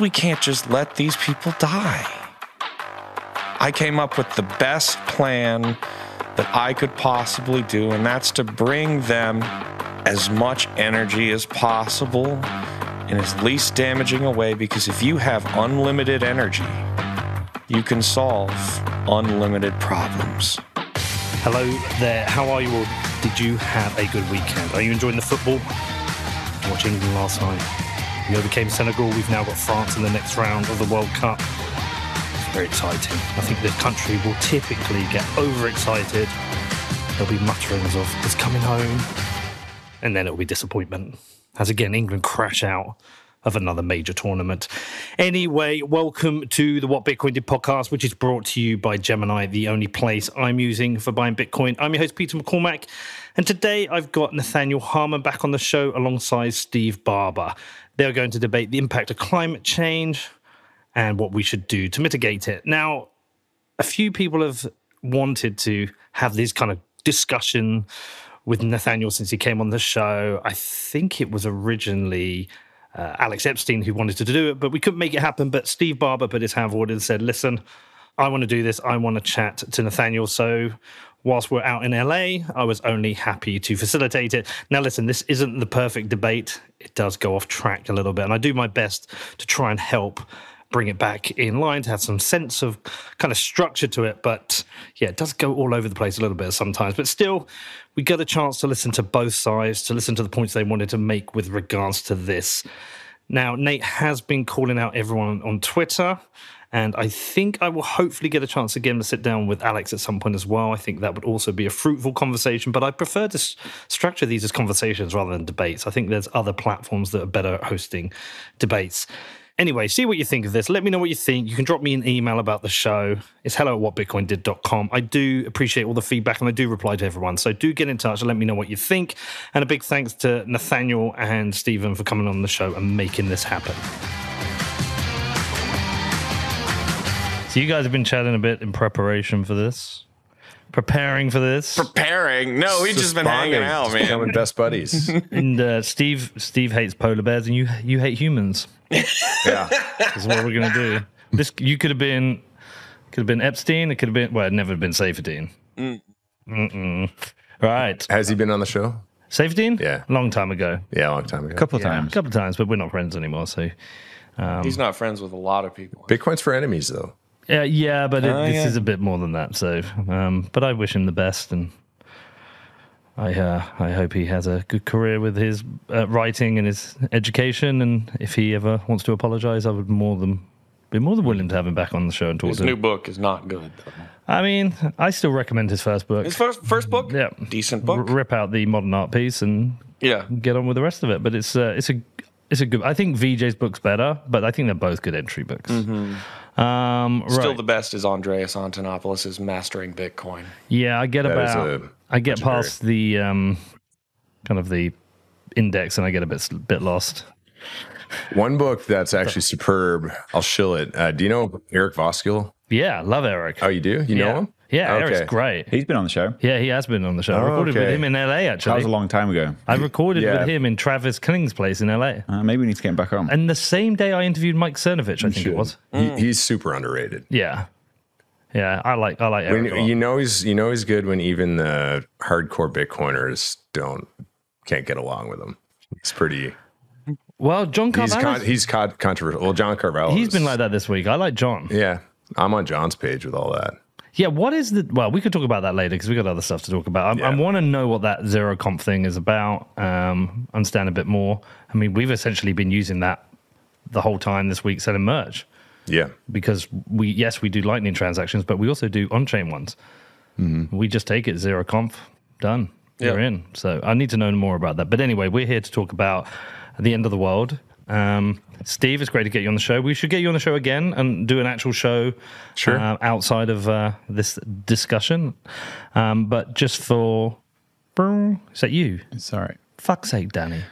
we can't just let these people die. I came up with the best plan that I could possibly do, and that's to bring them as much energy as possible in as least damaging a way because if you have unlimited energy, you can solve unlimited problems. Hello there. How are you all? Did you have a good weekend? Are you enjoying the football? Watching last night. We overcame Senegal. We've now got France in the next round of the World Cup. It's very exciting. I think the country will typically get overexcited. There'll be mutterings of "it's coming home," and then it'll be disappointment as again England crash out of another major tournament. Anyway, welcome to the What Bitcoin Did podcast, which is brought to you by Gemini, the only place I'm using for buying Bitcoin. I'm your host, Peter McCormack, and today I've got Nathaniel Harmon back on the show alongside Steve Barber. They're going to debate the impact of climate change and what we should do to mitigate it. Now, a few people have wanted to have this kind of discussion with Nathaniel since he came on the show. I think it was originally uh, Alex Epstein who wanted to do it, but we couldn't make it happen. But Steve Barber put his hand forward and said, "Listen, I want to do this. I want to chat to Nathaniel." So whilst we're out in LA, I was only happy to facilitate it. Now, listen, this isn't the perfect debate. It does go off track a little bit, and I do my best to try and help bring it back in line to have some sense of kind of structure to it. But yeah, it does go all over the place a little bit sometimes. But still, we get a chance to listen to both sides, to listen to the points they wanted to make with regards to this. Now, Nate has been calling out everyone on Twitter. And I think I will hopefully get a chance again to sit down with Alex at some point as well. I think that would also be a fruitful conversation, but I prefer to structure these as conversations rather than debates. I think there's other platforms that are better at hosting debates. Anyway, see what you think of this. Let me know what you think. You can drop me an email about the show. It's hello at whatbitcoindid.com. I do appreciate all the feedback and I do reply to everyone. So do get in touch and let me know what you think. And a big thanks to Nathaniel and Stephen for coming on the show and making this happen. So you guys have been chatting a bit in preparation for this, preparing for this. Preparing? No, we've just been hanging out, just man. Becoming best buddies. and uh, Steve, Steve hates polar bears, and you you hate humans. yeah. Is what we're gonna do. This you could have been, could have been Epstein. It could have been well, it never been Saifedean. Mm-mm. Right, Has he been on the show? Saifedean. Yeah. long time ago. Yeah, a long time ago. A couple of Yeah, a times. couple of times, but we're not friends anymore. So He's not friends with a lot of people. Bitcoin's for enemies, though. Yeah, yeah, but it, Oh, this yeah. is a bit more than that. So, um, but I wish him the best, and I uh, I hope he has a good career with his uh, writing and his education. And if he ever wants to apologize, I would more than be more than willing to have him back on the show and talk His to new him. book is not good. Though. I mean, I still recommend his first book. His first first book, Yeah. decent R- book. rip out the modern art piece and yeah, get on with the rest of it. But it's uh, it's a it's a good. I think VJ's book's better, but I think they're both good entry books. Um, Mm-hmm. still the best is Andreas Antonopoulos' Mastering Bitcoin. yeah, I get That is about a I get legendary. past the um, kind of the index and I get a bit bit lost. One book that's actually superb. I'll shill it. Uh, do you know Eric Voskuil? Yeah, love Eric. Oh, you do? You yeah. know him? Yeah, Okay. Eric's great. He's been on the show. Yeah, he has been on the show. I Oh, recorded with him in LA actually. That was a long time ago. I recorded Yeah. with him in Travis Kling's place in LA. Uh, maybe we need to get him back on. And the same day I interviewed Mike Cernovich, I think it should. was. He, he's super underrated. Yeah. Yeah, I like I like When, Eric. a you know he's you know he's good when even the hardcore Bitcoiners don't can't get along with him. He's pretty. well, John He's Carvalho, con, he's con, controversial. Well, John Carvalho. He's been like that this week. I like John. Yeah, I'm on John's page with all that. Yeah, what is the? Well, we could talk about that later because we got other stuff to talk about. I, I want to know what that zero conf thing is about. Um, understand a bit more. I mean, we've essentially been using that the whole time this week selling merch Yeah, because we yes we do lightning transactions, but we also do on chain ones. We just take it zero conf, done. You're in. So I need to know more about that. But anyway, we're here to talk about the end of the world. Um, Steve, it's great to get you on the show. We should get you on the show again and do an actual show Sure. uh, outside of uh, this discussion. Um, but just for. Is that you? It's all right. Fuck's sake, Danny.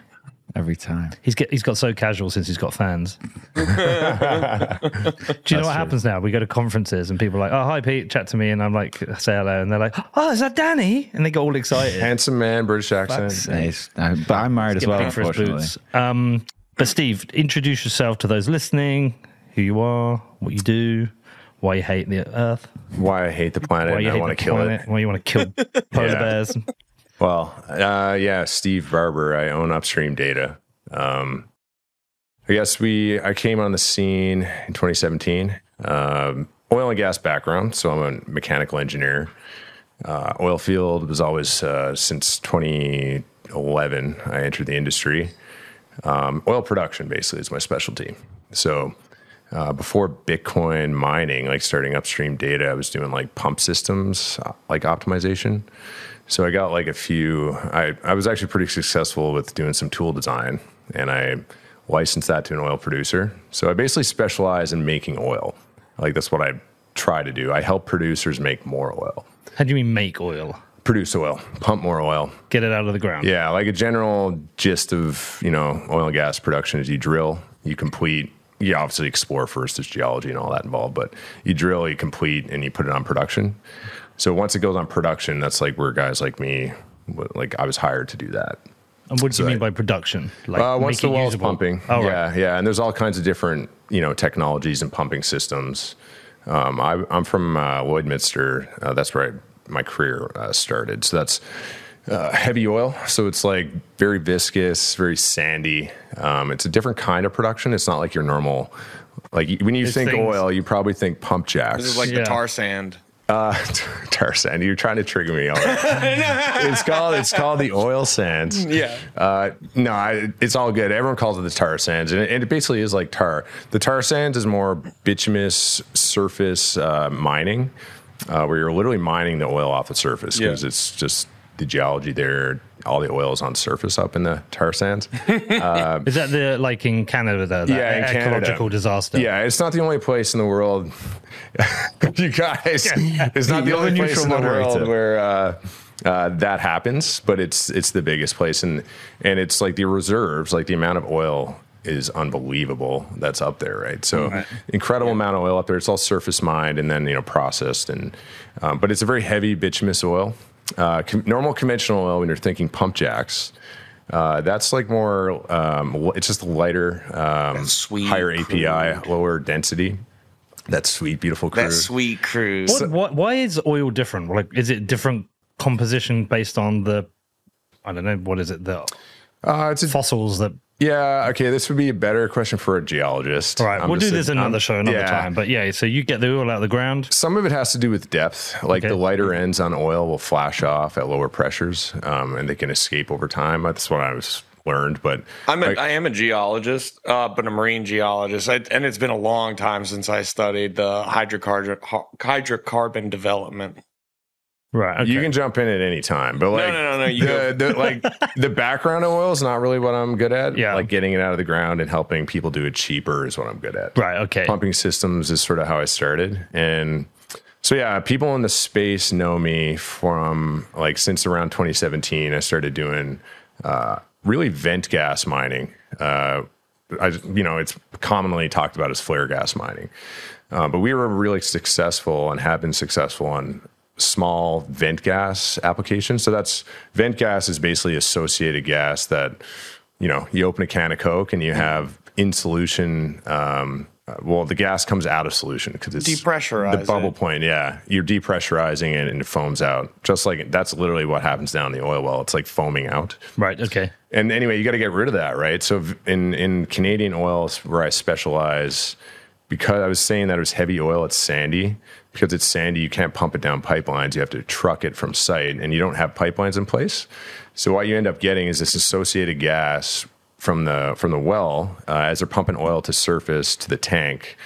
Every time. He's get, he's got so casual since he's got fans. Do you know what happens now? We go to conferences and people are like, "Oh, hi, Pete, chat to me," and I'm like, "Say hello," and they're like, "Oh, is that Danny?" And they get all excited. handsome man, British accent. Nice. But I'm married as well, paid for his unfortunately. Um, But Steve, introduce yourself to those listening, who you are, what you do, why you hate the Earth, Why I hate the planet why you I want to kill planet, it. why you want to kill polar Yeah. bears. Well, uh, yeah, Steve Barber. I own Upstream Data. Um, I guess we. I came on the scene in 2017. Um, oil and gas background, so I'm a mechanical engineer. Uh, oil field was always uh, since 2011. I entered the industry. Um, oil production basically is my specialty. So uh, before Bitcoin mining, like starting upstream data, I was doing like pump systems, uh, like optimization. So I got like a few. I, I was actually pretty successful with doing some tool design, and I licensed that to an oil producer. So I basically specialize in making oil. Like that's what I try to do. I help producers make more oil, How do you mean make oil? Produce oil, pump more oil, Get it out of the ground. yeah, like a general gist of you know oil and gas production is you drill, you complete, you obviously explore first. There's geology and all that involved, but you drill, you complete, and you put it on production. So once it goes on production, that's like where guys like me, like I was hired to do that. And what do you mean I- by production? Like Uh, once the well's usable? pumping, Oh, yeah, right. yeah, and there's all kinds of different you know technologies and pumping systems. Um, I, I'm from uh, Lloydminster. Uh, that's where I, my career uh, started. So that's uh, heavy oil. So it's like very viscous, very sandy. Um, it's a different kind of production. It's not like your normal. Like when you There's think things- oil, you probably think pump jacks. This is like Yeah. the tar sand. Uh, tar sand. You're trying to trigger me. it's called it's called the oil sands. Yeah. Uh, no, I, it's all good. Everyone calls it the tar sands, and it, and it basically is like tar. The tar sands is more bituminous surface uh, mining, uh, where you're literally mining the oil off the surface because Yeah. it's just the geology there. All the oil is on surface up in the tar sands. Is that the like in Canada? The, that Yeah, in Canada. ecological disaster. Yeah, it's not the only place in the world. you guys, it's not the only place in the world where uh, uh, that happens, but it's it's the biggest place, and and it's like the reserves, like the amount of oil is unbelievable that's up there, right? So incredible amount of oil up there. It's all surface mined and then you know processed, and um, but it's a very heavy bituminous oil. Uh, com- normal conventional oil, when you're thinking pump jacks. Uh, that's like more. Um, it's just lighter, um, sweet higher crude. API, lower density. That sweet, beautiful crude. That sweet cruise. What, what, why is oil different? Like, is it different composition based on the? I don't know. What is it? The Uh, it's a, fossils that. Yeah. Okay, this would be a better question for a geologist. All right, I'm we'll do a- this another show another yeah. time. But yeah, so you get the oil out of the ground. Some of it has to do with depth. Like Okay. the lighter ends on oil will flash off at lower pressures, um, and they can escape over time. That's what I was learned. But I'm a, like- I am a geologist, uh, but a marine geologist, I, and it's been a long time since I studied the hydrocarbon hydrocarbon development. Right. Okay. You can jump in at any time, but like no, no, no, you the, the like the background of oil is not really what I'm good at. Yeah. like getting it out of the ground and helping people do it cheaper is what I'm good at. right. Okay. Pumping systems is sort of how I started, and so yeah, people in the space know me from like since around 2017. I started doing uh, really vent gas mining. Uh, I, you know, it's commonly talked about as flare gas mining. Uh, but we were really successful and have been successful on small vent gas application. So that's vent gas is basically associated gas that, you know, you open a can of Coke and you have in solution. Um, uh, well, the gas comes out of solution because it's Depressurize the bubble it. point. Yeah, you're depressurizing it and it foams out. Just like that's literally what happens down the oil well. It's like foaming out. Right. Okay. And anyway, you got to get rid of that, right? So in in Canadian oil, where I specialize, because I was saying that it was heavy oil, it's sandy. Because it's sandy, you can't pump it down pipelines. You have to truck it from site, and you don't have pipelines in place. So what you end up getting is this associated gas from the from the well uh, as they're pumping oil to surface to the tank.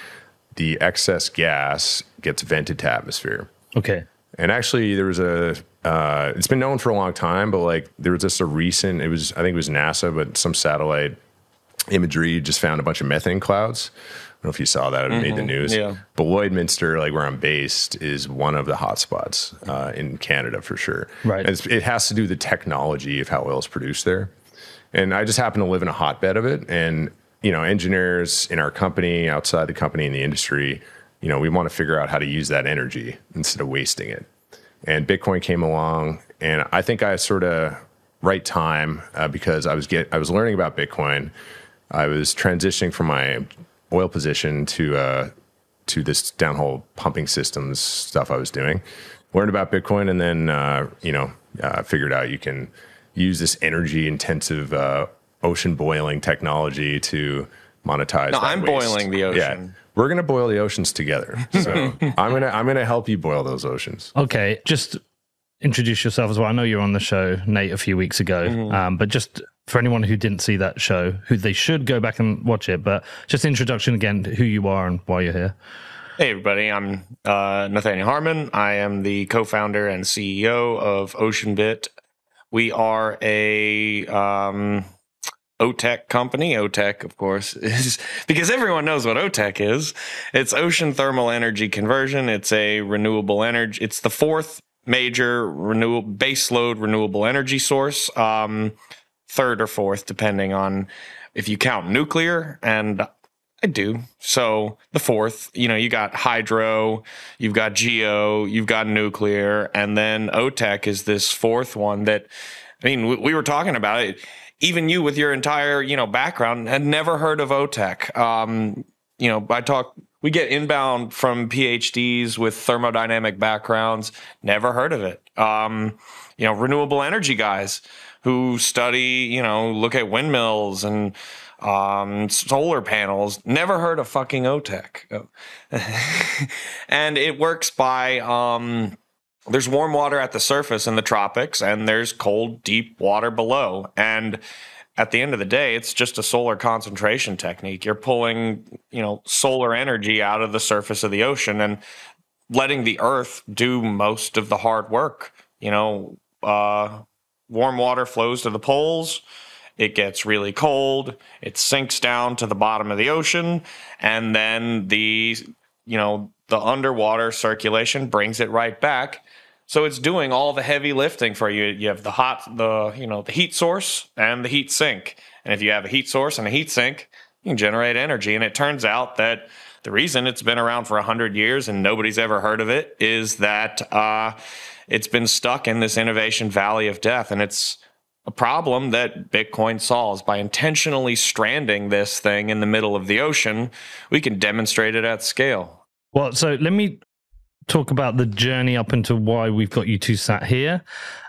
The excess gas gets vented to atmosphere. Okay. And actually, there was a. Uh, it's been known for a long time, but like there was just a recent. It was I think it was NASA, but some satellite imagery just found a bunch of methane clouds. I don't know if you saw that; it made the news. yeah. But Lloydminster, like where I'm based, is one of the hotspots uh, in Canada for sure. Right. It has to do with the technology of how oil is produced there. And I just happen to live in a hotbed of it. And you know, engineers in our company, outside the company, in the industry, you know, we want to figure out how to use that energy instead of wasting it. And Bitcoin came along, and I think I sort of right time uh, because I was get I was learning about Bitcoin. I was transitioning from my oil position to uh, to this downhole pumping systems stuff I was doing. Learned about Bitcoin, and then uh, you know uh, figured out you can use this energy intensive uh, ocean boiling technology to monetize. No, that I'm waste. boiling the ocean. Yeah, we're gonna boil the oceans together. So I'm gonna I'm gonna help you boil those oceans. Okay, just introduce yourself as well. I know you're on the show, Nate, a few weeks ago, um, but just for anyone who didn't see that show, who they should go back and watch it. But just introduction again, who you are and why you're here. Hey, everybody. I'm uh, Nathaniel Harmon. I am the co founder and CEO of OceanBit. We are a um, OTEC company. OTEC, of course, is because everyone knows what OTEC is. It's ocean thermal energy conversion. It's a renewable energy. It's the fourth major renewable baseload renewable energy source. Um, third or fourth, depending on if you count nuclear. And I do. So the fourth, you know, you got hydro, you've got geo, you've got nuclear, and then OTEC is this fourth one that, I mean, we, we were talking about it. Even you, with your entire, you know, background, had never heard of OTEC. Um, you know, I talk, we get inbound from PhDs with thermodynamic backgrounds, never heard of it. Um, you know, renewable energy guys who study, you know, look at windmills and um, solar panels. Never heard of fucking OTEC. and it works by um, there's warm water at the surface in the tropics, and there's cold, deep water below. And at the end of the day, it's just a solar concentration technique. You're pulling, you know, solar energy out of the surface of the ocean and letting the earth do most of the hard work. You know, uh, warm water flows to the poles. It gets really cold. It sinks down to the bottom of the ocean, and then the you know the underwater circulation brings it right back. So it's doing all the heavy lifting for you. You have the hot, the you know the heat source and the heat sink, and if you have a heat source and a heat sink, you can generate energy. And it turns out that the reason it's been around for hundred years and nobody's ever heard of it is that uh, it's been stuck in this innovation valley of death, and it's a problem that Bitcoin solves by intentionally stranding this thing in the middle of the ocean. We can demonstrate it at scale. Well, so let me talk about the journey up into why we've got you two sat here.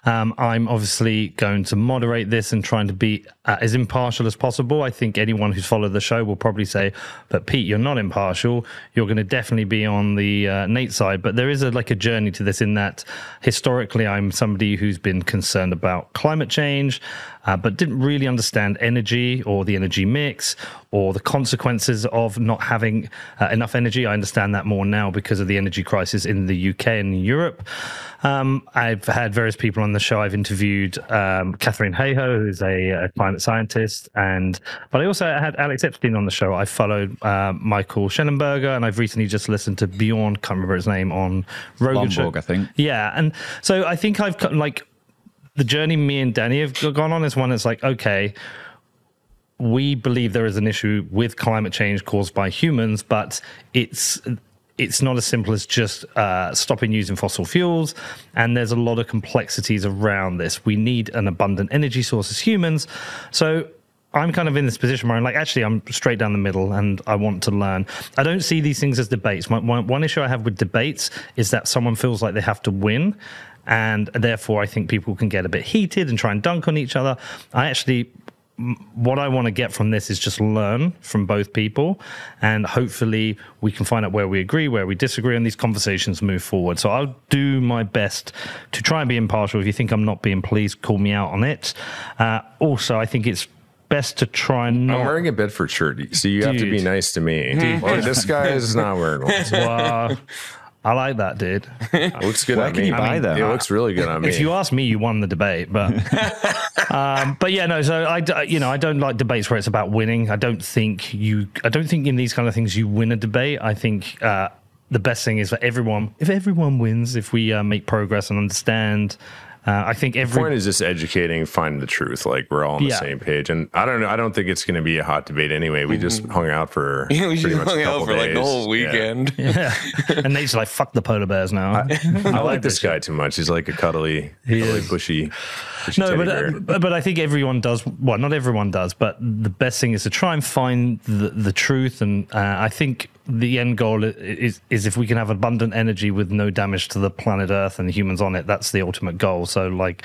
Um, I'm obviously going to moderate this and trying to be uh, as impartial as possible. I think anyone who's followed the show will probably say, "But Pete, you're not impartial. You're going to definitely be on the uh, Nate side." But there is a like a journey to this in that historically, I'm somebody who's been concerned about climate change, uh, but didn't really understand energy or the energy mix or the consequences of not having uh, enough energy. I understand that more now because of the energy crisis in the UK and Europe. Um, I've had various people on the show. I've interviewed um, Katharine Hayhoe, who's a, a, climate scientist, and but I also had Alex Epstein on the show. I followed uh, Michael Shellenberger, and I've recently just listened to Bjorn. Can't remember his name on Rogan. Lomborg, I think. Yeah, and so I think I've like the journey me and Danny have gone on is one that's like okay we believe there is an issue with climate change caused by humans, but it's it's not as simple as just uh, stopping using fossil fuels. And there's a lot of complexities around this. We need an abundant energy source as humans. So I'm kind of in this position where I'm like, actually, I'm straight down the middle and I want to learn. I don't see these things as debates. My, one, one issue I have with debates is that someone feels like they have to win. And therefore, I think people can get a bit heated and try and dunk on each other. I actually what I want to get from this is just learn from both people, and hopefully we can find out where we agree, where we disagree, and these conversations move forward. So I'll do my best to try and be impartial. If you think I'm not being, please call me out on it. Uh, also, I think it's best to try and not. I'm wearing a Bedford shirt, so you have to be nice to me. Well, this guy is not wearing one. Wow. I like that, dude. It looks good Where on can me. you buy them? It looks really good on me. If you ask me, you won the debate, but um, but yeah, no. So I, d- you know, I don't like debates where it's about winning. I don't think you. I don't think in these kind of things you win a debate. I think uh, the best thing is for everyone. If everyone wins, if we uh, make progress and understand. Uh, I think the every point is just educating, find the truth. Like we're all on the Yeah. same page, and I don't know. I don't think it's going to be a hot debate anyway. We just hung out for we pretty just much hung out for like the whole weekend. yeah. and Nate's like, "Fuck the polar bears now." I like this guy too much. He's like a cuddly, cuddly is. bushy. No, but, uh, but but I think everyone does. Well, not everyone does, but the best thing is to try and find the, the truth. And uh, I think the end goal is is if we can have abundant energy with no damage to the planet Earth and humans on it. That's the ultimate goal. So like.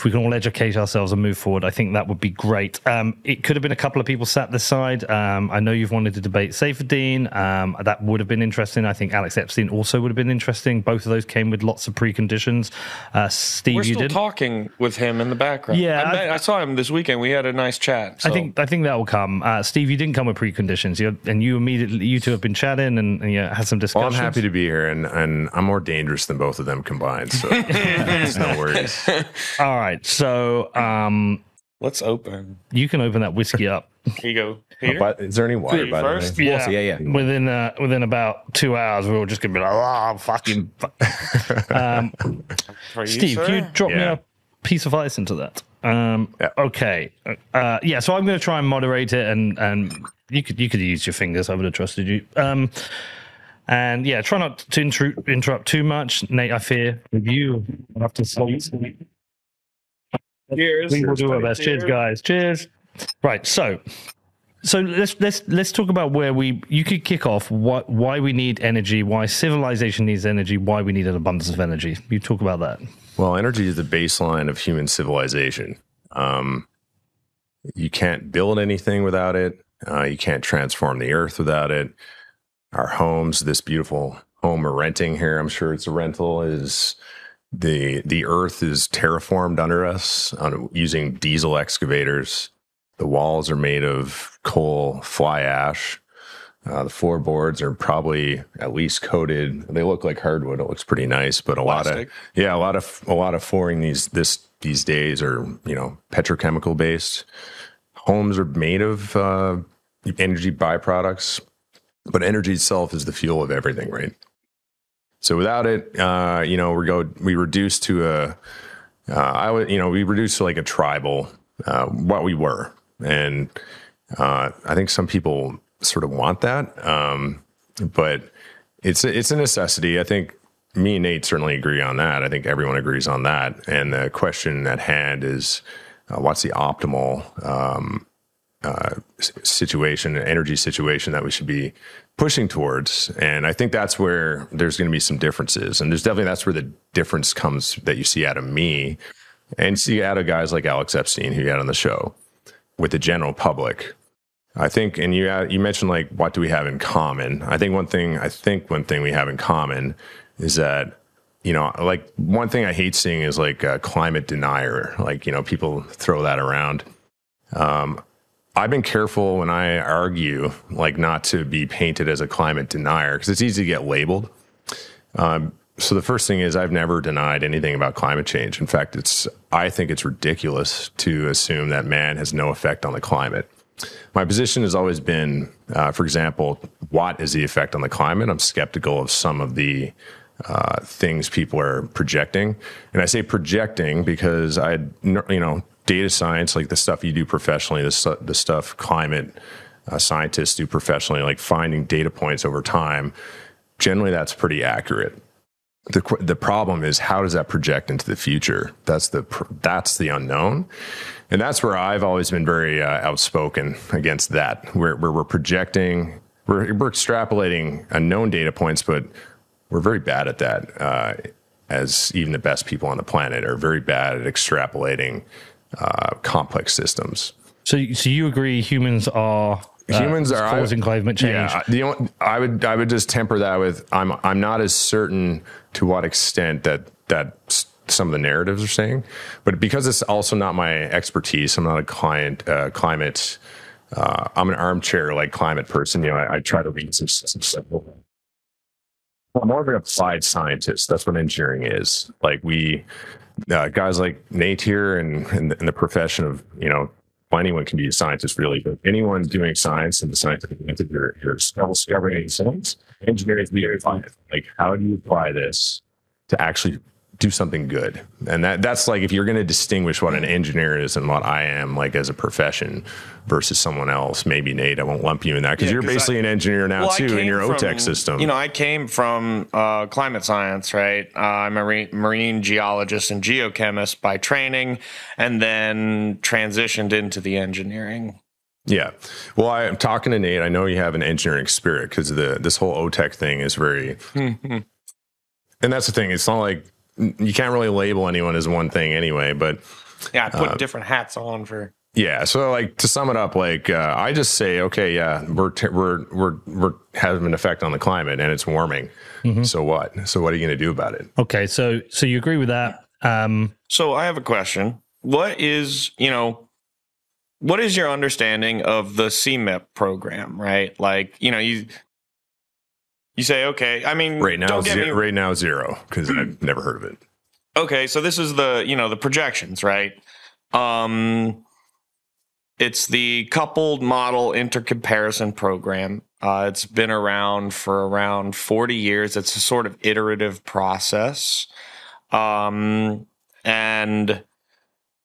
If we can all educate ourselves and move forward, I think that would be great. Um, it could have been a couple of people sat this side. Um, I know you've wanted to debate Saifedean. Um, that would have been interesting. I think Alex Epstein also would have been interesting. Both of those came with lots of preconditions. Uh, Steve, We're you still did. talking with him in the background. Yeah, I, met- I- I saw him this weekend. We had a nice chat. I think I think that will come. Uh, Steve, you didn't come with preconditions, you and you immediately you two have been chatting and, and you had some discussions. Well. I'm happy to be here, and, and I'm more dangerous than both of them combined. So it's no worries. All right, so um, let's open. you can open that whiskey up. Here you go. Peter. But is there any water Wait, by first? the way? Water, yeah, yeah. Within uh, within about two hours, we were just gonna be like, oh, fucking. fu-" um, you, Steve, sir? can you drop me a piece of ice into that? Um, Yeah. Okay. Uh, yeah. So I'm going to try and moderate it, and and you could you could use your fingers. I would have trusted you. Um, and yeah, try not to intru- interrupt too much, Nate. I fear with you. I'll have to sleep. Cheers. We will do our best. Cheers, guys. Cheers. Right. So. So let's let's let's talk about where we you could kick off what why we need energy, why civilization needs energy, why we need an abundance of energy. You talk about that. Well, energy is the baseline of human civilization. Um, you can't build anything without it. Uh, you can't transform the earth without it. Our homes, this beautiful home we're renting here, I'm sure it's a rental, is the the earth is terraformed under us on, using diesel excavators. The walls are made of coal fly ash. Uh, the floorboards are probably at least coated. They look like hardwood. It looks pretty nice, but a lot of yeah, a lot of a lot of flooring these this these days are you know petrochemical based. Homes are made of uh, energy byproducts, but energy itself is the fuel of everything, right? So without it, uh, you know, we go we reduce to a uh, I would you know we reduce to like a tribal uh, what we were, and uh, I think some people sort of want that, um, but it's a, it's a necessity. I think me and Nate certainly agree on that. I think everyone agrees on that. And the question at hand is, uh, what's the optimal um, uh, situation, energy situation that we should be pushing towards? And I think that's where there's going to be some differences. And there's definitely that's where the difference comes that you see out of me and see out of guys like Alex Epstein who you had on the show with the general public. I think, and you you mentioned like what do we have in common? I think one thing I think one thing we have in common is that you know like one thing I hate seeing is like a climate denier. Like you know people throw that around. Um, I've been careful when I argue like not to be painted as a climate denier because it's easy to get labeled. Um, so the first thing is I've never denied anything about climate change. In fact, it's I think it's ridiculous to assume that man has no effect on the climate. My position has always been, uh, for example, what is the effect on the climate? I'm skeptical of some of the uh, things people are projecting, and I say projecting because I, you know, data science, like the stuff you do professionally, the, the stuff climate uh, scientists do professionally, like finding data points over time. Generally, that's pretty accurate the the problem is how does that project into the future that's the that's the unknown and that's where i've always been very uh, outspoken against that where, where we're projecting we're, we're extrapolating unknown data points but we're very bad at that uh, as even the best people on the planet are very bad at extrapolating uh, complex systems So, so you agree humans are uh, humans are causing climate change? Yeah, the only, I would I would just temper that with I'm I'm not as certain to what extent that that some of the narratives are saying, but because it's also not my expertise, I'm not a client uh, climate. Uh, I'm an armchair like climate person. You know, I, I try to read some, some stuff. I'm more of an applied scientist. That's what engineering is. Like we, uh, guys like Nate here, and in, in the profession of you know well, anyone can be a scientist really, but anyone doing science and the scientific method, you're, you're still discovering science. Engineering is very fun. Like, how do you apply this to actually do something good. And that that's like if you're going to distinguish what an engineer is and what I am like as a profession versus someone else, maybe Nate, I won't lump you in that because Yeah, you're basically I- an engineer now Well, too in your from- OTEC system. You know, I came from uh, climate science, right? Uh, I'm a marine, marine geologist and geochemist by training, and then transitioned into the engineering. Yeah. Well, I'm talking to Nate. I know you have an engineering spirit because the this whole OTEC thing is very. and that's the thing. It's not like you can't really label anyone as one thing anyway. But Yeah, I Uh, put different hats on for. yeah, so like to sum it up, like uh, I just say, okay, yeah, we're t- we're we're we're having an effect on the climate and it's warming. So what? So what are you going to do about it? Okay, so so you agree with that? Um, So I have a question. What is you know, what is your understanding of the CMIP program? Right, like you know you. You say okay. I mean, Right now, ze- me right now zero because I've never heard of it. okay so this is the you know the projections right um it's the coupled model intercomparison program uh, it's been around for around 40 years it's a sort of iterative process um, and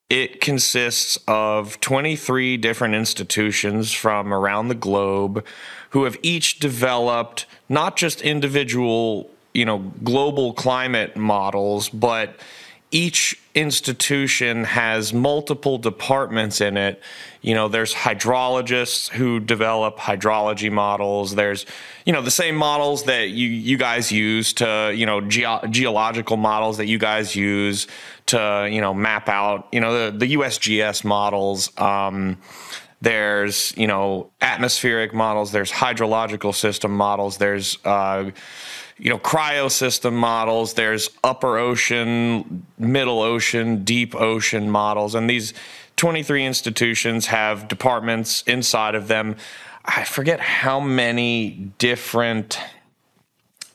it consists of 23 different institutions from around the globe who have each developed not just individual, you know, global climate models, but each institution has multiple departments in it. You know, there's hydrologists who develop hydrology models. There's, you know, the same models that you you guys use to, you know, geo- geological models that you guys use to, you know, map out, you know, the, the USGS models. Um, there's, you know, atmospheric models. There's hydrological system models. There's, uh, you know, cryosystem models. There's upper ocean, middle ocean, deep ocean models, and these 23 institutions have departments inside of them. I forget how many different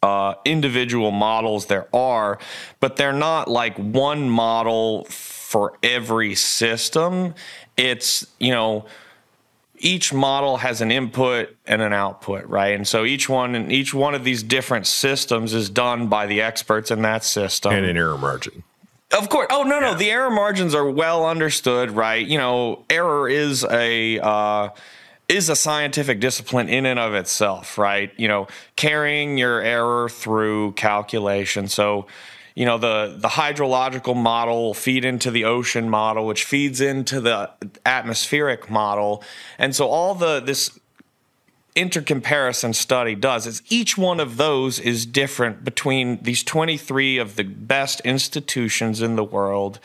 uh, individual models there are, but they're not like one model for every system. It's, you know, each model has an input and an output, right? And so each one and each one of these different systems is done by the experts in that system. And an error margin. Of course. Oh no, no. The error margins are well understood, right? You know, error is a uh, is a scientific discipline in and of itself, right? You know, carrying your error through calculation. So, you know, the the hydrological model will feed into the ocean model, which feeds into the atmospheric model, and so all the this intercomparison study does is each one of those is different between these 23 of the best institutions in the world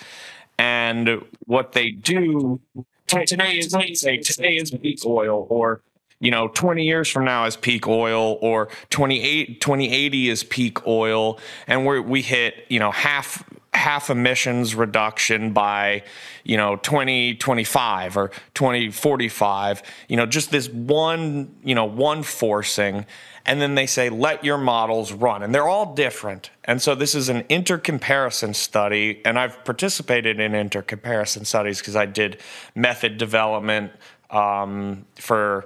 and what they do. Today is today is peak oil or you know 20 years from now is peak oil or 28 2080 is peak oil. And we we hit you know half half emissions reduction by you know 2025 or 2045 you know just this one you know one forcing. And then they say let your models run. And they're all different. And so this is an intercomparison study. And i've participated in intercomparison studies because i did method development um, for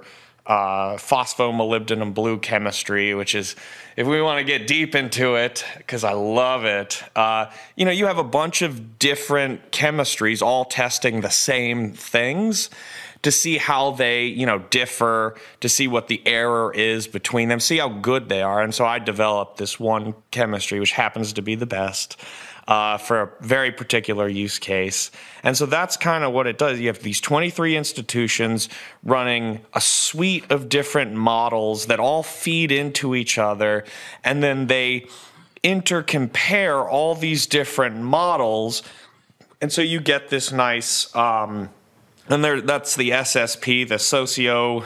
uh, phosphomolybdenum blue chemistry, which is, if we want to get deep into it, because I love it, uh, you know, you have a bunch of different chemistries all testing the same things to see how they, you know, differ, to see what the error is between them, see how good they are. And so I developed this one chemistry, which happens to be the best uh, for a very particular use case. And so that's kind of what it does. You have these 23 institutions running a suite of different models that all feed into each other, and then they intercompare all these different models. And so you get this nice, um, and there, that's the SSP, the socio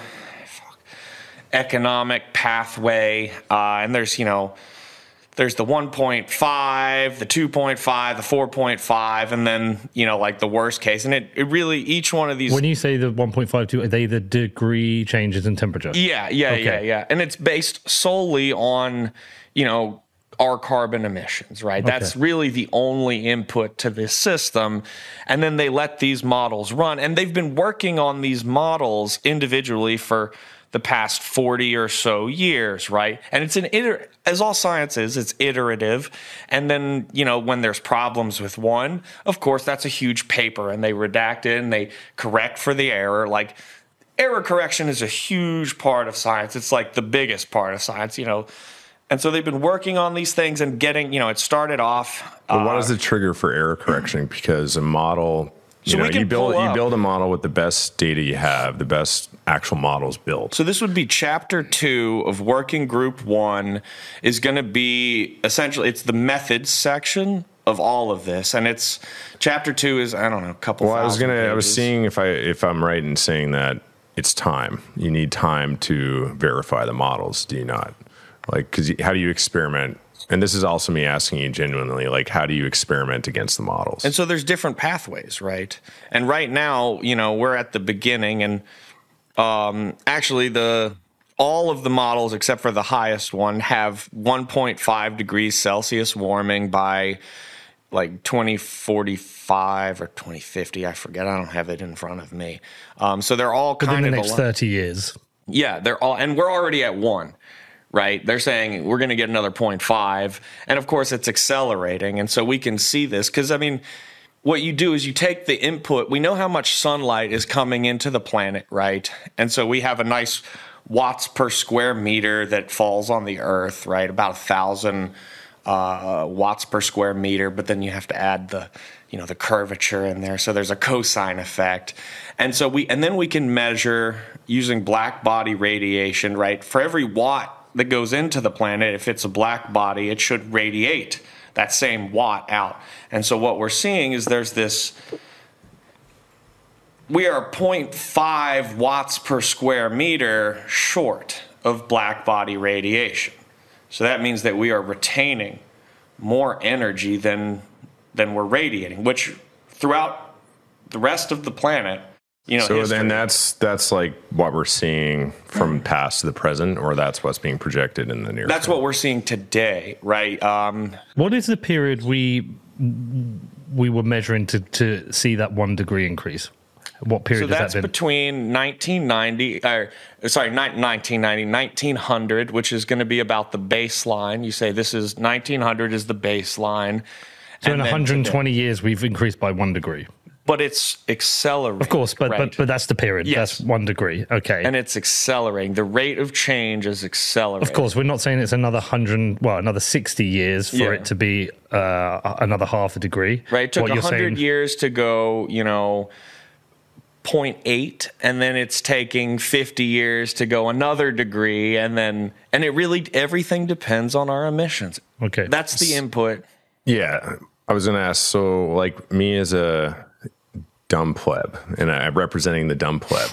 economic pathway. Uh, and there's, you know, there's the 1.5, the 2.5, the 4.5, and then, you know, like the worst case. And it, it really, each one of these. when you say the 1.52, are they the degree changes in temperature? yeah, yeah, yeah, Okay. yeah. And it's based solely on, you know, our carbon emissions, right? That's really the only input to this system. And then they let these models run. And they've been working on these models individually for the past 40 or so years, right? And it's an iter- as all science is, it's iterative. And then, you know, when there's problems with one, of course, that's a huge paper and they redact it and they correct for the error. Like error correction is a huge part of science. It's like the biggest part of science, you know. And so they've been working on these things and getting, you know, it started off. But what is the trigger for error correction? Because a model, So know, can you build you build a model with the best data you have, the best actual models built. So this would be chapter two of working group one is going to be essentially it's the methods section of all of this, and it's chapter two is I don't know a couple. Well, I was gonna. I was seeing if I if I'm right in saying that it's time. You need time to verify the models. Do you not? Like, because how do you experiment? And this is also me asking you genuinely, like, how do you experiment against the models? And so there's different pathways, right? And right now, you know, we're at the beginning, and um, actually, the all of the models except for the highest one have 1.5 degrees Celsius warming by like 2045 or 2050. I forget. I don't have it in front of me. Um, so they're all Within kind the of next al- 30 years. yeah, they're all, and we're already at one, right? They're saying we're going to get another 0.5. And of course, it's accelerating. And so we can see this because, I mean, what you do is you take the input. We know how much sunlight is coming into the planet, right? And so we have a nice watts per square meter that falls on the Earth, right? About a thousand uh, watts per square meter. But then you have to add the, you know, the curvature in there. So there's a cosine effect. And so we, and then we can measure using black body radiation, right? For every watt that goes into the planet, if it's a black body, it should radiate that same watt out. And so what we're seeing is there's this we are 0.5 watts per square meter short of black body radiation. So that means that we are retaining more energy than than we're radiating, which throughout the rest of the planet, you know, so history- then that's that's like what we're seeing from past to the present, or that's what's being projected in the near. that's term? what we're seeing today, right? Um, What is the period we we were measuring to, to see that one degree increase? What period So that's that been? between 1990, or sorry, not 1990, 1900, which is going to be about the baseline. You say this is 1900 is the baseline. so in and then 120 years, we've increased by one degree. But it's accelerating. Of course, but right? but, but that's the period. Yes. That's one degree. Okay. and it's accelerating. The rate of change is accelerating. of course, we're not saying it's another 100, well, another 60 years for Yeah. it to be uh, another half a degree. right? It took What 100 saying- years to go, you know, 0.8 and then it's taking 50 years to go another degree and then and it really everything depends on our emissions. Okay. That's the input. Yeah, I was going to ask. So, like me as a dumb pleb, and I'm representing the dumb pleb,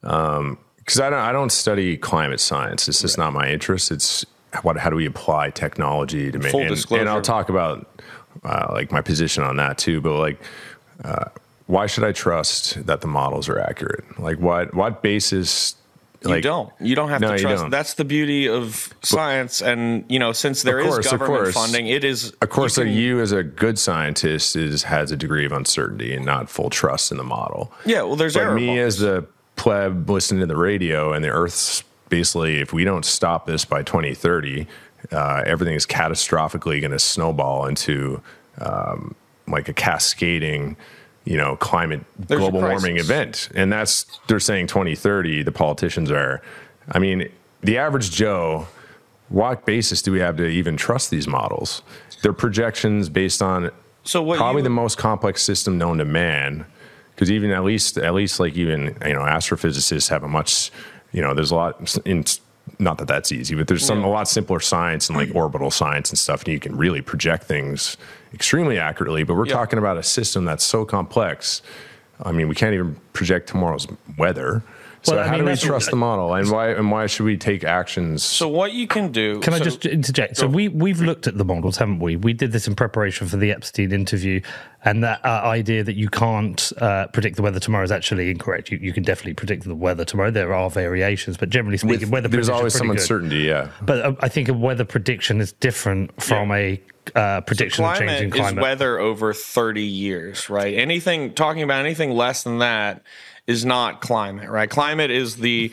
because I don't, I don't study climate science. It's just not my interest. It's what, how do we apply technology to make? Full and, disclosure. and I'll talk about uh, like my position on that too. But like, uh, why should I trust that the models are accurate? Like, what what basis? You don't. You don't have No, to trust. That's the beauty of science, and you know, since there Of is government course. funding, it is. Of course, you can- you as a good scientist is has a degree of uncertainty and not full trust in the model. Yeah, well, there's But error me as the pleb listening to the radio and the Earth's basically, if we don't stop this by 2030, uh, everything is catastrophically going to snowball into um, like a cascading, you know, climate There's global warming event. And that's they're saying 2030. The politicians are. I mean, the average Joe. What basis do we have to even trust these models? They're projections based on So what probably you- the most complex system known to man because even at least at least like even you know astrophysicists have a much you know there's a lot in not that that's easy but there's some a lot simpler science and like mm-hmm. orbital science and stuff and you can really project things extremely accurately but we're Yeah. talking about a system that's so complex. I mean we can't even project tomorrow's weather So Well, I how mean, do we trust the model, and why and why should we take actions? So what you can do? Can I just interject? So we we've looked at the models, haven't we? We did this in preparation for the Epstein interview, and that uh, idea that you can't uh, predict the weather tomorrow is actually incorrect. You, you can definitely predict the weather tomorrow. There are variations, but generally speaking, With- weather there's always some good. uncertainty. Yeah, But uh, I think a weather prediction is different from a uh, prediction of changing climate is climate. weather over 30 years, right? Anything talking about anything less than that is not climate, right? Climate is the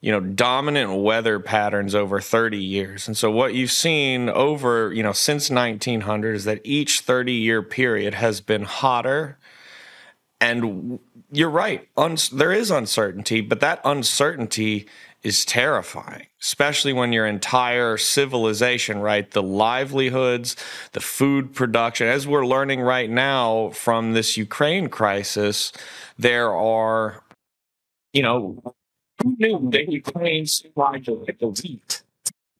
you know dominant weather patterns over 30 years. And so what you've seen over, you know, since 1900 is that each 30 year period has been hotter and you're right. Uns- there is uncertainty, but that uncertainty is terrifying, especially when your entire civilization, right? The livelihoods, the food production, as we're learning right now from this Ukraine crisis, there are, you know, who knew that Ukraine supplied the, the wheat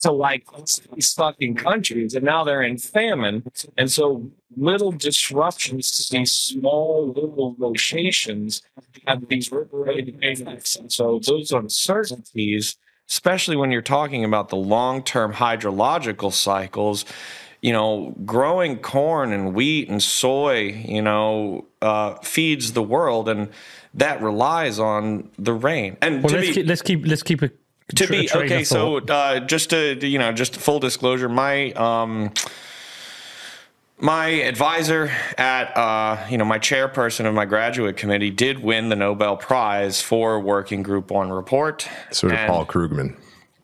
to like these fucking countries, and now they're in famine. And so little disruptions to these small little locations have these reverberating effects. And so those uncertainties, especially when you're talking about the long-term hydrological cycles, you know, growing corn and wheat and soy, you know, uh, feeds the world, and that relies on the rain. And well, to let's be, keep, let's keep let's keep a to tra- be okay so uh, just to you know just full disclosure my um my advisor at uh, you know my chairperson of my graduate committee did win the Nobel Prize for Working Group One report. so did And- Paul Krugman.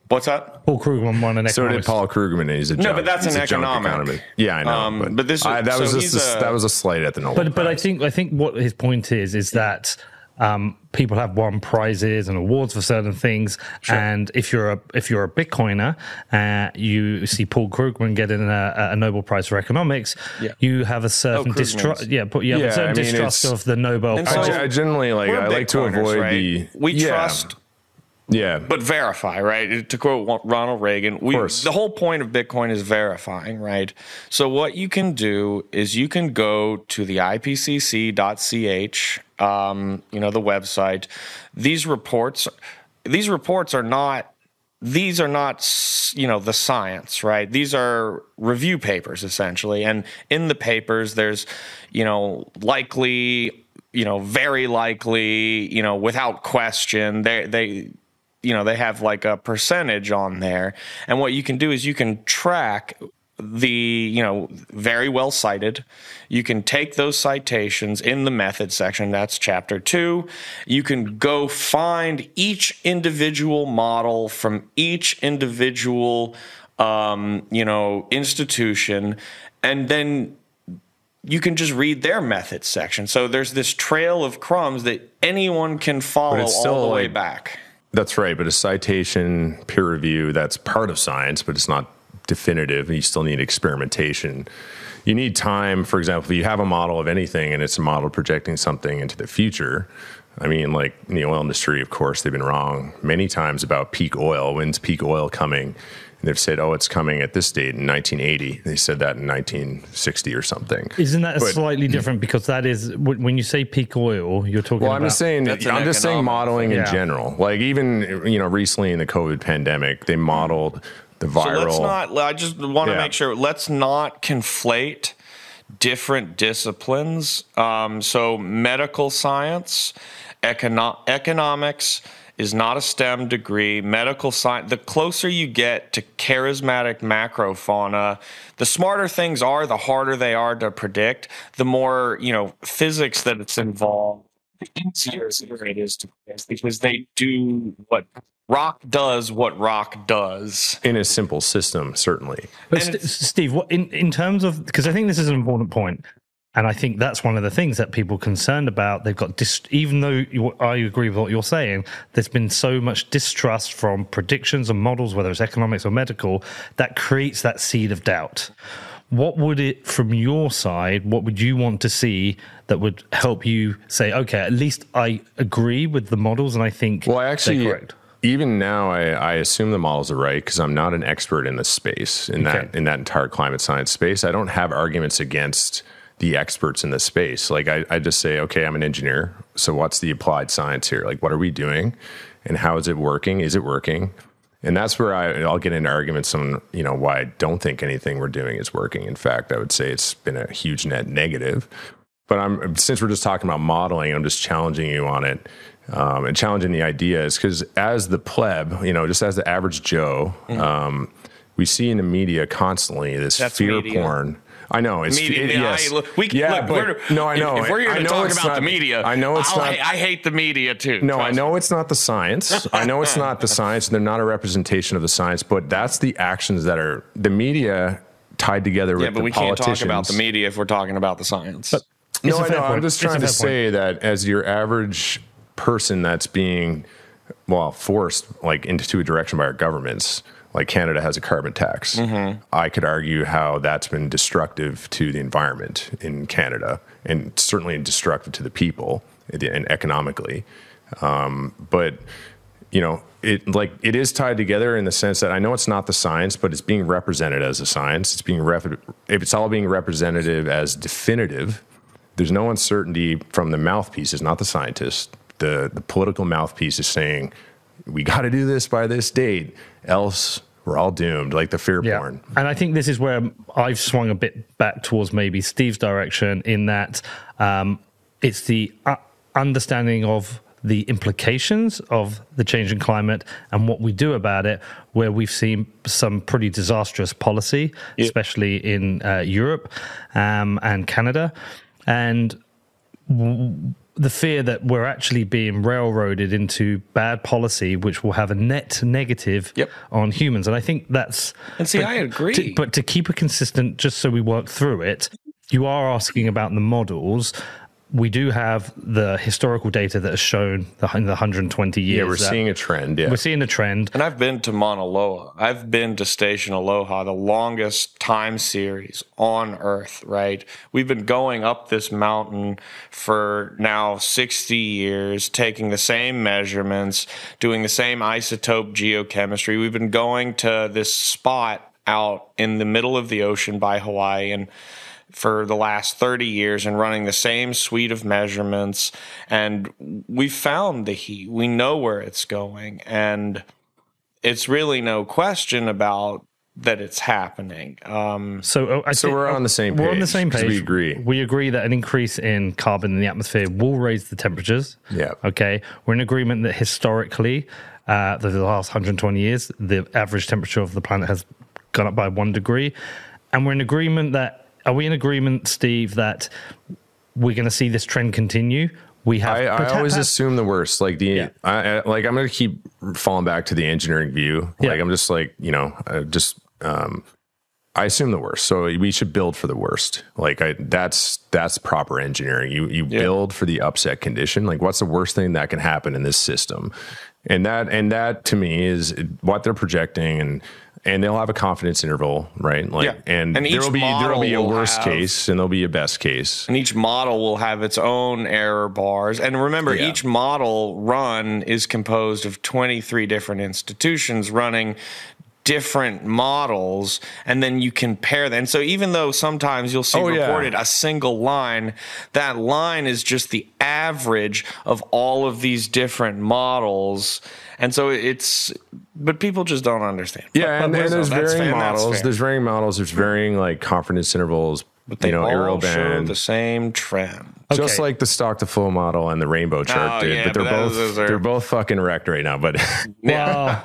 What's that? Paul Krugman won an So did economist. Paul Krugman. and He's a No, junk- but that's he's an a junk economic. economist. Yeah, I know. Um, but, but this- I, that so was he's just a, a- that was a slight at the Nobel. but but I Prize. think I think what his point is is that um, people have won prizes and awards for certain things, and if you're a if you're a Bitcoiner, uh, you see Paul Krugman getting a, a Nobel Prize for economics. Yeah. You have a certain Krugman's. distrust. Yeah, but you have Yeah, a certain I mean, distrust it's- of the Nobel And I, Prize. so- ge- I generally like. We're I like to Bitcoiners, avoid right? the. we yeah, trust Yeah, but verify, right? To quote Ronald Reagan, we, the whole point of Bitcoin is verifying, right? So what you can do is you can go to the ipcc.ch, um, you know, the website. These reports, these reports are not. These are not, you know, the science, right? These are review papers essentially, and in the papers, there's, you know, likely, you know, very likely, you know, without question. They they you know they have like a percentage on there. And what you can do is you can track the you know very well cited. You can take those citations in the method section. That's chapter 2 you can go find each individual model from each individual um, you know institution. And then you can just read their methods section. So there's this trail of crumbs that anyone can follow all the way like, back That's right, but a citation peer review that's part of science, but it's not definitive. You still need experimentation. You need time. For example, if you have a model of anything and it's a model projecting something into the future, I mean, like in the oil industry, of course, they've been wrong many times about peak oil. When's peak oil coming? And they've said, oh, it's coming at this date in 1980. They said that in 1960 or something. Isn't that But- slightly different? Because that is when when you say peak oil, you're talking Well. I'm just saying. That's I'm just saying economic modeling in general. Like even you know recently in the COVID pandemic, they modeled the viral. So let's not. I just want to Yeah. make sure. Let's not conflate different disciplines. Um, so medical science, econo- economics is not a STEM degree. Medical science. The closer you get to charismatic macrofauna, the smarter things are. The harder they are to predict. The more you know physics that it's involved. The easier it is to predict because they do what rock does. What rock does. in a simple system, certainly. But St- Steve, what in, in terms of because I think this is an important point, and I think that's one of the things that people are concerned about. They've got dis, even though you, I agree with what you're saying, there's been so much distrust from predictions and models, whether it's economics or medical, that creates that seed of doubt. What would it, from your side, what would you want to see that would help you say, okay, at least I agree with the models, and I think Well, I actually, correct. even now, I, I assume the models are right because I'm not an expert in this space in Okay. that in that entire climate science space. I don't have arguments against the experts in this space. Like I, I just say, okay, I'm an engineer, so what's the applied science here? Like, what are we doing? and how is it working? Is it working? And that's where I, I'll get into arguments on you know why I don't think anything we're doing is working. In fact, I would say it's been a huge net negative. But I'm since we're just talking about modeling, I'm just challenging you on it um, and challenging the ideas because as the pleb, you know, just as the average Joe, um, we see in the media constantly this That's fear media. porn. I know it's Media, it- yes. I- look, we, yeah, look, but we're, no, I know. If, we're here I to know talk it's about not- the media, I know it's I'll not. I hate the media too. No, I know me. it's not the science. I know it's not the science. They're not a representation of the science, but that's the actions that are the media tied together with Yeah, but the we can't talk about the media if we're talking about the science. No, It's a I fair know. I'm just trying to fair say that as your average person that's being, well, forced like into a direction by our governments, like Canada has a carbon tax. Mm-hmm. I could argue how that's been destructive to the environment in Canada and certainly destructive to the people and economically. Um, but you know, it like it is tied together in the sense that I know it's not the science, but it's being represented as a science. It's being rep- if it's all being representative as definitive, there's no uncertainty from the mouthpieces, not the scientist. The the political mouthpiece is saying we got to do this by this date, else we're all doomed. Like the fear Yeah. porn. And I think this is where I've swung a bit back towards maybe Steve's direction in that um, it's the uh, understanding of the implications of the changing climate and what we do about it, where we've seen some pretty disastrous policy, especially in uh, Europe um, and Canada. And the fear that we're actually being railroaded into bad policy, which will have a net negative Yep. on humans. And I think that's. And see, but I agree. to- but to keep it consistent, just so we work through it, you are asking about the models. We do have the historical data that has shown the, in the 120 years. Yeah, we're that- seeing a trend. Yeah, we're seeing a trend. And I've been to Mauna Loa. I've been to Station Aloha, the longest time series on Earth, right? We've been going up this mountain for now 60 years, taking the same measurements, doing the same isotope geochemistry. We've been going to this spot out in the middle of the ocean by Hawaii and for the last 30 years and running the same suite of measurements and we found the heat we know where it's going and it's really no question about that it's happening um, So, uh, I So think- we're on the same We're on the page, same 'cause page. we agree. We agree that an increase in carbon in the atmosphere will raise the temperatures. Yeah. Okay. We're in agreement that historically, uh, the last 120 years, the average temperature of the planet has gone up by one degree, and we're in agreement that. Are we in agreement, Steve, that we're going to see this trend continue? We have. I, I prota- always assume the worst. Like the, Yeah. I, I, like I'm gonna keep falling back to the engineering view. Yeah. Like I'm just like you know, I just um, I assume the worst. So we should build for the worst. Like I, that's that's proper engineering. You you build for the upset condition. Like what's the worst thing that can happen in this system? And that and that to me is what they're projecting and. And they'll have a confidence interval, right? Like, Yeah. and, And there will be there will be a worst have- case, and there'll be a best case. and each model will have its own error bars and remember Yeah. each model run is composed of 23 different institutions running different models and then you compare them and so even though sometimes you'll see Oh, yeah. reported a single line that line is just the average of all of these different models and so it's but people just don't understand Yeah, But- and, and there's varying models. There's varying models. There's varying like confidence intervals. but they you know, all show band, the same trend just like the stock to flow model and the rainbow chart Oh, did. yeah, but they're but both are- they're both fucking wrecked right now. But Well,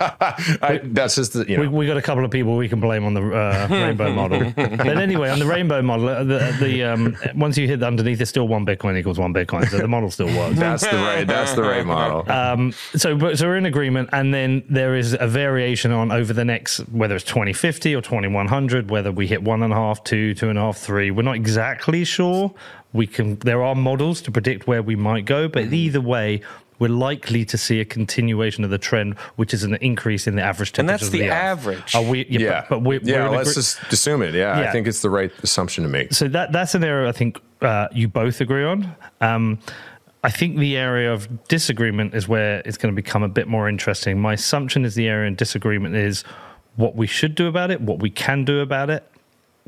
I, that's just the, you know. we, we got a couple of people we can blame on the uh, rainbow model. But anyway, on the rainbow model, uh, the, the um, once you hit underneath, it's still one Bitcoin equals one Bitcoin. So the model still works. that's the right. That's the right model. Um, so, but, so we're in agreement, and then there is a variation on over the next, whether it's 2050 or 2100, whether we hit one and a half, two, two and a half, three. We're not exactly sure. We can. There are models to predict where we might go, but either way. We're likely to see a continuation of the trend, which is an increase in the average temperature. And that's of the average. Are we? Yeah, yeah, but, but we're, yeah. we're let's agree- just assume it. Yeah, Yeah. I think it's the right assumption to make. so that that's an area I think uh, you both agree on. Um, I think the area of disagreement is where it's going to become a bit more interesting. My assumption is the area in disagreement is what we should do about it, what we can do about it,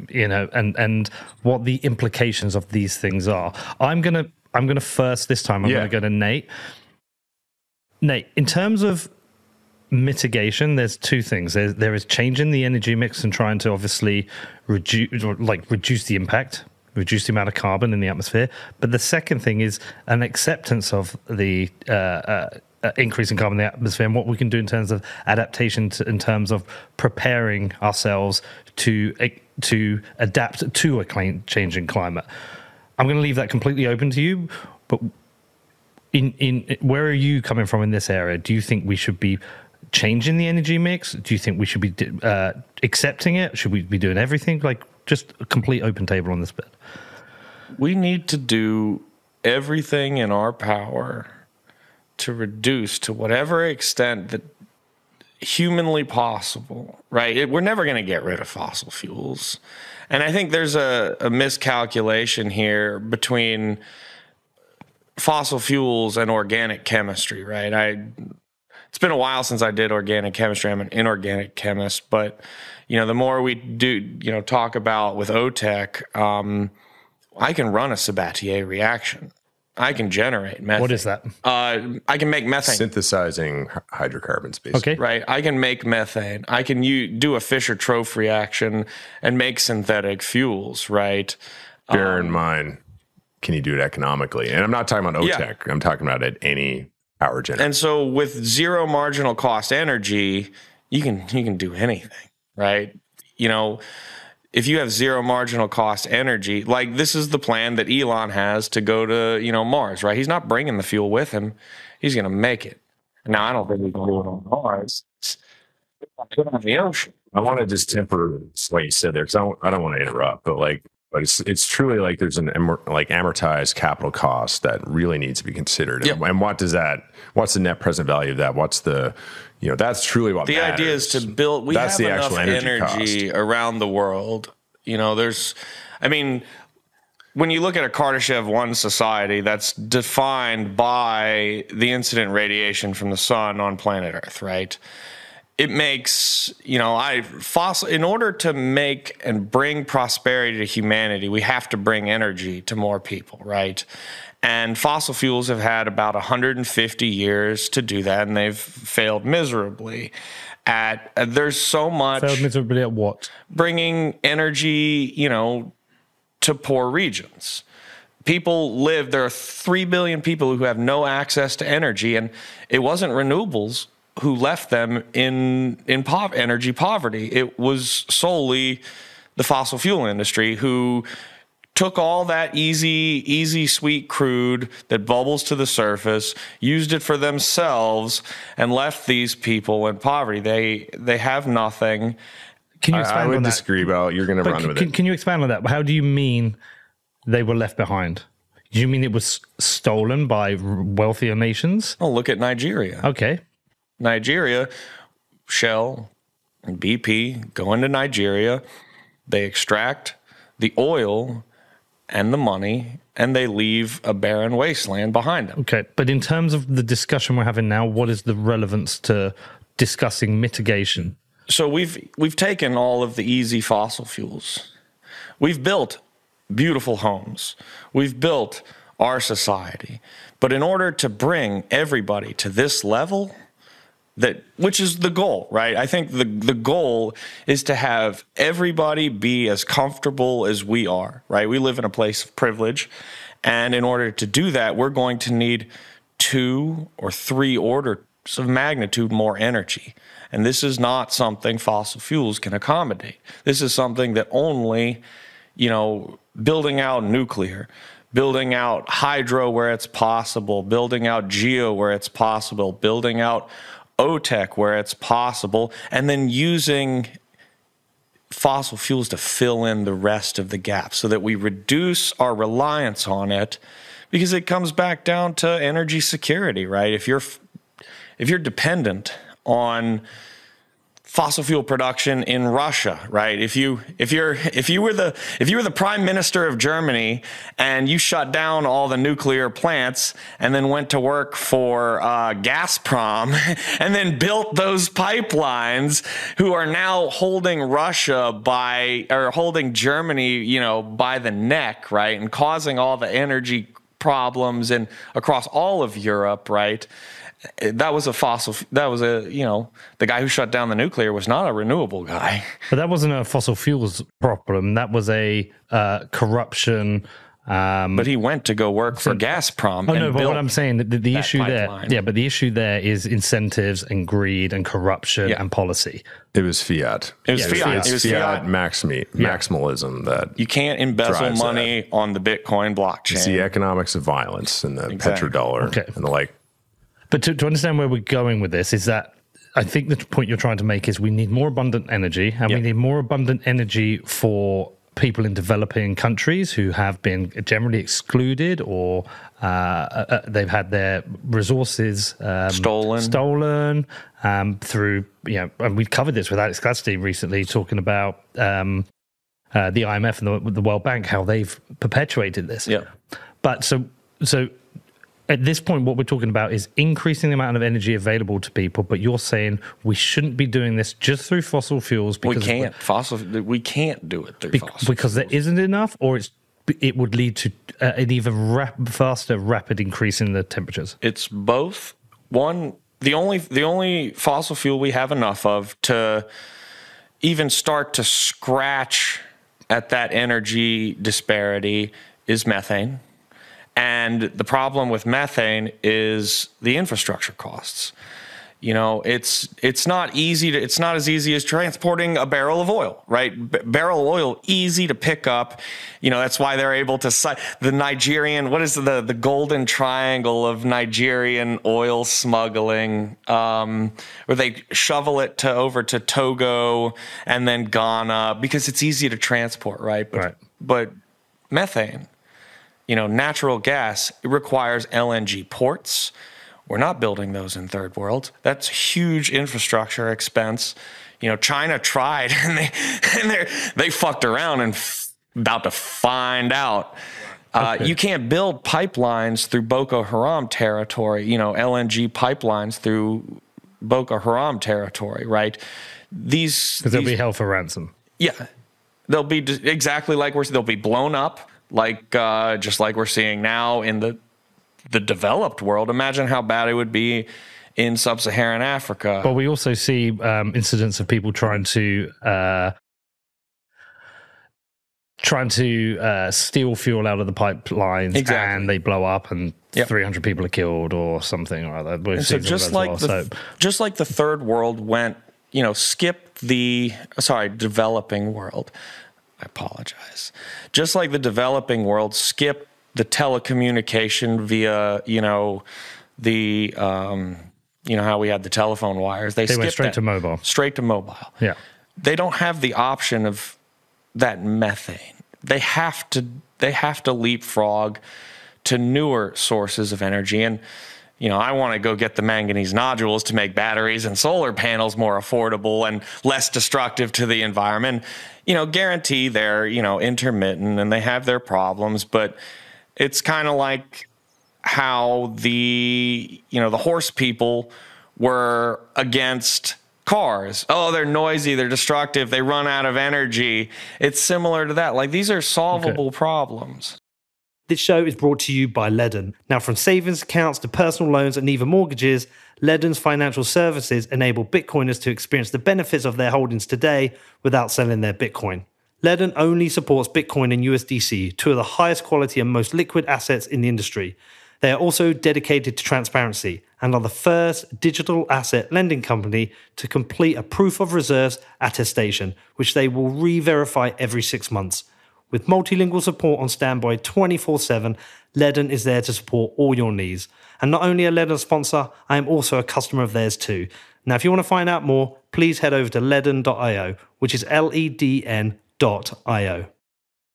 you know, and and what the implications of these things are. I'm gonna I'm gonna first this time. I'm Yeah. gonna go to Nate. Nate, in terms of mitigation, there's two things. There, there is changing the energy mix and trying to obviously reduce, like reduce the impact, reduce the amount of carbon in the atmosphere. But the second thing is an acceptance of the uh, uh, uh, increase in carbon in the atmosphere and what we can do in terms of adaptation, to, in terms of preparing ourselves to to adapt to a changing climate. I'm going to leave that completely open to you, but in in where are you coming from in this area? Do you think we should be changing the energy mix? Do you think we should be uh, accepting it? Should we be doing everything? Like just a complete open table on this bit. We need to do everything in our power to reduce to whatever extent that humanly possible, right? We're never going to get rid of fossil fuels. And I think there's a, a miscalculation here between fossil fuels and organic chemistry, right? I it's been a while since I did organic chemistry. I'm an inorganic chemist, but you know, the more we do, you know, talk about with OTEC, um, I can run a Sabatier reaction. I can generate methane. What is that? Uh, I can make methane. Synthesizing hydrocarbons, basically. Okay. Right. I can make methane. I can u- do a Fischer Tropsch reaction and make synthetic fuels, right? Bear um, in mind, can you do it economically? And I'm not talking about OTEC. Yeah. I'm talking about at any power generator. And so with zero marginal cost energy, you can you can do anything, right? You know, if you have zero marginal cost energy, like this is the plan that Elon has to go to, you know, Mars, right? He's not bringing the fuel with him. He's going to make it. Now, I don't think we can do it on Mars. on the ocean. I want to just temper what you said there because I don't, I don't want to interrupt, but like but it's it's truly like there's an like amortized capital cost that really needs to be considered. Yep. And, and, what does that? What's the net present value of that? What's the you know that's truly what the matters. idea is to build. We that's have the enough energy, energy around the world. You know, there's, I mean. When you look at a Kardashev 1 society that's defined by the incident radiation from the sun on planet Earth, right? it makes you know i fossil in order to make and bring prosperity to humanity we have to bring energy to more people right and fossil fuels have had about 150 years to do that and they've failed miserably at uh, there's so much failed miserably at what bringing energy you know to poor regions people live there are 3 billion people who have no access to energy and it wasn't renewables who left them in in pov- energy poverty. It was solely the fossil fuel industry who took all that easy, easy, sweet crude that bubbles to the surface, used it for themselves, and left these people in poverty. They they have nothing. Can you expand I, I would on disagree about you're going to run can, with it. Can you expand on that? How do you mean they were left behind? Do you mean it was stolen by wealthier nations? Oh, look at Nigeria. Okay. Nigeria, Shell and BP go into Nigeria, they extract the oil and the money, and they leave a barren wasteland behind them. Okay, but in terms of the discussion we're having now, what is the relevance to discussing mitigation? So we've we've taken all of the easy fossil fuels. We've built beautiful homes. We've built our society. But in order to bring everybody to this level, that which is the goal right? I think the the goal is to have everybody be as comfortable as we are right? We live in a place of privilege. And in order to do that we're going to need two or three orders of magnitude more energy. And this is not something fossil fuels can accommodate. This is something that only you know building out nuclear building out hydro where it's possible building out geo where it's possible building out OTEC where it's possible, and then using fossil fuels to fill in the rest of the gap so that we reduce our reliance on it because it comes back down to energy security, right? If you're if you're dependent on fossil fuel production in Russia, right? If you if you're if you were the if you were the prime minister of Germany and you shut down all the nuclear plants and then went to work for uh, Gazprom and then built those pipelines, who are now holding Russia by or holding Germany, you know, by the neck, right, and causing all the energy problems and across all of Europe, right? That was a fossil. That was a you know the guy who shut down the nuclear was not a renewable guy. But that wasn't a fossil fuels problem. That was a uh, corruption. Um, But he went to go work for Gazprom. Oh and no, but what I'm saying, the, the that issue pipeline. there, yeah, but the issue there is incentives and greed and corruption Yeah. and policy. It was fiat. It was Yeah, fiat. it's It was fiat, fiat. maximi- maximalism that You can't embezzle Drives that. money on the Bitcoin blockchain. it's the economics of violence and the Exactly. petrodollar Okay. and the like. But to, to understand where we're going with this is that I think the point you're trying to make is we need more abundant energy, and we need more abundant energy for people in developing countries who have been generally excluded or uh, uh, they've had their resources um, Stolen. stolen um, through you know. And we covered this with Alex Gladstein recently, talking about. Um, uh, the IMF and the, the World Bank, how they've perpetuated this. Yeah. But so so at this point, what we're talking about is increasing the amount of energy available to people. But you're saying we shouldn't be doing this just through fossil fuels we because can't fossil. We can't do it through be- fossil. because there isn't enough, or it's it would lead to uh, an even rap- faster, rapid increase in the temperatures. It's both. One, the only the only fossil fuel we have enough of to even start to scratch at that energy disparity is methane. And the problem with methane is the infrastructure costs. You know, it's it's not easy to it's not as easy as transporting a barrel of oil, right? B- barrel of oil easy to pick up. You know, that's why they're able to si- the Nigerian what is the the golden triangle of Nigerian oil smuggling um, where they shovel it to over to Togo and then Ghana because it's easy to transport, right? But Right. but methane you know, natural gas it requires LNG ports. We're not building those in third world. That's huge infrastructure expense. You know, China tried and they and they they fucked around and f- about to find out. Uh, You can't build pipelines through Boko Haram territory. You know, LNG pipelines through Boko Haram territory, right? These Because they'll be held for ransom. yeah, they'll be exactly like we're. They'll be blown up, like uh, just like we're seeing now in the the developed world. Imagine how bad it would be in sub-Saharan Africa. But we also see um, incidents of people trying to uh, trying to uh, steal fuel out of the pipelines, Exactly. and they blow up, and Yep. 300 people are killed, or something or other. We've And so seen some of just like well. the so just like the third world went, you know, skipped the sorry developing world. I apologize. Just like the developing world skipped the telecommunication via, you know, the um, you know how we had the telephone wires. They, They went straight that. to mobile. Straight to mobile. yeah, they don't have the option of that methane. They have to they have to leapfrog to newer sources of energy and you know, I want to go get the manganese nodules to make batteries and solar panels more affordable and less destructive to the environment. You know, guarantee they're, you know, intermittent and they have their problems, but it's kind of like how the, you know, the horse people were against cars. Oh, they're noisy, they're destructive, they run out of energy. It's similar to that. Like these are solvable problems. This show is brought to you by Ledn. Now, from savings accounts to personal loans and even mortgages, Ledn's financial services enable Bitcoiners to experience the benefits of their holdings today without selling their Bitcoin. Ledn only supports Bitcoin and USDC, two of the highest quality and most liquid assets in the industry. They are also dedicated to transparency and are the first digital asset lending company to complete a proof of reserves attestation, which they will re verify every six months. With multilingual support on standby 24 7, Ledn is there to support all your needs. And not only a Ledn sponsor, I am also a customer of theirs too. Now, if you want to find out more, please head over to ledn.io, which is L E D N.io.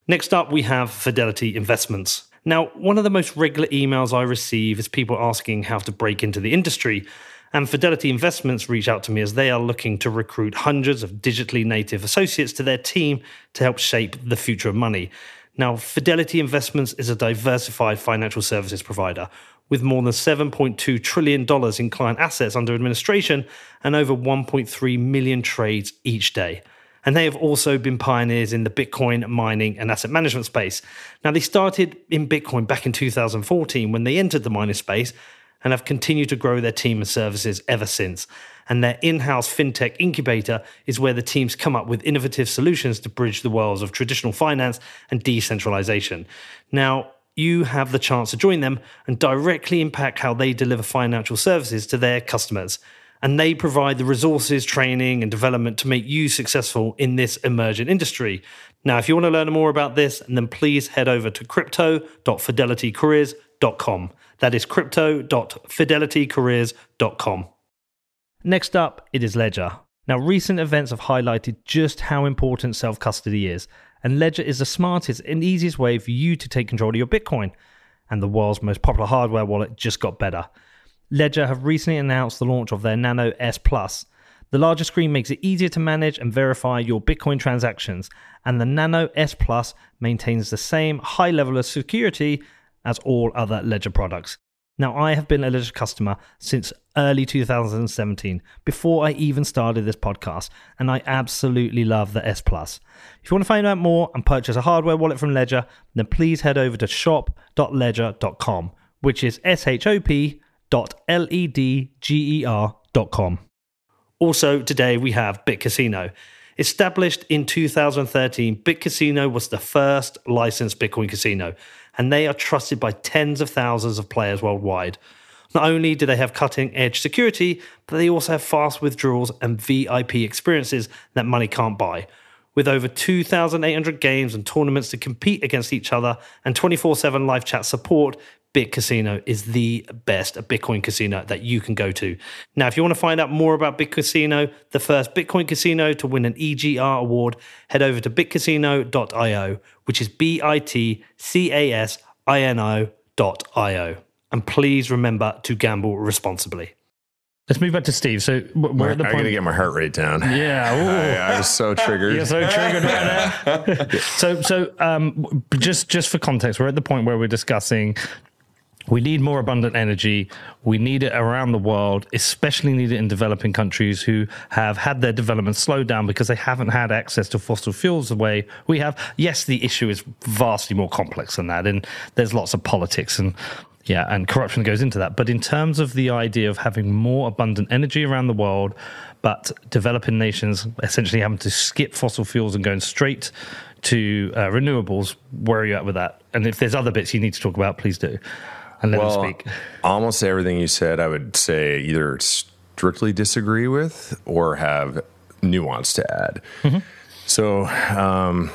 Next up, we have Fidelity Investments. Now, one of the most regular emails I receive is people asking how to break into the industry. And Fidelity Investments reach out to me as they are looking to recruit hundreds of digitally native associates to their team to help shape the future of money. Now, Fidelity Investments is a diversified financial services provider with more than $7.2 trillion in client assets under administration and over 1.3 million trades each day. And they have also been pioneers in the Bitcoin mining and asset management space. Now, they started in Bitcoin back in 2014 when they entered the mining space and have continued to grow their team and services ever since. And their in house fintech incubator is where the teams come up with innovative solutions to bridge the worlds of traditional finance and decentralization. Now, you have the chance to join them and directly impact how they deliver financial services to their customers. And they provide the resources, training, and development to make you successful in this emergent industry. Now, if you want to learn more about this, then please head over to crypto.fidelitycareers.com. That is crypto.fidelitycareers.com. Next up, it is Ledger. Now, recent events have highlighted just how important self custody is, and Ledger is the smartest and easiest way for you to take control of your Bitcoin. And the world's most popular hardware wallet just got better. Ledger have recently announced the launch of their Nano S Plus. The larger screen makes it easier to manage and verify your Bitcoin transactions, and the Nano S Plus maintains the same high level of security as all other Ledger products. Now, I have been a Ledger customer since early 2017, before I even started this podcast, and I absolutely love the S Plus. If you want to find out more and purchase a hardware wallet from Ledger, then please head over to shop.ledger.com, which is S H O P dot L E D G E R dot com. Also, today we have Bit Casino. Established in 2013, Bit Casino was the first licensed Bitcoin casino, and they are trusted by tens of thousands of players worldwide. Not only do they have cutting edge security, but they also have fast withdrawals and VIP experiences that money can't buy. With over 2,800 games and tournaments to compete against each other and 24 7 live chat support, Bit Casino is the best Bitcoin casino that you can go to. Now, if you want to find out more about Bit Casino, the first Bitcoin casino to win an EGR award, head over to bitcasino.io, which is B I T C A S I N O.io. And please remember to gamble responsibly. Let's move back to Steve. So we're at the I point. gotta get my heart rate down. yeah. ooh. I, I was so triggered. You're so triggered right now. so, so um, just just for context, we're at the point where we're discussing we need more abundant energy. We need it around the world, especially need it in developing countries who have had their development slowed down because they haven't had access to fossil fuels the way we have. Yes, the issue is vastly more complex than that, and there's lots of politics and yeah, and corruption goes into that. But in terms of the idea of having more abundant energy around the world, but developing nations essentially having to skip fossil fuels and going straight to uh, renewables, where are you at with that? And if there's other bits you need to talk about, please do. And let well, them speak. almost everything you said, I would say either strictly disagree with or have nuance to add. Mm-hmm. So, um,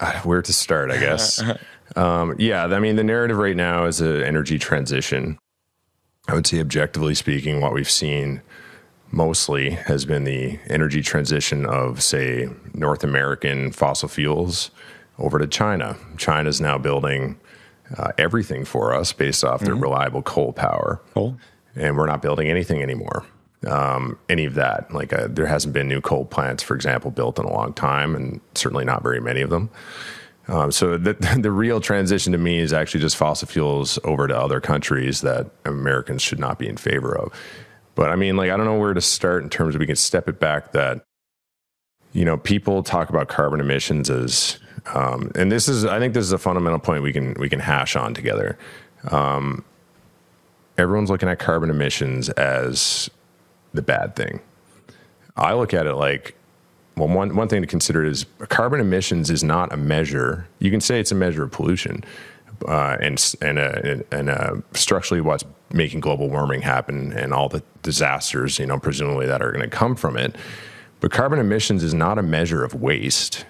uh, where to start, I guess. um, yeah, I mean, the narrative right now is an energy transition. I would say, objectively speaking, what we've seen mostly has been the energy transition of, say, North American fossil fuels over to China. China's now building uh, everything for us based off their reliable coal power. And we're not building anything anymore. Um, any of that. Like, uh, there hasn't been new coal plants, for example, built in a long time, and certainly not very many of them. Um, so the the real transition to me is actually just fossil fuels over to other countries that Americans should not be in favor of. But I mean, like, I don't know where to start in terms of we can step it back. That you know, people talk about carbon emissions as, um, and this is, I think this is a fundamental point we can we can hash on together. Um, everyone's looking at carbon emissions as the bad thing. I look at it like well, one, one thing to consider is carbon emissions is not a measure. You can say it's a measure of pollution, uh, and and uh, and uh, structurally what's making global warming happen and all the disasters, you know, presumably that are going to come from it. But carbon emissions is not a measure of waste.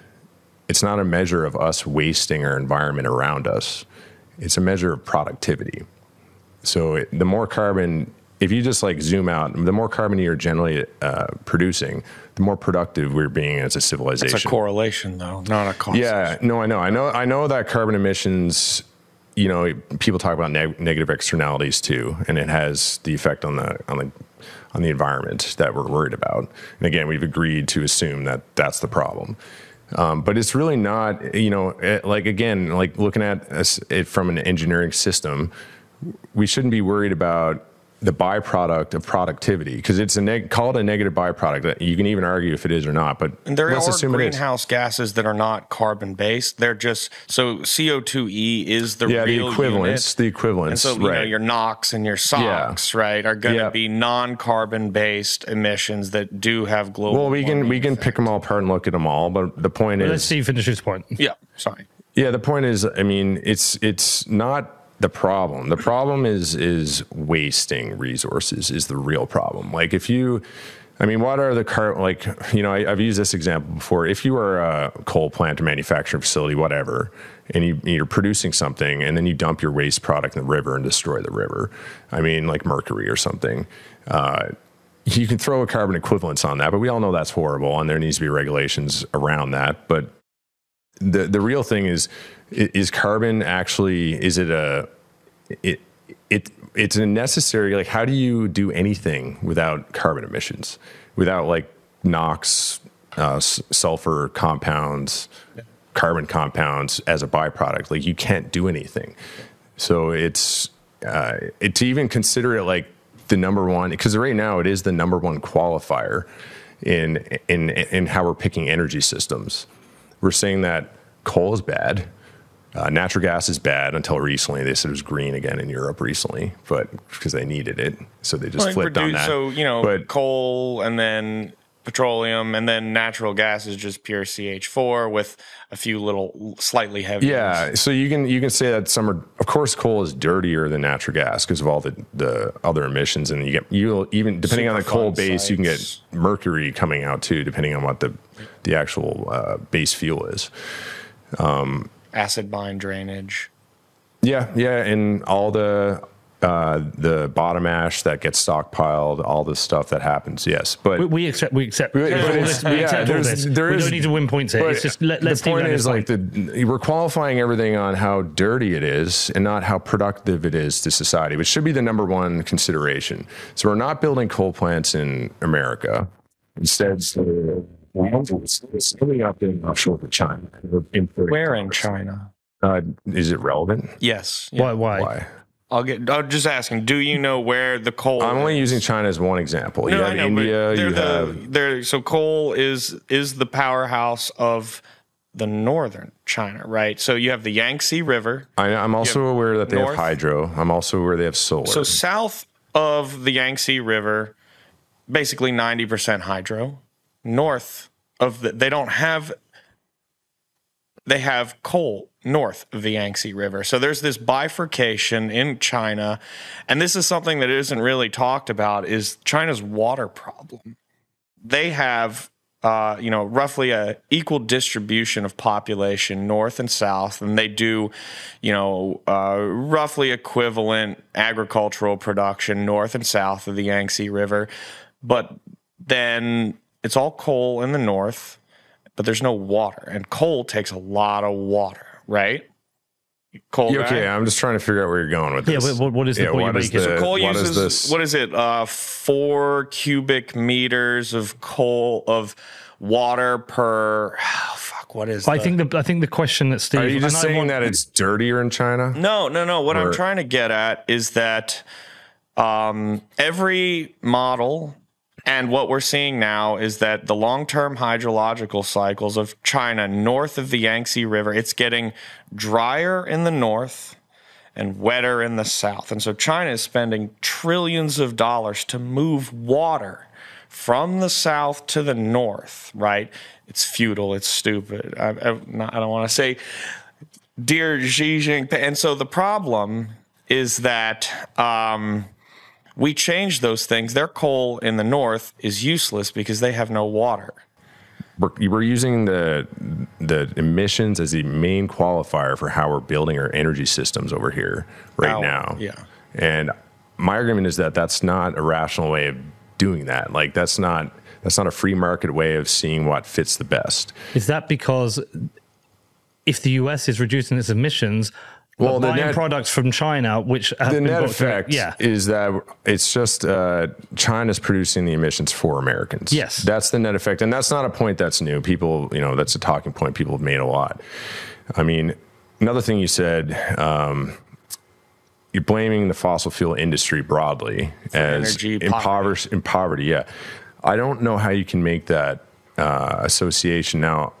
It's not a measure of us wasting our environment around us. It's a measure of productivity. So it, the more carbon, if you just like zoom out, the more carbon you're generally uh, producing, the more productive we're being as a civilization. It's a correlation, though, not a cause. Yeah, no, I know, I know, I know that carbon emissions. You know, people talk about neg- negative externalities too, and it has the effect on the on the on the environment that we're worried about. And again, we've agreed to assume that that's the problem. Um, but it's really not, you know, it, like again, like looking at it from an engineering system, we shouldn't be worried about the byproduct of productivity because it's a neg- called a negative byproduct. You can even argue if it is or not, but And there let's are assume it is. greenhouse gases that are not carbon based. They're just so CO2e is the Yeah, the real equivalents, unit. the And equivalents, so you know your NOx and your SOx, right, are going to Yeah. be non-carbon based emissions that do have global. well, we can we can effect. pick them all apart and look at them all, but the point is Let's is, see finish his point. Yeah, sorry. Yeah, the point is, I mean, it's it's not the problem. The problem is is wasting resources is the real problem. Like if you, I mean, what are the current, like? You know, I, I've used this example before. If you are a coal plant or manufacturing facility, whatever, and you, you're producing something, and then you dump your waste product in the river and destroy the river. I mean, like mercury or something. Uh, you can throw a carbon equivalence on that, but we all know that's horrible, and there needs to be regulations around that. But the the real thing is is carbon actually is it a it it it's a necessary like how do you do anything without carbon emissions? Without like NOx uh, sulfur compounds carbon compounds as a byproduct. Like you can't do anything. So it's uh, it, to even consider it like the number one because right now it is the number one qualifier in in in how we're picking energy systems. We're saying that coal is bad. Uh, natural gas is bad until recently. They said it was green again in Europe recently, but because they needed it, so they just Like flipped on that. So you know, but coal and then petroleum and then natural gas is just pure CH4 with a few little slightly heavy. yeah, so you can you can say that some are, of course, coal is dirtier than natural gas because of all the the other emissions, and you get you even depending on the coal base, you can get mercury coming out too, depending on what the the actual uh, base fuel is. Acid mine drainage. Yeah, yeah, and all the uh, the bottom ash that gets stockpiled, all the stuff that happens. Yes, but We, we accept. We accept. But all it's- we yeah, accept all there's- this. there we is- don't need to win points here. It's just let, let's the point is that like the we're qualifying everything on how dirty it is and not how productive it is to society, which should be the number one consideration. So we're not building coal plants in America. Instead, so it's coming up in offshore to China. Where in China? Uh, is it relevant? Yes. Why? Why? Why? I'll get. I'm just asking. Do you know where the coal? I'm only using China as one example. you No, have I know, India, but you the, have they're so coal is is the powerhouse of the northern China, right? So you have the Yangtze River. I, I'm also aware that they north. have hydro. I'm also aware they have solar. So south of the Yangtze River, basically 90% hydro. North of the, they don't have, they have coal north of the Yangtze River. So there's this bifurcation in China. And this is something that isn't really talked about is China's water problem. They have uh, you know, roughly a equal distribution of population north and south, and they do, you know, uh, roughly equivalent agricultural production north and south of the Yangtze River, but then it's all coal in the north, but there's no water, and coal takes a lot of water, right? Coal. Yeah, guy? okay, I'm just trying to figure out where you're going with Yeah, this. what- what is the point what you're making? the- coal what is uses this? what is it? Uh, four cubic meters of coal of water per. Oh, fuck, what is? I the- think the I think the question that Steve. Are you just saying want- that it's dirtier in China? No, no, no. What I'm trying to get at is that um, every model and what we're seeing now is that the long-term hydrological cycles of China north of the Yangtze River, it's getting drier in the north and wetter in the south. And so China is spending trillions of dollars to move water from the south to the north, right? It's futile, it's stupid. I, I, not- I don't want to say dear Xi Jinping. And so the problem is that um, we change those things. Their coal in the north is useless because they have no water. We're, we're using the the emissions as the main qualifier for how we're building our energy systems over here right Power, now. yeah. And my argument is that that's not a rational way of doing that. Like that's not that's not a free market way of seeing what fits the best. Is that because if the US is reducing its emissions, Well, well, the buying net- products from China, which have the been net bought through- effect yeah, is that it's just uh, China's producing the emissions for Americans. Yes. that's the net effect, and that's not a point that's new. People, you know, that's a talking point people have made a lot. I mean, another thing you said, um, you're blaming the fossil fuel industry broadly as energy in poverty. in poverty. Yeah, I don't know how you can make that uh, association now.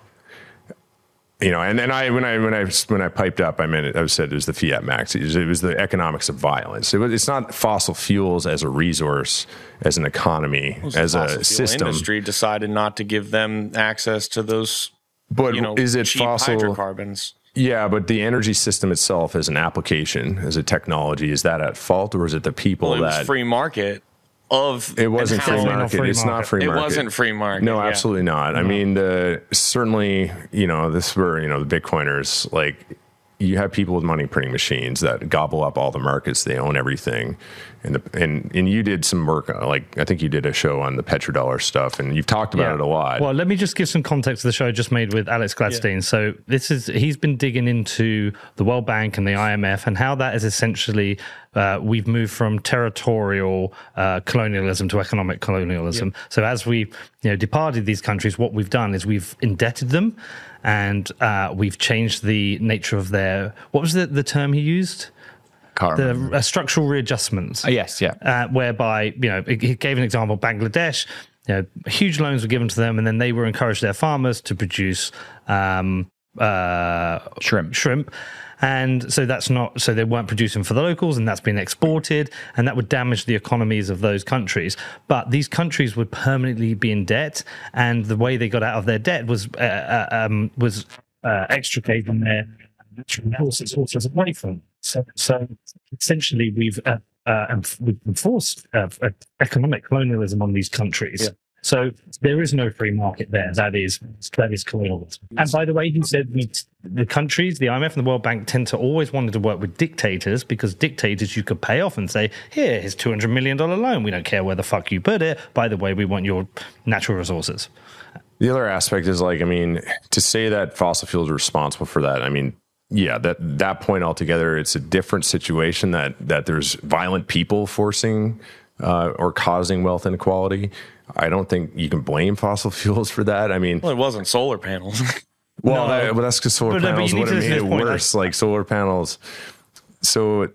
You know, and then I when I when I when I piped up, I meant it, I said it was the fiat max. It was, it was the economics of violence. It was, it's not fossil fuels as a resource, as an economy, as a system. Industry decided not to give them access to those. But you know, is it fossil? hydrocarbons? Yeah, but the energy system itself as an application, as a technology, is that at fault or is it the people Well, it that free market of. it wasn't free market. Definitely not market? free it's not market. free It market. wasn't free market. No, yeah. absolutely not. I mean, the certainly, you know, this were, you know, the Bitcoiners, like you have people with money printing machines that gobble up all the markets. They own everything. And the, and, and you did some work, uh, like I think you did a show on the petrodollar stuff and you've talked about it a lot. Well, let me just give some context to the show I just made with Alex Gladstein. So this is he's been digging into the World Bank and the IMF and how that is essentially uh, we've moved from territorial uh, colonialism to economic colonialism. So as we you know departed these countries, what we've done is we've indebted them and uh, we've changed the nature of their what was the, the term he used Can't the remember. uh, structural readjustments Oh, yes, yeah. uh, whereby you know he gave an example Bangladesh you know huge loans were given to them and then they were encouraged their farmers to produce um, uh, Shrimp. shrimp and so that's not so they weren't producing for the locals and that's been exported and that would damage the economies of those countries but these countries would permanently be in debt and the way they got out of their debt was uh, uh, um, was uh, extricating their natural resources sources away from them. So so essentially we've uh, uh, we've enforced uh, uh, economic colonialism on these countries so there is no free market there. That is that is colonialism. And by the way, he said the countries, the IMF and the World Bank, tend to always wanted to work with dictators because dictators you could pay off and say, "Here, here's two hundred million dollar loan. We don't care where the fuck you put it. By the way, we want your natural resources." The other aspect is like, I mean, to say that fossil fuels are responsible for that, I mean, yeah, that that point altogether, it's a different situation that that there's violent people forcing uh, or causing wealth inequality. I don't think you can blame fossil fuels for that. I mean, Well, it wasn't solar panels. well, that, well that's because solar But no, but panels you would have made it point, worse. Like solar panels. So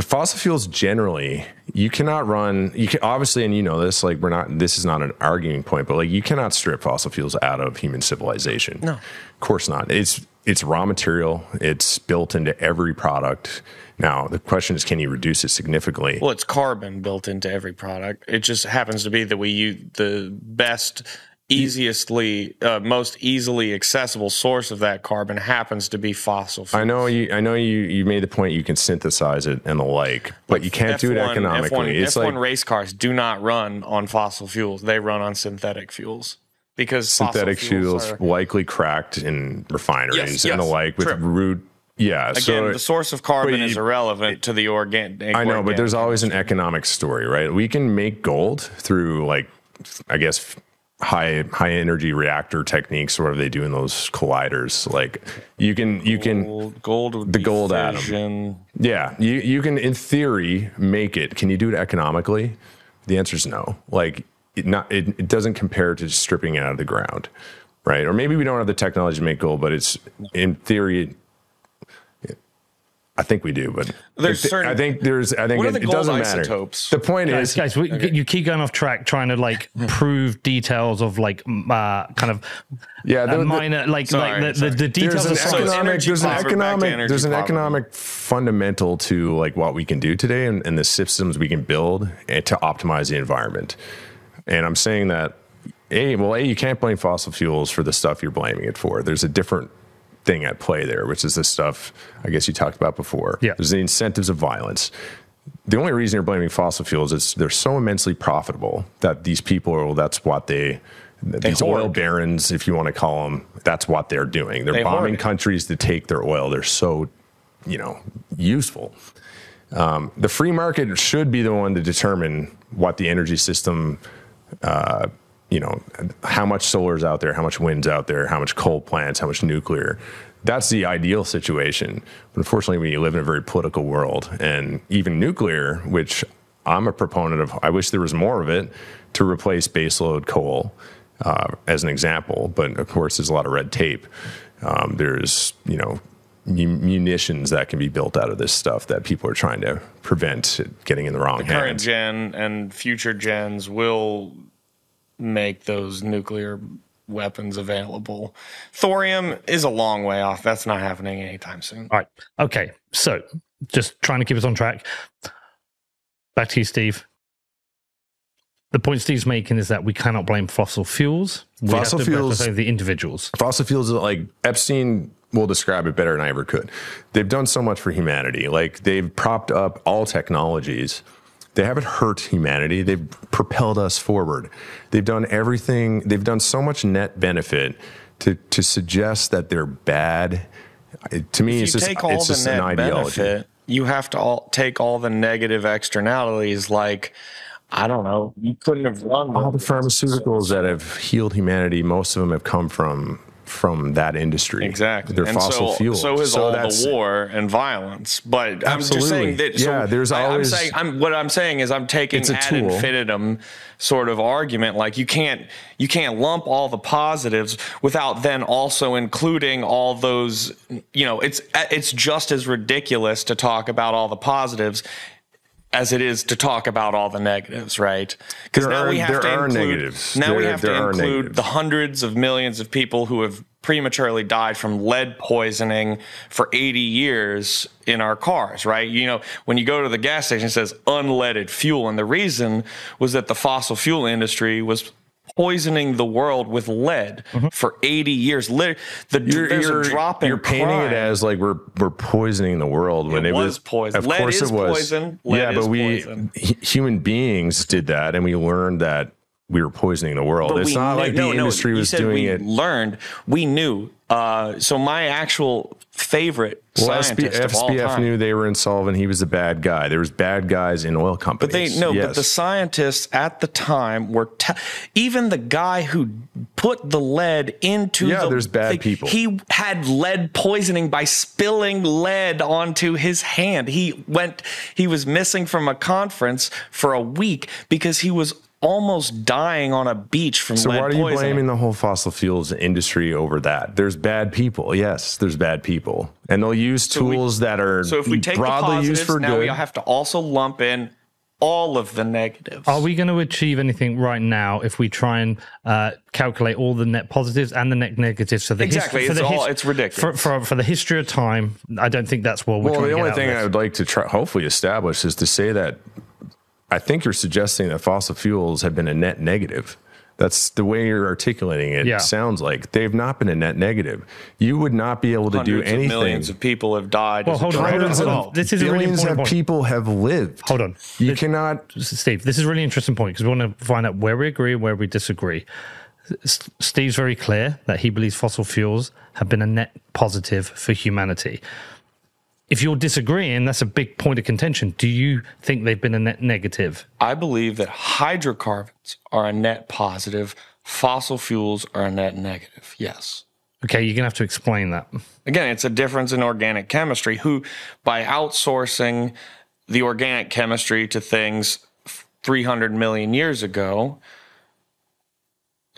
the fossil fuels generally, you cannot run. You can obviously, and you know this. Like we're not. This is not an arguing point, but like you cannot strip fossil fuels out of human civilization. No, of course not. It's it's raw material. It's built into every product. Now the question is, can you reduce it significantly? well, it's carbon built into every product. It just happens to be that we use the best, easiestly, uh, most easily accessible source of that carbon happens to be fossil fuels. I know you. I know you. You made the point you can synthesize it and the like, but you can't do it economically. F1, it's F1 like race cars do not run on fossil fuels; they run on synthetic fuels because synthetic fuels are- likely cracked in refineries Yes, and the like with true. root. Yeah. Again, so the source of carbon but is you- irrelevant to the organic. I know, but there's always an economic story, right? We can make gold through like, I guess, high high energy reactor techniques, or whatever they do in those colliders. Like, you can you can gold. The gold atom. Yeah, you you can in theory make it. Can you do it economically? The answer is no. Like it not it, it doesn't compare to just stripping it out of the ground, right? Or maybe we don't have the technology to make gold, but it's in theory. I think we do, but There's I, certain- I think there's. I think it, the it doesn't matter. The point Guys, is, guys, we, you keep going off track trying to like prove details of like uh, kind of yeah, uh, the- the- minor like Sorry, like the, sorry. the, the details there's of an So economic energy there's an poverty, back to economic there's an economic fundamental to like what we can do today and, and the systems we can build and to optimize the environment and i'm saying that a well a you can't blame fossil fuels for the stuff you're blaming it for there's a different thing at play there which is the stuff i guess you talked about before Yeah. there's the incentives of violence the only reason you're blaming fossil fuels is they're so immensely profitable that these people are well, that's what they, these hoard. oil barons if you want to call them that's what they're doing they're They bombing it. countries to take their oil they're so you know useful um, the free market should be the one to determine what the energy system uh, you know how much solar is out there how much wind's out there how much coal plants how much nuclear. That's the ideal situation. But unfortunately we live in a very political world and even nuclear which i'm a proponent of i wish there was more of it to replace baseload coal uh, as an example. But of course there's a lot of red tape. Um, there's you know munitions that can be built out of this stuff that people are trying to prevent it getting in the wrong current hands. Current gen and future gens will make those nuclear weapons available. Thorium is a long way off. That's not happening anytime soon. All right. Okay. So just trying to keep us on track. Back to you, Steve. The point Steve's making is that we cannot blame fossil fuels. We Fossil have to fuels- blame the individuals. fossil fuels like epstein will describe it better than i ever could they've done so much for humanity like they've propped up all technologies they haven't hurt humanity. They've propelled us forward. They've done everything. They've done so much net benefit to to suggest that they're bad. It- to me If it's just it's just an ideology. benefit, you have to all take all the negative externalities like I don't know, you couldn't have run all the pharmaceuticals that have healed humanity most of them have come from from that industry Exactly. they're and fossil so, fuels So is all that's- the war and violence. But I'm just Absolutely. saying that. So Yeah, there's I, always- I'm saying. I'm what I'm saying is I'm taking ad tool. infinitum sort of argument. Like you can't you can't lump all the positives without then also including all those. You know, it's it's just as ridiculous to talk about all the positives. As it is to talk about all the negatives, right? Because There now are- we have there to include. negatives. Now we have to include negatives. the hundreds of millions of people who have prematurely died from lead poisoning for 80 years in our cars, right? You know, when you go to the gas station, it says unleaded fuel. And the reason was that the fossil fuel industry was poisoning the world with lead for 80 years. Lit- the, You're, there's you're, a drop in you're painting crime. it as like we're we're poisoning the world when It it, was poison. Of Lead course is it was. poison. Lead yeah, but we human beings did that, and we learned that we were poisoning the world. But it's not knew- like no, the no, industry was doing we it. Learned, we knew. Uh, so my actual favorite Well, scientist all SBF knew they were insolvent. He was a bad guy. There was bad guys in oil companies. But they no, yes. but the scientists at the time were te- even the guy who put the lead into Yeah, the there's bad thing, people. He had lead poisoning by spilling lead onto his hand. He went he was missing from a conference for a week because he was almost dying on a beach from So lead why are you poisoning. blaming the whole fossil fuels industry over that? There's bad people. Yes, there's bad people, and they'll use we- tools that are so if we take the broadly positives, used for now good. we have to also lump in all of the negatives. Are we going to achieve anything right now if we try and uh, calculate all the net positives and the net negatives for the Exactly. history? It's all- it's ridiculous. For, for, for the history of time, I don't think that's what we're Well, trying the to get only out thing I would like to try, hopefully establish is to say that I think you're suggesting that fossil fuels have been a net negative. That's the way you're articulating it. Yeah. Sounds like they've not been a net negative. You would not be able to do Hundreds of anything. millions of people have died. Well, hold on, hold on, hold on. This is a really Billions important of point. people have lived. Hold on. You cannot. Steve, this is a really interesting point because we want to find out where we agree and where we disagree. S- Steve's very clear that he believes fossil fuels have been a net positive for humanity. If you're disagreeing, that's a big point of contention. Do you think they've been a net negative? I believe that hydrocarbons are a net positive, fossil fuels are a net negative. Yes. Okay, you're going to have to explain that. Again, it's a difference in organic chemistry, who, by outsourcing the organic chemistry to things 300 million years ago,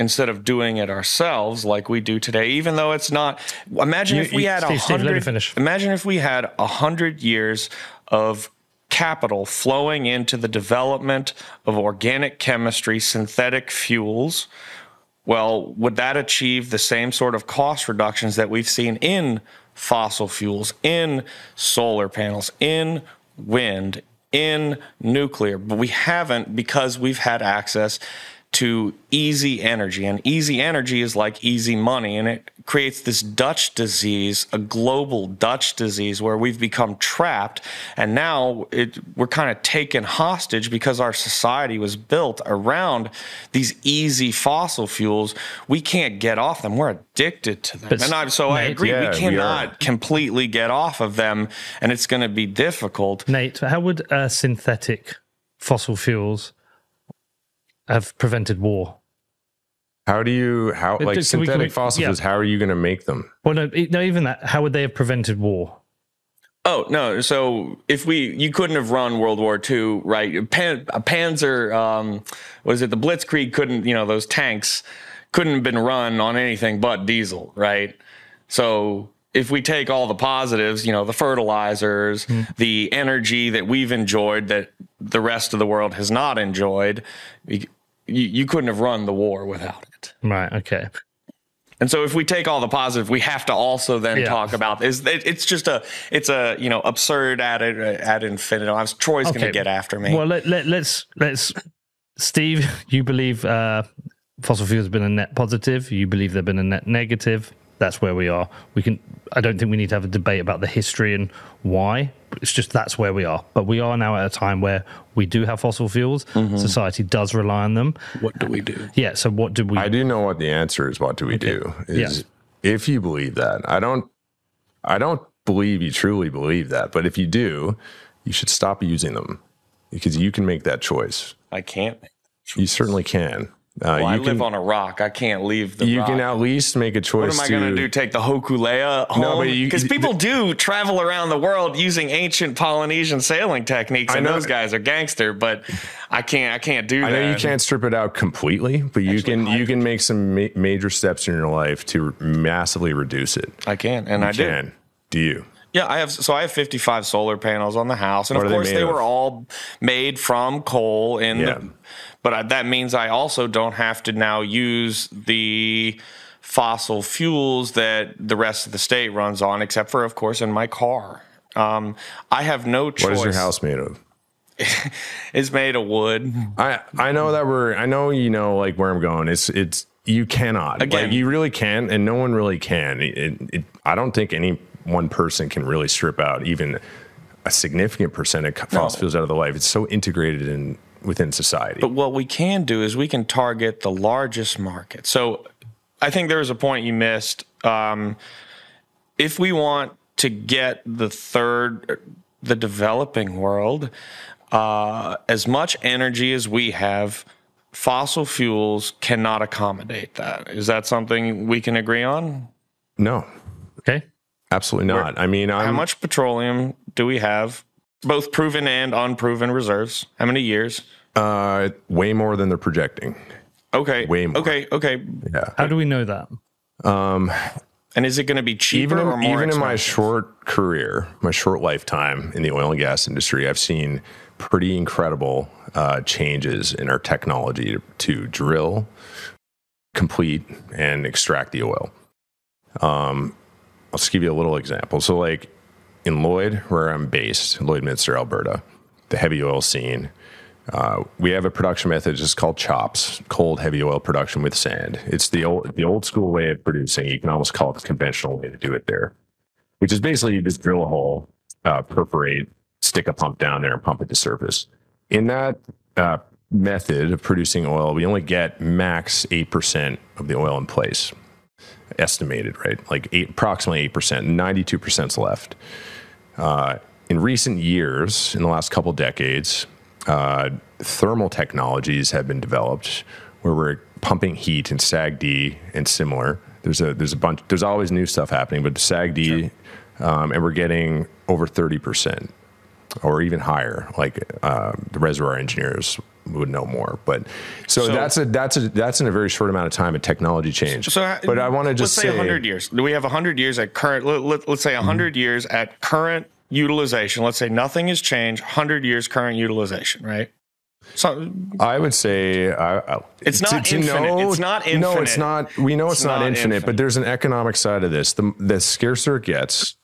instead of doing it ourselves like we do today, even though it's not. Imagine You- if we you- had a hundred. Imagine if we had a hundred years of capital flowing into the development of organic chemistry, synthetic fuels. Well, would that achieve the same sort of cost reductions that we've seen in fossil fuels, in solar panels, in wind, in nuclear? But we haven't because we've had access to easy energy. And easy energy is like easy money. And it creates this Dutch disease, a global Dutch disease where we've become trapped. And now it, we're kind of taken hostage because our society was built around these easy fossil fuels. We can't get off them. We're addicted to them. But and I, so I agree. Yeah, we we cannot are. completely get off of them. And it's going to be difficult. Nate, how would uh, synthetic fossil fuels have prevented war? How do you how Uh, like can synthetic can we- fossil yeah. How are you going to make them? Well, no, no, even that. How would they have prevented war? Oh no! So if we, you couldn't have run World War II, right? Pan, a Panzer, um, was it the Blitzkrieg? Couldn't you know those tanks couldn't have been run on anything but diesel, right? So if we take all the positives, you know, the fertilizers, the energy that we've enjoyed that the rest of the world has not enjoyed, you, you couldn't have run the war without it. Right. Okay. And so if we take all the positive, we have to also then Yeah. talk about is it, it's just a it's a you know absurd ad ad infinitum. I was Troy's going to get after me. Well, let, let, let's let's. Steve, you believe uh, fossil fuels have been a net positive. You believe they've been a net negative. That's where we are. We can. I don't think we need to have a debate about the history and why. It's just that's where we are. But we are now at a time where we do have fossil fuels. Mm-hmm. Society does rely on them. what do we do? Yeah. So what do we? I do know what the answer is. What do we do? Is Yes. if you believe that, I don't. I don't believe you truly believe that, but if you do, you should stop using them because you can make that choice. I can't. You certainly can. Uh, Well, you I can. live on a rock. I can't leave the you rock. can at least make a choice. what am I going to do? Take the Hokulea home? No, you- Because people do travel around the world using ancient Polynesian sailing techniques, I and know- those guys are gangster. But I can't. I can't do that. I that. know you can't strip it out completely, but you can. You can make some ma- major steps in your life to massively reduce it. I can, and I do. Can do you? Yeah, I have. So I have 55 solar panels on the house, and What of they course they of? were all made from coal. In Yeah. the, but I, that means I also don't have to now use the fossil fuels that the rest of the state runs on, except for, of course, in my car. Um, I have no choice. What is your house made of? It's made of wood. I I know that we're I know you know like where I'm going. It's it's you cannot Again. like you really can't, and no one really can. It, it, I don't think any one person can really strip out even a significant percent of fossil fuels out of the life. It's so integrated in within society. But what we can do is we can target the largest market. So I think there was a point you missed. Um, if we want to get the third, the developing world, uh, as much energy as we have, fossil fuels cannot accommodate that. Is that something we can agree on? no, okay. Absolutely not. I mean, I'm, How much petroleum do we have, both proven and unproven reserves? How many years? uh, way more than they're projecting. Okay. Way more. Okay. Okay. Yeah. How do we know that? And is it going to be cheaper even or in, more even in my short career, my short lifetime in the oil and gas industry, I've seen pretty incredible uh, changes in our technology to, to drill, complete, and extract the oil. Um, I'll just give you a little example. So, like in Lloyd, where I'm based, Lloydminster, Alberta, the heavy oil scene. Uh, we have a production method just called chops, cold heavy oil production with sand. It's the old the old school way of producing. You can almost call it the conventional way to do it there, which is basically you just drill a hole, uh, perforate, stick a pump down there, and pump it to surface. In that uh, method of producing oil, we only get max eight percent of the oil in place, estimated, right? Like eight, approximately eight percent. Ninety-two percent left. Uh, in recent years, in the last couple decades, uh, thermal technologies have been developed where we're pumping heat in SAGD and similar. There's a there's a bunch. There's always new stuff happening, but SAGD, um, and we're getting over thirty percent or even higher. Like uh, the reservoir engineers would know more, but so, So- that's a that's a that's in a very short amount of time a technology change. So, uh, but I want to just let's say, say, 100 years. Do we have 100 years at current? Let, let, us say 100 years at current utilization. Let's say nothing has changed. 100 years current utilization, right? So I would say It's not infinite. It's not infinite. No, it's not. We know it's, It's not, not infinite, infinite. but there's an economic side of this. The, the scarcer it gets,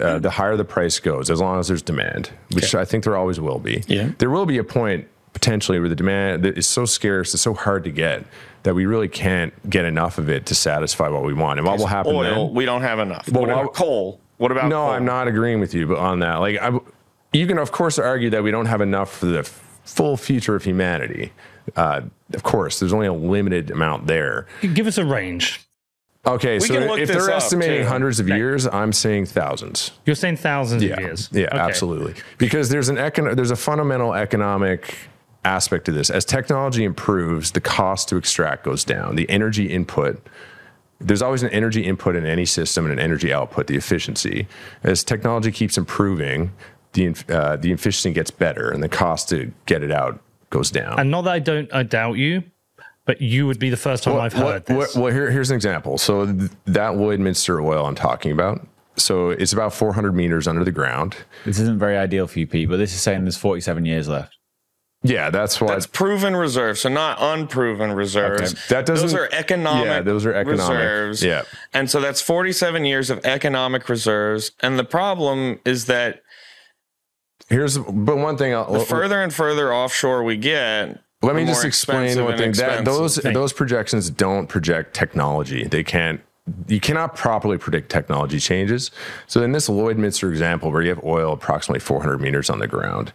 uh, the higher the price goes, as long as there's demand, which I think there always will be. Yeah. There will be a point potentially where the demand is so scarce, it's so hard to get that we really can't get enough of it to satisfy what we want. And what will happen oil, then? we don't have enough. Well, what about why- coal? What about No, coal? I'm not agreeing with you but on that. Like, I, you can of course argue that we don't have enough for the f- full future of humanity. Uh, of course, there's only a limited amount there. Give us a range. Okay, so if they're estimating too. hundreds of years, I'm saying thousands. You're saying thousands Yeah, of years. yeah, Okay. absolutely. Because there's an econ- there's a fundamental economic aspect to this. As technology improves, the cost to extract goes down. The energy input there's always an energy input in any system and an energy output, the efficiency. As technology keeps improving, the uh, the efficiency gets better, and the cost to get it out goes down. And not that I don't I doubt you, but you would be the first time I've heard what, this. well, here, here's an example. So th- that Lloydminster oil I'm talking about, So it's about 400 meters under the ground. This isn't very ideal for you, Pete, but this is saying there's 47 years left. Yeah, that's why. That's proven reserves, so not unproven reserves. Okay. That doesn't- Those are economic. Yeah, those are economic. reserves. Yeah. and so that's 47 years of economic reserves. And the problem is that Here's, but one thing. I'll, the further and further offshore we get, Let me just explain one thing. That, those those projections don't project technology. They can't. You cannot properly predict technology changes. So in this Lloyd Lloydminster example, where you have oil approximately 400 meters on the ground,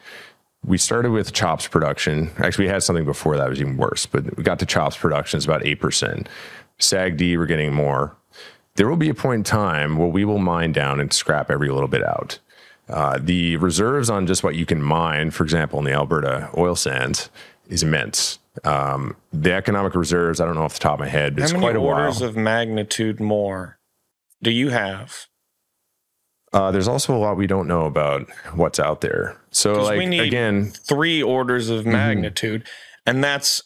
we started with chops production. Actually, we had something before that was even worse, but we got to chops production. It's about eight percent. SAGD, we're getting more. There will be a point in time where we will mine down and scrap every little bit out. Uh, the reserves on just what you can mine, for example, in the Alberta oil sands, is immense. Um, the economic reserves, I don't know off the top of my head, but how it's quite a while. orders of magnitude more do you have? Uh, there's also a lot we don't know about what's out there. So, like we need again, three orders Mm-hmm. of magnitude, and that's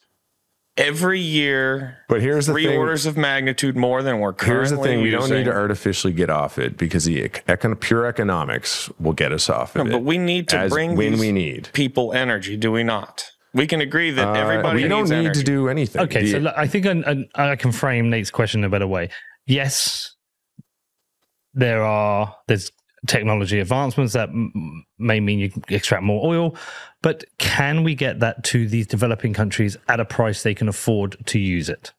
every year. but here's the three thing. orders of magnitude more than we're currently Here's the thing: we don't need to artificially get off it because the econ- pure economics will get us off of No, it. but we need to bring when these we need. people energy, do we not? We can agree that Uh, everybody we don't need energy. to do anything. Okay, The- so look, I think an, an, I can frame Nate's question in a better way. Yes, there are there's technology advancements that may mean you extract more oil, but can we get that to these developing countries at a price they can afford to use it?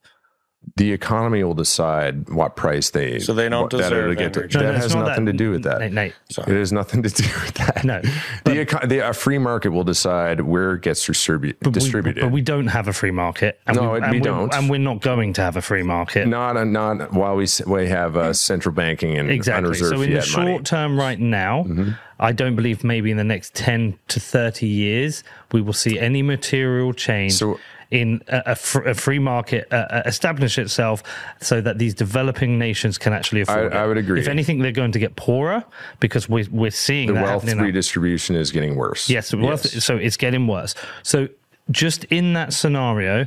The economy will decide what price they So they don't what- that deserve it'll get to. No, that no, has not nothing that- to do with that. Nate, Nate, It has nothing to do with that. No, the, eco- the a free market will decide where it gets distribu- but we, distributed. but we don't have a free market. And No, we, it- and we we're- don't. and we're not going to have a free market. not a, not while we we have uh, central banking and Exactly. unreserved So in the short money. term, right now, Mm-hmm. I don't believe maybe in the next ten to thirty years we will see any material change. So- in a, a, free market uh, uh, establish itself so that these developing nations can actually afford I it. would agree. If anything, they're going to get poorer because we're, we're seeing The wealth redistribution is getting worse. Yes, wealth, so it's getting worse. So, just in that scenario,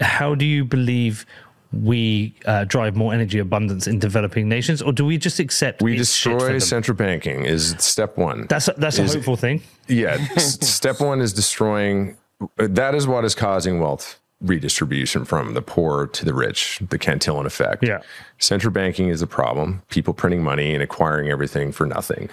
how do you believe we uh, drive more energy abundance in developing nations, or do we just accept we it's shit for destroy central banking is step one. That's a, that's a is- hopeful thing. yeah, step one is destroying. That is what is causing wealth redistribution from the poor to the rich, the Cantillon effect. Yeah. Central banking is a problem. People printing money and acquiring everything for nothing.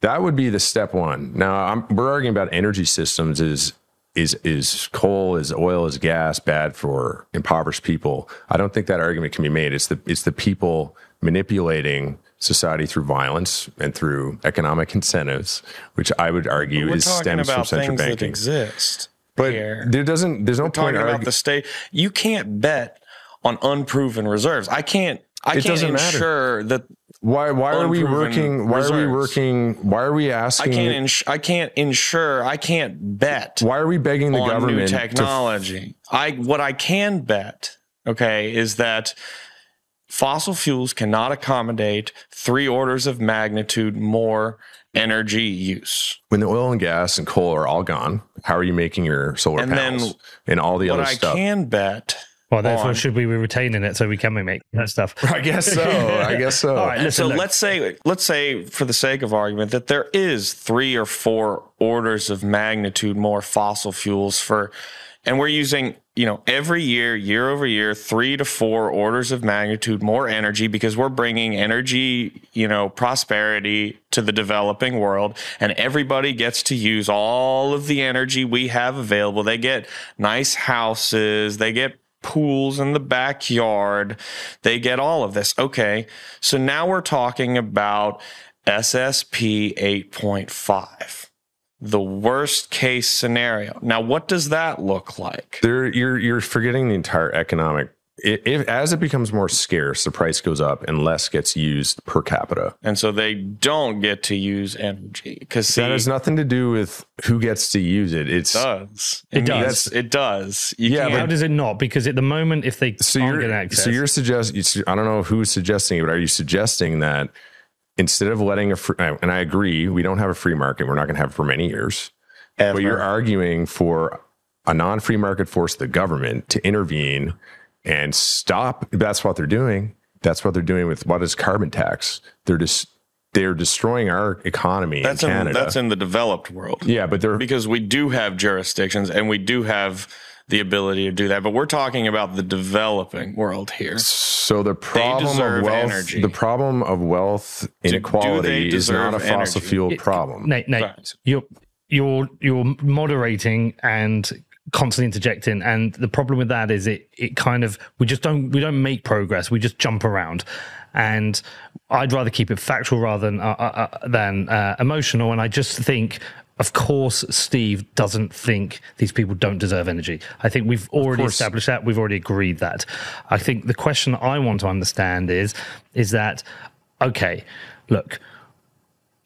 That would be the step one. Now I'm, we're arguing about energy systems. Is is is coal, is oil, is gas bad for impoverished people? I don't think that argument can be made. It's the it's the people manipulating society through violence and through economic incentives, which I would argue is stems from central banking. exist. But here. there doesn't. There's no We're point talking about arguing. the state. You can't bet on unproven reserves. I can't. I It can't doesn't matter. ensure that Why? Why are we working? Why are we working? Why are we asking? I can't. Ins- I can't ensure. I can't bet why are we begging the on government to technology. I what I can bet, okay, is that fossil fuels cannot accommodate three orders of magnitude more energy use. when the oil and gas and coal are all gone, how are you making your solar And then panels and all the What other I stuff? I can bet. Well, therefore, on- should we be retaining it so we can make that stuff? I guess so. I guess so. All right, listen, so look, let's say let's say for the sake of argument that there is three or four orders of magnitude more fossil fuels for and we're using you know every year year over year 3 to 4 orders of magnitude more energy because we're bringing energy you know prosperity to the developing world and everybody gets to use all of the energy we have available they get nice houses they get pools in the backyard. They get all of this. Okay. So now we're talking about SSP 8.5, the worst case scenario. Now, what does that look like? there, you're you're forgetting the entire economic. i- If as it becomes more scarce, the price goes up and less gets used per capita. And so they don't get to use energy because that has nothing to do with who gets to use it. It's it does. It means- does. It does. You Yeah, can't- how does it not? Because at the moment, if they so aren't you're getting access, so you're suggesting. I don't know who's suggesting it, but are you suggesting that instead of letting a free, and I agree, we don't have a free market. We're not going to have it for many years. ever. But you're arguing for a non-free market force, the government, to intervene and stop. That's what they're doing. That's what they're doing with what is carbon tax. They're just they're destroying our economy That's in in, Canada. that's in the developed world. yeah, but they're because we do have jurisdictions and we do have the ability to do that. But we're talking about the developing world here. so the problem of wealth. energy. The problem of wealth inequality is not a fossil energy? fuel problem. Nate, Nate, Facts. you're you're you're moderating and constantly interjecting, and the problem with that is it it kind of we just don't we don't make progress. We just jump around, and I'd rather keep it factual rather than uh, uh, uh, than uh, emotional. And I just think. Of course, Steve doesn't think these people don't deserve energy. I think we've already established that. We've already agreed that. I think the question I want to understand is, is that okay? Look,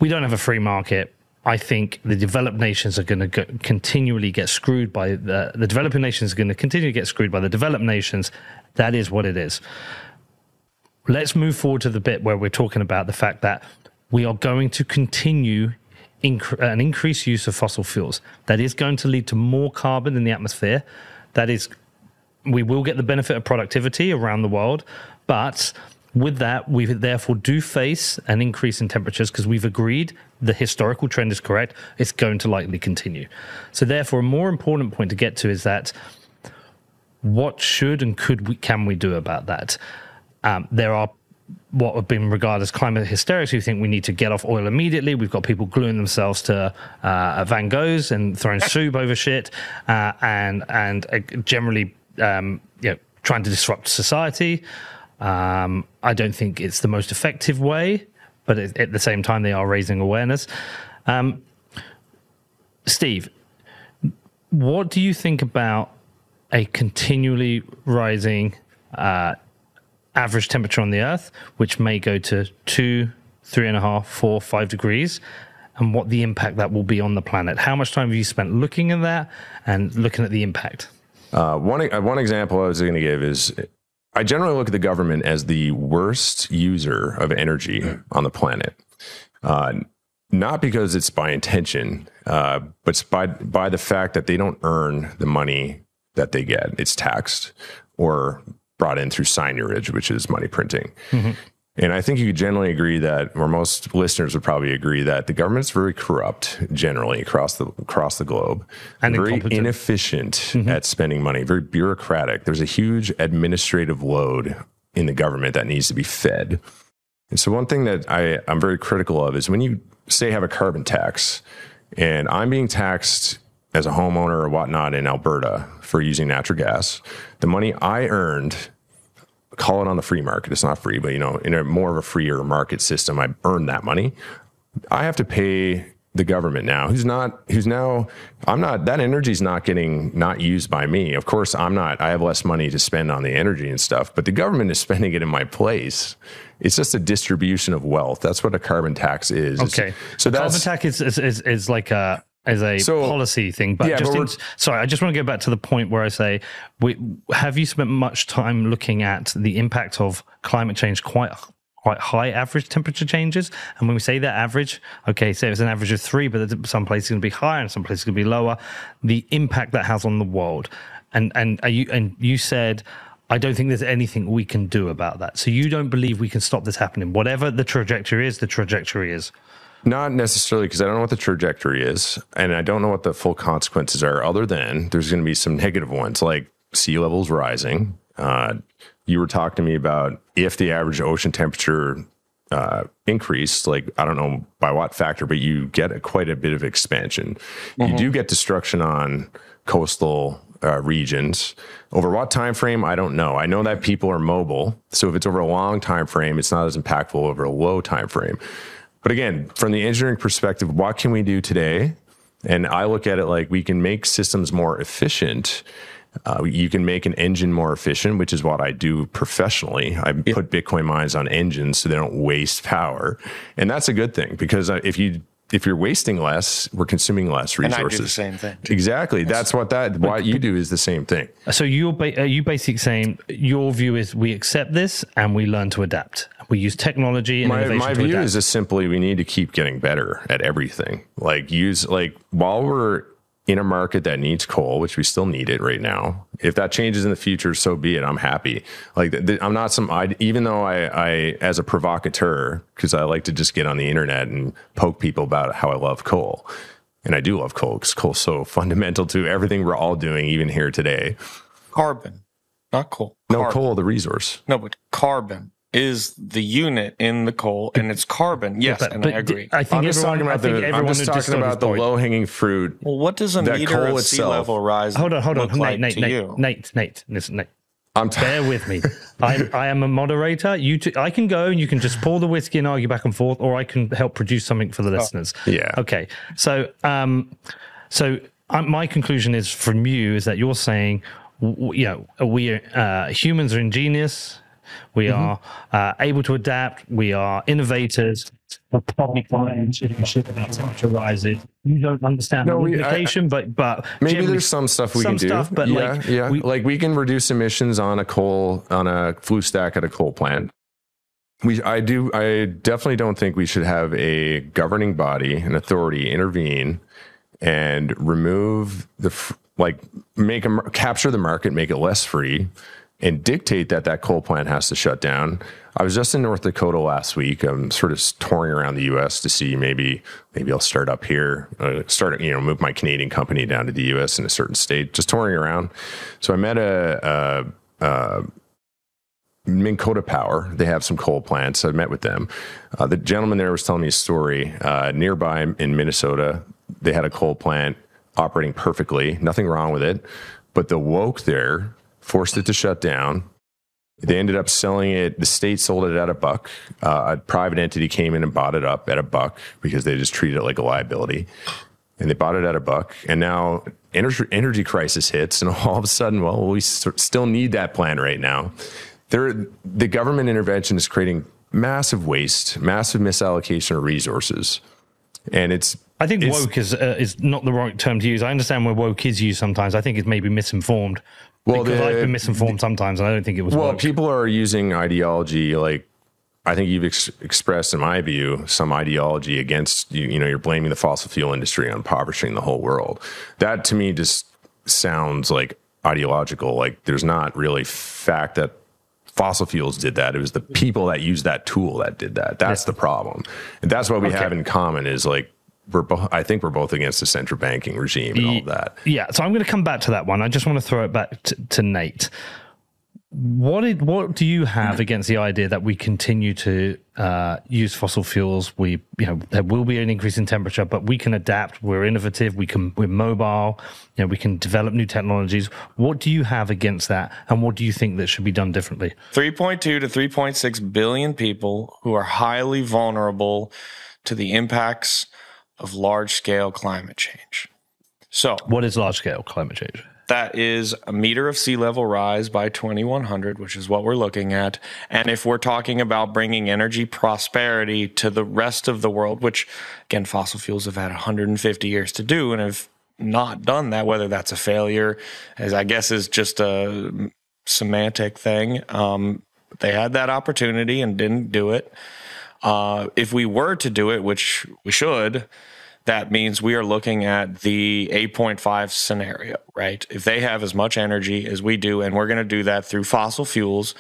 we don't have a free market. I think the developed nations are going to continually get screwed by the the developing nations are going to continue to get screwed by the developed nations. That is what it is. Let's move forward to the bit where we're talking about the fact that we are going to continue inc- an increased use of fossil fuels. That is going to lead to more carbon in the atmosphere. That is we will get the benefit of productivity around the world, but with that, we therefore do face an increase in temperatures because we've agreed the historical trend is correct. It's going to likely continue. So, therefore, a more important point to get to is that what should and could we can we do about that? Um, there are what have been regarded as climate hysterics who think we need to get off oil immediately. We've got people gluing themselves to uh, Van Goghs and throwing soup over shit, uh, and and uh, generally, um, you know, trying to disrupt society. Um, I don't think it's the most effective way, but at, at the same time, they are raising awareness. Um, Steve, what do you think about a continually rising uh, average temperature on the Earth, which may go to two, three and a half, four, five degrees, and what the impact that will be on the planet? How much time have you spent looking at that and looking at the impact? Uh, one uh, one example I was going to give is I generally look at the government as the worst user of energy on the planet. Uh, not because it's by intention, uh, but by by the fact that they don't earn the money that they get. It's taxed or brought in through seigniorage, which is money printing. Mm-hmm. And I think you could generally agree that, or most listeners would probably agree that the government's very corrupt generally across the across the globe, And very incompetent. inefficient mm-hmm. at spending money, very bureaucratic. There's a huge administrative load in the government that needs to be fed. And so, one thing that I, I'm very critical of is when you say have a carbon tax, and I'm being taxed as a homeowner or whatnot in Alberta for using natural gas, the money I earned call it on the free market. It's not free, but you know, in a more of a freer market system, I earned that money. I have to pay the government now, who's not, who's now, I'm not, that energy's not getting, not used by me. Of course, I'm not, I have less money to spend on the energy and stuff, but the government is spending it in my place. It's just a distribution of wealth. That's what a carbon tax is. Okay. So carbon tax is, is, is, is like a as a So- policy thing, but Yeah, just but in, sorry, I just want to go back to the point where I say, we, have you spent much time looking at the impact of climate change quite quite high average temperature changes? And when we say that average, okay, say it's an average of three, but some places going to be higher and some places going to be lower. The impact that has on the world, and and are you and you said. I don't think there's anything we can do about that. So you don't believe we can stop this happening. Whatever the trajectory is, the trajectory is. Not necessarily because I don't know what the trajectory is and I don't know what the full consequences are, other than there's going to be some negative ones like sea levels rising. Uh, you were talking to me about if the average ocean temperature uh, increased, like I don't know by what factor, but you get a, quite a bit of expansion. You do get destruction on coastal uh, regions. Over what time frame, I don't know. I know that people are mobile, so if it's over a long time frame, it's not as impactful over a low time frame. But again, from the engineering perspective, what can we do today? And I look at it like we can make systems more efficient. Uh, you can make an engine more efficient, which is what I do professionally. I put Bitcoin mines on engines so they don't waste power, and that's a good thing because uh, if you if you're wasting less, we're consuming less I do the resources. same thing. Exactly. That's what that what you do is the same thing. So you're ba- are you basically saying your view is we accept this and we learn to adapt. We use technology and my, innovation my to view adapt. is just simply we need to keep getting better at everything like use like while we're in a market that needs coal, which we still need it right now. If that changes in the future, so be it. I'm happy. Like th- I'm not some, I, even though I, I, as a provocateur, because I like to just get on the internet and poke people about how I love coal. And I do love coal because coal's so fundamental to everything we're all doing, even here today. Carbon, not coal. No, Carbon. coal, the resource. No, but carbon is the unit in the coal, and it's carbon. Yes, But- and but I agree. I think I'm just everyone, talking about I think the, I'm just talking about the low hanging fruit. well, what does a meter coal of sea itself- level rise Hold on, hold on, Nate, like Nate, Nate, you? Nate, Nate, listen, Nate. I'm t- Bear with me. I, I am a moderator. You, t- I can go and you can just pour the whiskey and argue back and forth, or I can help produce something for the listeners. Yeah. Okay. So, um, so um, my conclusion is from you is that you're saying, w- w- you know, we are, uh, humans are ingenious. We Mm-hmm. are uh, able to adapt. We are innovators. We're probably fine to shit that temperature rises. You don't understand No, the implication, but but Maybe there's some stuff we some can do. stuff, but yeah, like, yeah, we- like we can reduce emissions on a coal on a flue stack at a coal plant. We, I do, I definitely don't think we should have a governing body, an authority intervene and remove the like make a capture the market, make it less free, and dictate that that coal plant has to shut down. I was just in North Dakota last week. I'm sort of touring around the U.S. to see maybe maybe I'll start up here, uh, start you know move my Canadian company down to the U.S. in a certain state, just touring around. So I met a. a, a Minnkota Power. They have some coal plants. I met with them. Uh, the gentleman there was telling me a story. Uh, nearby in Minnesota, they had a coal plant operating perfectly, nothing wrong with it. But the woke there forced it to shut down. They ended up selling it. The state sold it at a buck. Uh, a private entity came in and bought it up at a buck because they just treated it like a liability. And they bought it at a buck. And now energy, energy crisis hits, and all of a sudden, well, we s- still need that plant right now. There, the government intervention is creating massive waste, massive misallocation of resources, and it's I think It's- woke is uh, is not the right term to use. I understand where woke is used sometimes. I think it's maybe misinformed. Well, because the- I've been misinformed sometimes, and I don't think it was Well, woke. people are using ideology like I think you've ex- expressed, in my view, some ideology against you. You know, you're blaming the fossil fuel industry on impoverishing the whole world. That to me just sounds like ideological. Like there's not really fact that fossil fuels did that. It was the people that used that tool that did that. That's the problem, and that's what we have in common. Is like we're. Bo- I think we're both against the central banking regime and all of that. Yeah, so I'm going to come back to that one. I just want to throw it back to, to Nate. What did, what do you have against the idea that we continue to uh, use fossil fuels? We you know there will be an increase in temperature, but we can adapt. We're innovative. We can we're mobile. You know we can develop new technologies. What do you have against that, and what do you think that should be done differently? 3.2 to 3.6 billion people who are highly vulnerable to the impacts of large scale climate change. So, What is large scale climate change? that is a meter of sea level rise by 2100, which is what we're looking at. And if we're talking about bringing energy prosperity to the rest of the world, which again, fossil fuels have had 150 years to do and have not done that, whether that's a failure, as I guess is just a semantic thing. Um, they had that opportunity and didn't do it. Uh, if we were to do it, which we should, that means we are looking at the 8.5 scenario, right? If they have as much energy as we do, and we're going to do that through fossil fuels,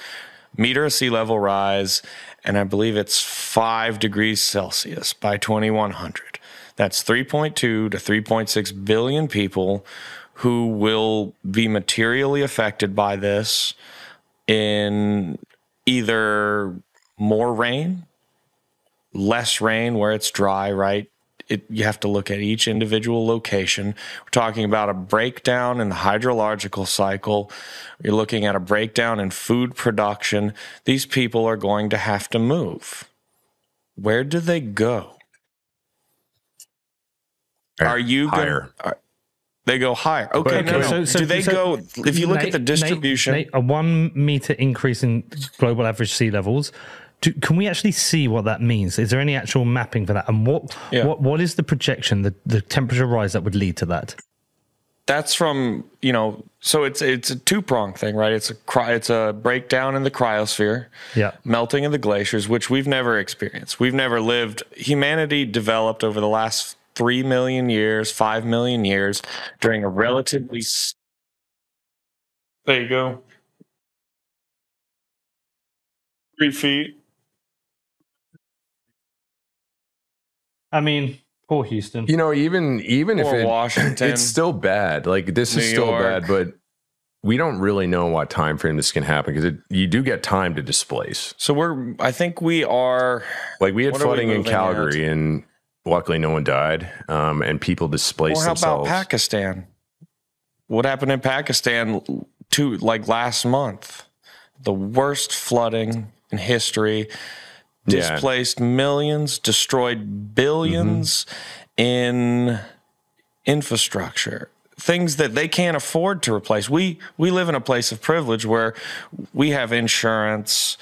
meter a sea level rise, and I believe it's five degrees Celsius by 2100. That's 3.2 to 3.6 billion people who will be materially affected by this in either more rain, less rain where it's dry, right? It, you have to look at each individual location. We're talking about a breakdown in the hydrological cycle. You're looking at a breakdown in food production. These people are going to have to move. Where do they go? Are you higher? Gonna, are, they go higher. Okay, no, no. okay, do they so- go? If you look at the distribution, Nate, Nate, a one meter increase in global average sea levels. Do, can we actually see what that means? Is there any actual mapping for that? And what Yeah. what what is the projection, the, the temperature rise that would lead to that? that's from you know so it's it's a two prong thing right it's a cry it's a breakdown in the cryosphere Yeah. melting of the glaciers which we've never experienced we've never lived humanity developed over the last three million years, five million years, during a relatively. There you go. Three feet. I mean, poor Houston. You know, even even if Or it, Washington. it's still bad. Like this is still York. bad, but we don't really know what time frame this can happen because you do get time to displace. So we're. I think we are. Like we had What are we flooding in moving Calgary, and luckily no one died, um, and people displaced Or how about. Pakistan? What happened in Pakistan to like last month? The worst flooding in history. Yeah. Displaced millions, destroyed 1000000000s mm-hmm. in infrastructure. Things that they can't afford to replace. We we live in a place of privilege where we have insurance.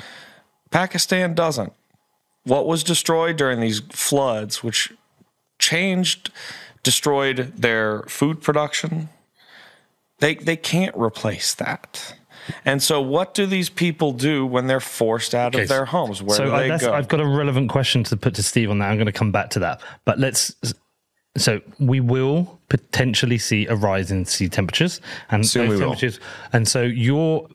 Pakistan doesn't. What was destroyed during these floods, which changed, destroyed their food production. They they can't replace that. And so, what do these people do when they're forced out Okay, of their homes? Where so do I, they that's, go? I've got a relevant question to put to Steve on that. I'm going to come back to that. But let's. So we will potentially see a rise in sea temperatures, and Soon those we will. temperatures. And so your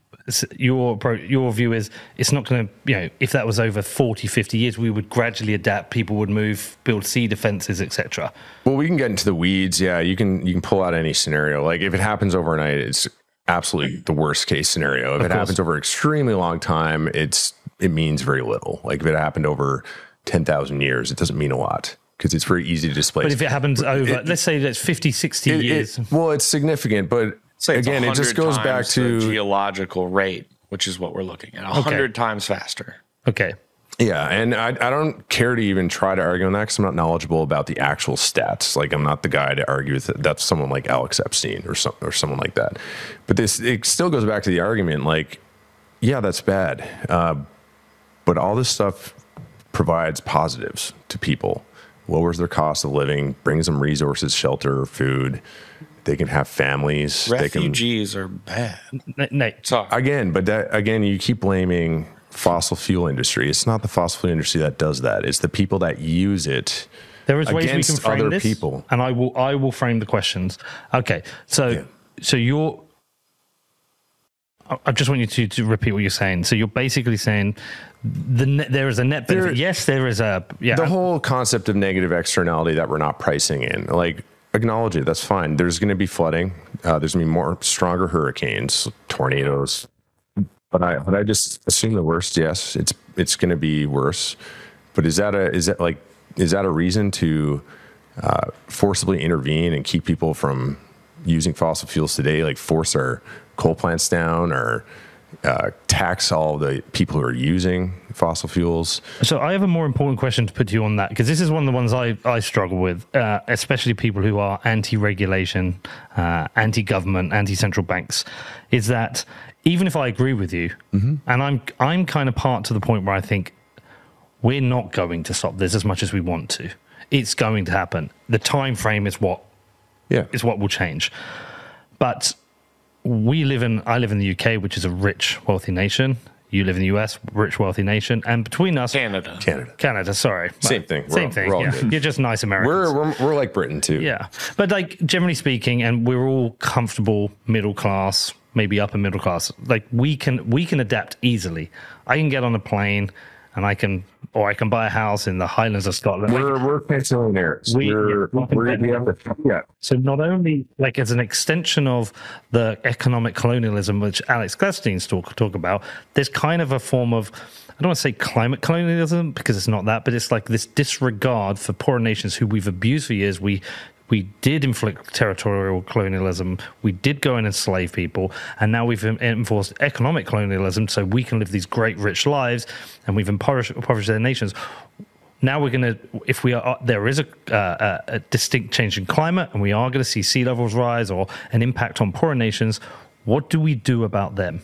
your appro- your view is it's not going to you know if that was over 40 50 years we would gradually adapt people would move build sea defenses etc Well, we can get into the weeds. Yeah, you can you can pull out any scenario. Like if it happens overnight, it's absolutely the worst case scenario. If it happens over an extremely long time, it's it means very little. Like if it happened over ten thousand years, it doesn't mean a lot because it's very easy to displace. but if it happens over let's say that's 50 60 It- it- years well, it's significant, but Say it's again, it just goes back to geological rate, which is what we're looking at. A hundred times faster. okay Yeah, and I, I don't care to even try to argue on that because I'm not knowledgeable about the actual stats. Like I'm not the guy to argue with it. That's someone like Alex Epstein or some or someone like that. But this it still goes back to the argument. Like, yeah, that's bad, uh, but all this stuff provides positives to people. Lowers their cost of living, brings them resources, shelter, food. They can have families. They can Refugees are bad. N- Nate Sorry. again, but that again, you keep blaming fossil fuel industry. It's not the fossil fuel industry that does that. It's the people that use it. There is ways we can frame other this, people. and I will I will frame the questions. Okay, so Yeah. so you're. I- I just want you to, to repeat what you're saying. So you're basically saying the net, there is a net benefit. There- yes, there is a yeah. The whole concept of negative externality that we're not pricing in, like acknowledge it. That's fine. There's going to be flooding. Uh, there's going to be more stronger hurricanes, tornadoes. But I, but I just assume the worst. Yes, it's it's going to be worse. But is that a is that like is that a reason to uh, forcibly intervene and keep people from using fossil fuels today? Like force our coal plants down or uh, tax all the people who are using fossil fuels? So I have a more important question to put to you on that because this is one of the ones I, I struggle with, uh, especially people who are anti-regulation, uh, anti-government, anti-central banks. Is that even if I agree with you, mm-hmm. and I'm I'm kind of part to the point where I think we're not going to stop this as much as we want to. It's going to happen. The time frame is what Yeah. is what will change. But we live in I live in the UK, which is a rich, wealthy nation. You live in the US, rich, wealthy nation, and between us, Canada. Canada. Canada. Sorry, Same thing. We're Same all- thing. we're all yeah. You're just nice Americans. We're, we're we're like Britain too. yeah, but like generally speaking, and we're all comfortable, middle class, maybe upper middle class. Like we can we can adapt easily. I can get on a plane, and I can, or I can buy a house in the Highlands of Scotland. We're we're pensioners. We- We're, yeah, we're, we have the yeah. So not only like as an extension of the economic colonialism which Alex Gladstein's talk talk about, there's kind of a form of I don't want to say climate colonialism because it's not that, but it's like this disregard for poorer nations who we've abused for years. We we did inflict territorial colonialism. We did go and enslave people, and now we've enforced economic colonialism so we can live these great rich lives, and we've impoverished, impoverished their nations now we're going to if we are there is a, uh, a, distinct change in climate and we are going to see sea levels rise or an impact on poorer nations what do we do about them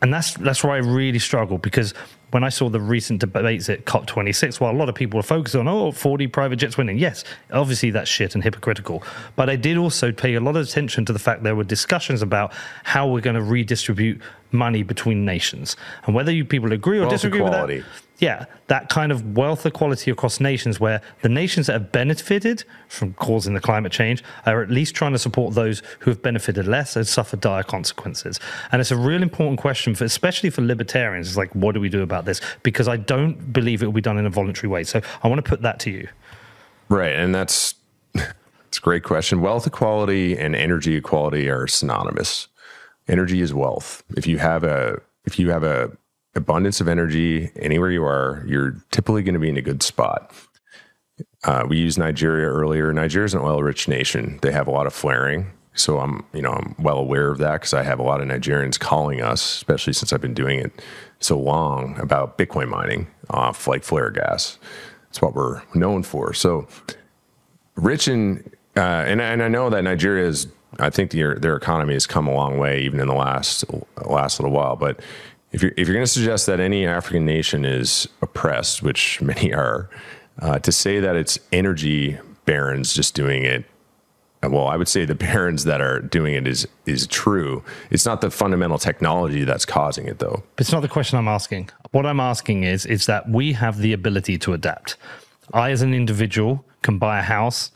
and that's that's where i really struggle because when I saw the recent debates at COP26, while a lot of people were focused on, oh, 40 private jets winning, yes, obviously that's shit and hypocritical. But I did also pay a lot of attention to the fact there were discussions about how we're going to redistribute money between nations. And whether you people agree or Wealth disagree equality. with that, yeah, that kind of wealth equality across nations where the nations that have benefited from causing the climate change are at least trying to support those who have benefited less and suffered dire consequences. And it's a real important question for especially for libertarians. It's like, what do we do about this? Because I don't believe it will be done in a voluntary way. So I want to put that to you. Right, and that's it's a great question. Wealth equality and energy equality are synonymous. Energy is wealth. If you have a if you have a abundance of energy anywhere you are, you're typically going to be in a good spot. Uh, we used Nigeria earlier. Nigeria is an oil-rich nation. They have a lot of flaring, so I'm you know I'm well aware of that because I have a lot of Nigerians calling us, especially since I've been doing it so long about Bitcoin mining off like flare gas. It's what we're known for. So rich in uh, and and I know that Nigeria is. I think their their economy has come a long way, even in the last last little while. But if you're if you're going to suggest that any African nation is oppressed, which many are, uh, to say that it's energy barons just doing it. Well, I would say the barons that are doing it is is true. It's not the fundamental technology that's causing it, though. It's not the question I'm asking. What I'm asking is is that we have the ability to adapt. I, as an individual, can buy a house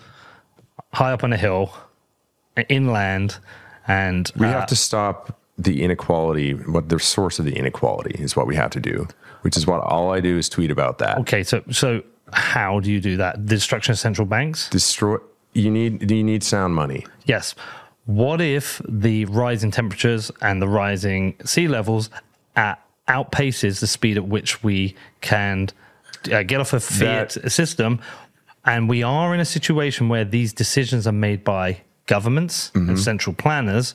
high up on a hill, inland, and We uh, have to stop the inequality. What the source of the inequality is what we have to do. Which is what all I do is tweet about that. Okay, so so how do you do that? The destruction of central banks? Destroy. You need. Do you need sound money. Yes. What if the rise in temperatures and the rising sea levels uh, outpaces the speed at which we can uh, get off a fiat That- system? And we are in a situation where these decisions are made by governments and central planners.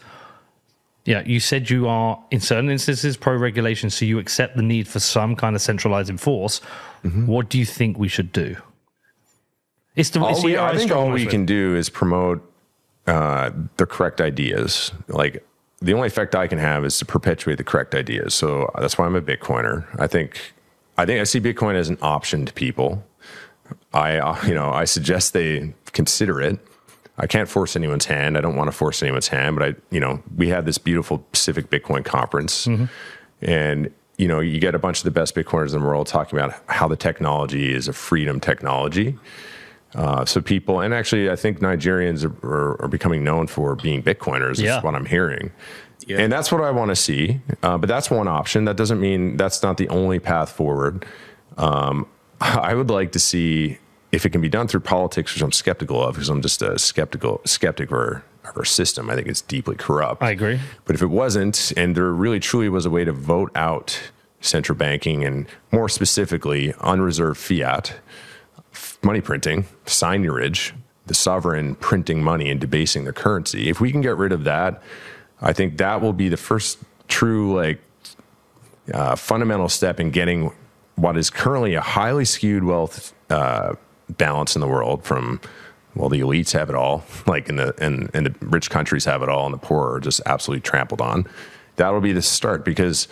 Yeah, you said you are in certain instances pro regulation, so you accept the need for some kind of centralizing force. What do you think we should do? It's the, it's All the we, I think all we can do is promote uh, the correct ideas. Like the only effect I can have is to perpetuate the correct ideas. So that's why I'm a Bitcoiner. I think. I think I see Bitcoin as an option to people. I, uh, you know, I suggest they consider it. I can't force anyone's hand. I don't want to force anyone's hand, but I, you know, we have this beautiful Pacific Bitcoin conference, and you know, you get a bunch of the best Bitcoiners in the world talking about how the technology is a freedom technology. Uh, so people, and actually, I think Nigerians are, are, are becoming known for being Bitcoiners. Is Yeah. what I'm hearing, and that's what I want to see. Uh, but that's one option. That doesn't mean that's not the only path forward. Um, I would like to see if it can be done through politics, which I'm skeptical of, because I'm just a skeptical skeptic of our, of our system. I think it's deeply corrupt. I agree. But if it wasn't, and there really truly was a way to vote out central banking and more specifically unreserved fiat, money printing, seigniorage, the sovereign printing money and debasing the currency, if we can get rid of that, I think that will be the first true, like, uh, fundamental step in getting what is currently a highly skewed wealth uh, balance in the world from well the elites have it all like in the and, and the rich countries have it all and the poor are just absolutely trampled on that'll be the start because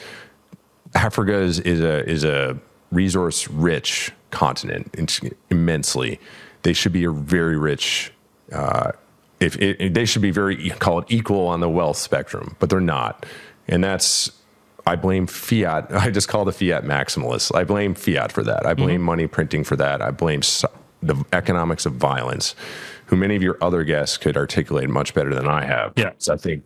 africa is, is a is a resource rich continent immensely they should be a very rich uh, if it, they should be very call it equal on the wealth spectrum, but they're not, and that's I blame fiat. I just call the fiat maximalists. I blame fiat for that. I blame money printing for that. I blame so- the economics of violence, who many of your other guests could articulate much better than I have. Yeah. so I think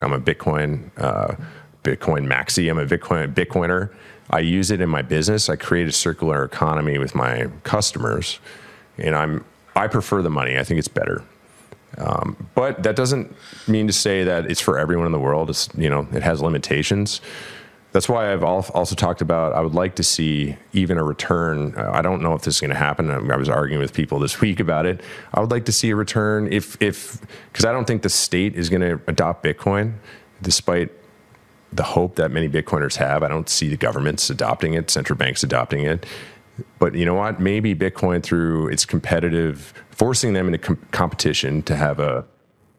I'm a Bitcoin uh, Bitcoin maxi. I'm a Bitcoin Bitcoiner. I use it in my business. I create a circular economy with my customers, and I'm I prefer the money. I think it's better. Um, but that doesn't mean to say that it's for everyone in the world. It's you know it has limitations. That's why I've also talked about. I would like to see even a return. I don't know if this is going to happen. I I was arguing with people this week about it. I would like to see a return if if because I don't think the state is going to adopt Bitcoin, despite the hope that many Bitcoiners have. I don't see the governments adopting it, central banks adopting it. But you know what? Maybe Bitcoin, through its competitive, forcing them into com- competition to have a,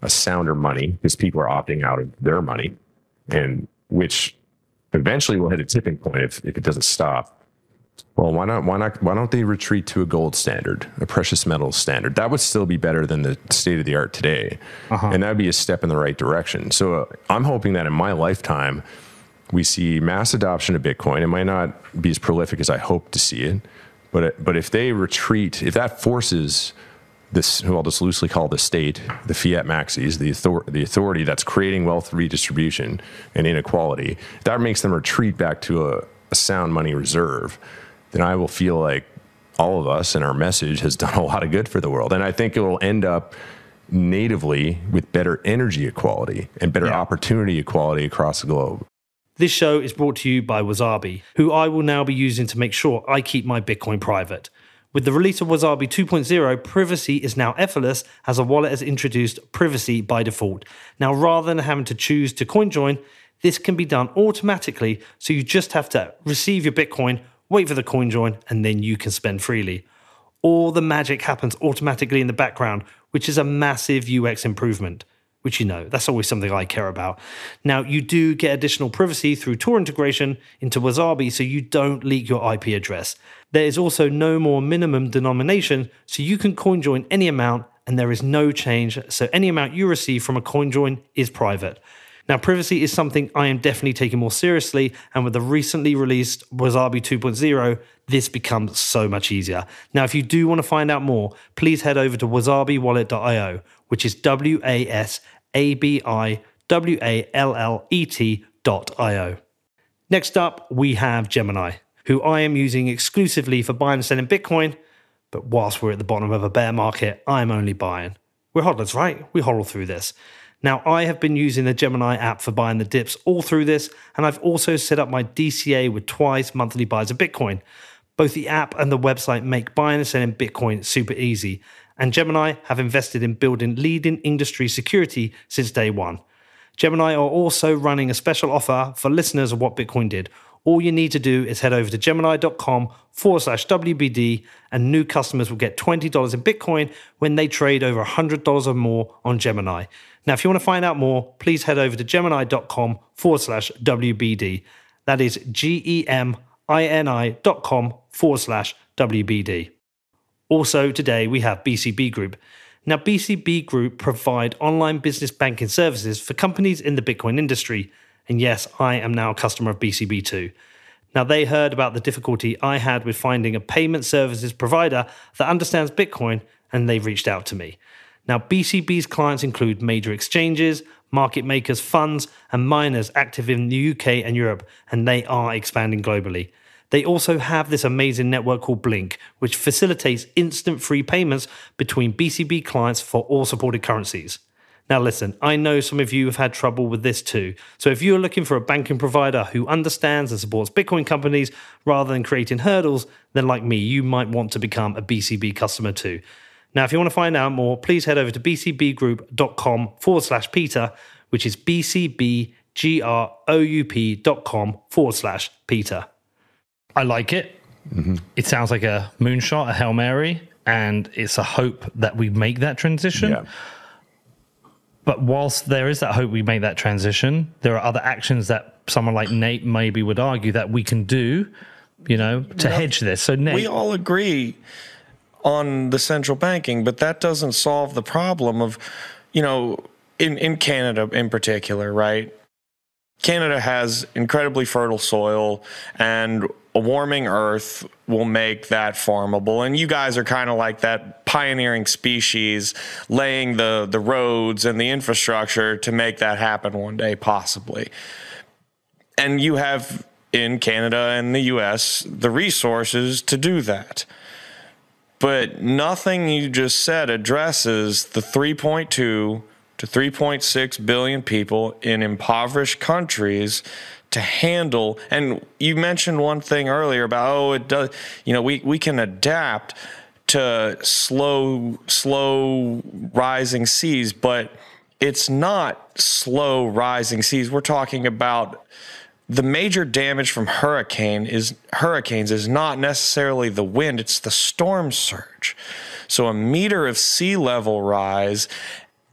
a sounder money, because people are opting out of their money, and which eventually we'll hit a tipping point if, if it doesn't stop. Well, why not? Why not? Why don't they retreat to a gold standard, a precious metals standard? That would still be better than the state of the art today, and that would be a step in the right direction. So uh, I'm hoping that in my lifetime, we see mass adoption of Bitcoin. It might not be as prolific as I hope to see it, but it, but if they retreat, if that forces this, who I'll just loosely call the state, the fiat maxis, the, author- the authority that's creating wealth redistribution and inequality, that makes them retreat back to a, a sound money reserve, then I will feel like all of us and our message has done a lot of good for the world. And I think it will end up natively with better energy equality and better opportunity equality across the globe. This show is brought to you by Wasabi, who I will now be using to make sure I keep my Bitcoin private. With the release of Wasabi 2.0, privacy is now effortless as a wallet has introduced privacy by default. Now, rather than having to choose to CoinJoin, this can be done automatically, so you just have to receive your Bitcoin, wait for the CoinJoin, and then you can spend freely. All the magic happens automatically in the background, which is a massive UX improvement which you know, that's always something I care about. Now, you do get additional privacy through Tor integration into Wasabi so you don't leak your IP address. There is also no more minimum denomination, so you can coin join any amount and there is no change, so any amount you receive from a coin join is private. Now, privacy is something I am definitely taking more seriously, and with the recently released Wasabi 2.0, this becomes so much easier. Now, if you do want to find out more, please head over to wasabiwallet.io, which is W A S A B I W A L L E T dot I O. Next up, we have Gemini, who I am using exclusively for buying and selling Bitcoin. But whilst we're at the bottom of a bear market, I'm only buying. We're hodlers, right? We hodl through this. Now, I have been using the Gemini app for buying the dips all through this, and I've also set up my DCA with twice monthly buys of Bitcoin. Both the app and the website make buying and selling Bitcoin super easy, and Gemini have invested in building leading industry security since day one. Gemini are also running a special offer for listeners of What Bitcoin Did. All you need to do is head over to gemini.com forward slash WBD, and new customers will get $20 in Bitcoin when they trade over $100 or more on Gemini. Now, if you want to find out more, please head over to gemini.com forward slash WBD. That is G E M I N I dot com forward slash WBD. Also, today we have BCB Group. Now, BCB Group provide online business banking services for companies in the Bitcoin industry. And yes, I am now a customer of BCB too. Now, they heard about the difficulty I had with finding a payment services provider that understands Bitcoin, and they reached out to me. Now, BCB's clients include major exchanges, market makers, funds, and miners active in the UK and Europe, and they are expanding globally. They also have this amazing network called BLINC, which facilitates instant free payments between BCB clients for all supported currencies. Now, listen, I know some of you have had trouble with this too. So, if you're looking for a banking provider who understands and supports Bitcoin companies rather than creating hurdles, then like me, you might want to become a BCB customer too. Now, if you want to find out more, please head over to bcbgroup.com forward slash Peter, which is bcbgroup.com forward slash Peter. I like it. Mm-hmm. It sounds like a moonshot, a Hail Mary, and it's a hope that we make that transition. Yeah. But whilst there is that hope we make that transition, there are other actions that someone like Nate maybe would argue that we can do, you know, to hedge this. So Nate, We all agree on the central banking, but that doesn't solve the problem of, you know, in, in Canada in particular, right? Canada has incredibly fertile soil and a warming earth will make that farmable. And you guys are kind of like that pioneering species laying the, the roads and the infrastructure to make that happen one day, possibly. And you have in Canada and the US the resources to do that. But nothing you just said addresses the 3.2 to 3.6 billion people in impoverished countries to handle. And you mentioned one thing earlier about oh it does you know we we can adapt to slow slow rising seas but it's not slow rising seas. We're talking about the major damage from hurricane is hurricanes is not necessarily the wind it's the storm surge. So a meter of sea level rise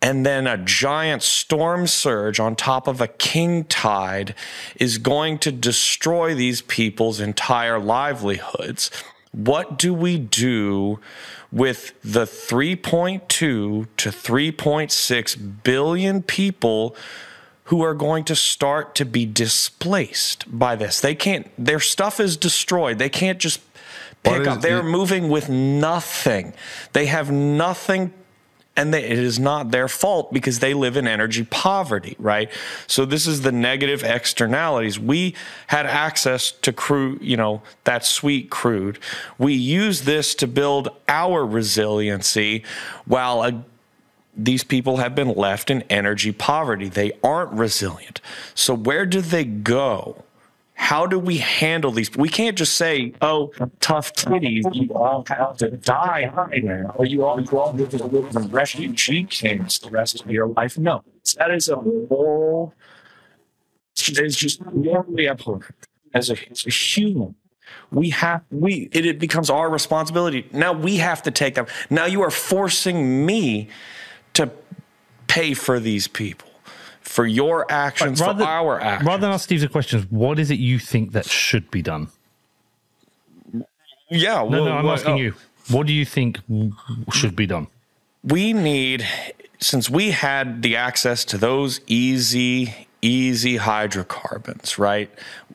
and then a giant storm surge on top of a king tide is going to destroy these people's entire livelihoods. What do we do with the 3.2 to 3.6 billion people who are going to start to be displaced by this? They can't, their stuff is destroyed. They can't just pick up. They're moving with nothing. They have nothing and they, it is not their fault because they live in energy poverty, right? So this is the negative externalities. We had access to crude, you know, that sweet crude. We use this to build our resiliency while a these people have been left in energy poverty. They aren't resilient. So where do they go? How do we handle these? We can't just say, "Oh, tough titties, you all have to die hiding, or you all go on to live in refugee camps the rest of your life." No, that is a moral. It's just morally abhorrent as a, as a human. We have we it, it becomes our responsibility. Now we have to take them. Now you are forcing me to pay for these people, for your actions, for our actions. rather than ask Steve the questions, what is it you think that should be done? yeah, No, well, no, I'm well, asking oh, you. What do you think should be done? We need, since we had the access to those easy, easy hydrocarbons, right,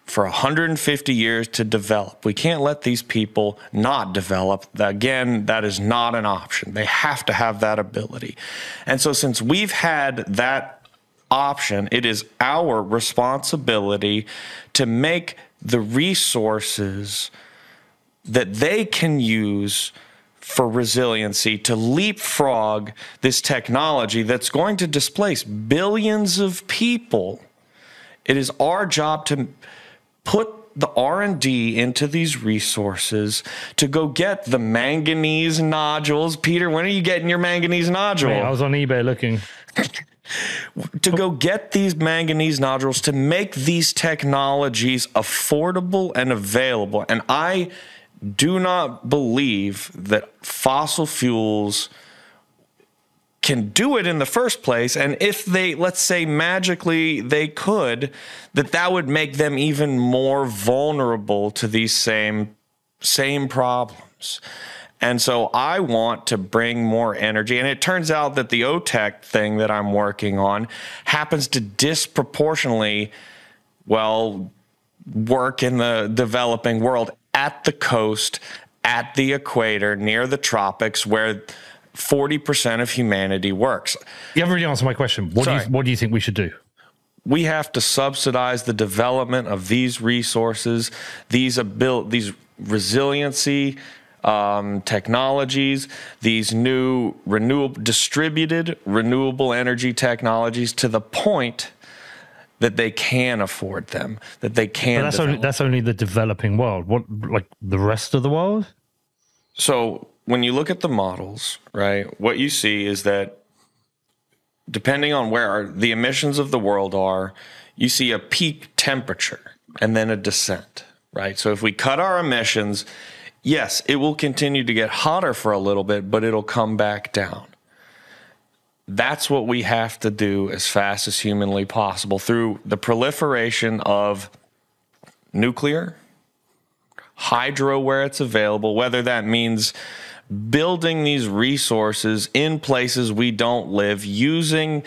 for 150 years to develop. We can't let these people not develop. Again, that is not an option. They have to have that ability. And so, since we've had that option, it is our responsibility to make the resources that they can use for resiliency to leapfrog this technology that's going to displace billions of people. It is our job to put the r&d into these resources to go get the manganese nodules. Peter when are you getting your manganese nodule? Mate, I was on eBay looking. To go get these manganese nodules to make these technologies affordable and available. And I do not believe that fossil fuels can do it in the first place and if they let's say magically they could that that would make them even more vulnerable to these same same problems and so I want to bring more energy. And it turns out that the OTEC thing that I'm working on happens to disproportionately, well, work in the developing world at the coast, at the equator, near the tropics, where 40% of humanity works. You haven't really answered my question. What do you What do you think we should do? we have to subsidize the development of these resources, these abil- these resiliency um, technologies, these new renewable distributed renewable energy technologies to the point that they can afford them, that they can. But that's only that's only the developing world. What like the rest of the world? So when you look at the models, right, what you see is that depending on where the emissions of the world are, you see a peak temperature and then a descent, right? So if we cut our emissions, yes, it will continue to get hotter for a little bit, but it'll come back down. That's what we have to do as fast as humanly possible through the proliferation of nuclear, hydro where it's available, whether that means building these resources in places we don't live, using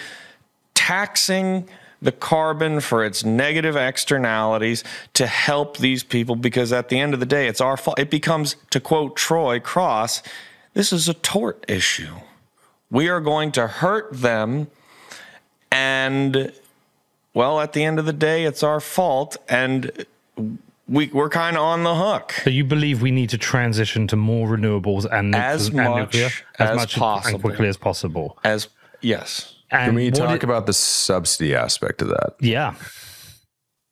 taxing the carbon for its negative externalities to help these people because at the end of the day it's our fault. It becomes to quote Troy Cross this is a tort issue. We are going to hurt them and well at the end of the day it's our fault and we, we're kind of on the hook. So you believe we need to transition to more renewables and, As and much nuclear as and possible. quickly as possible. as yes And Can we talk it- about the subsidy aspect of that? Yeah,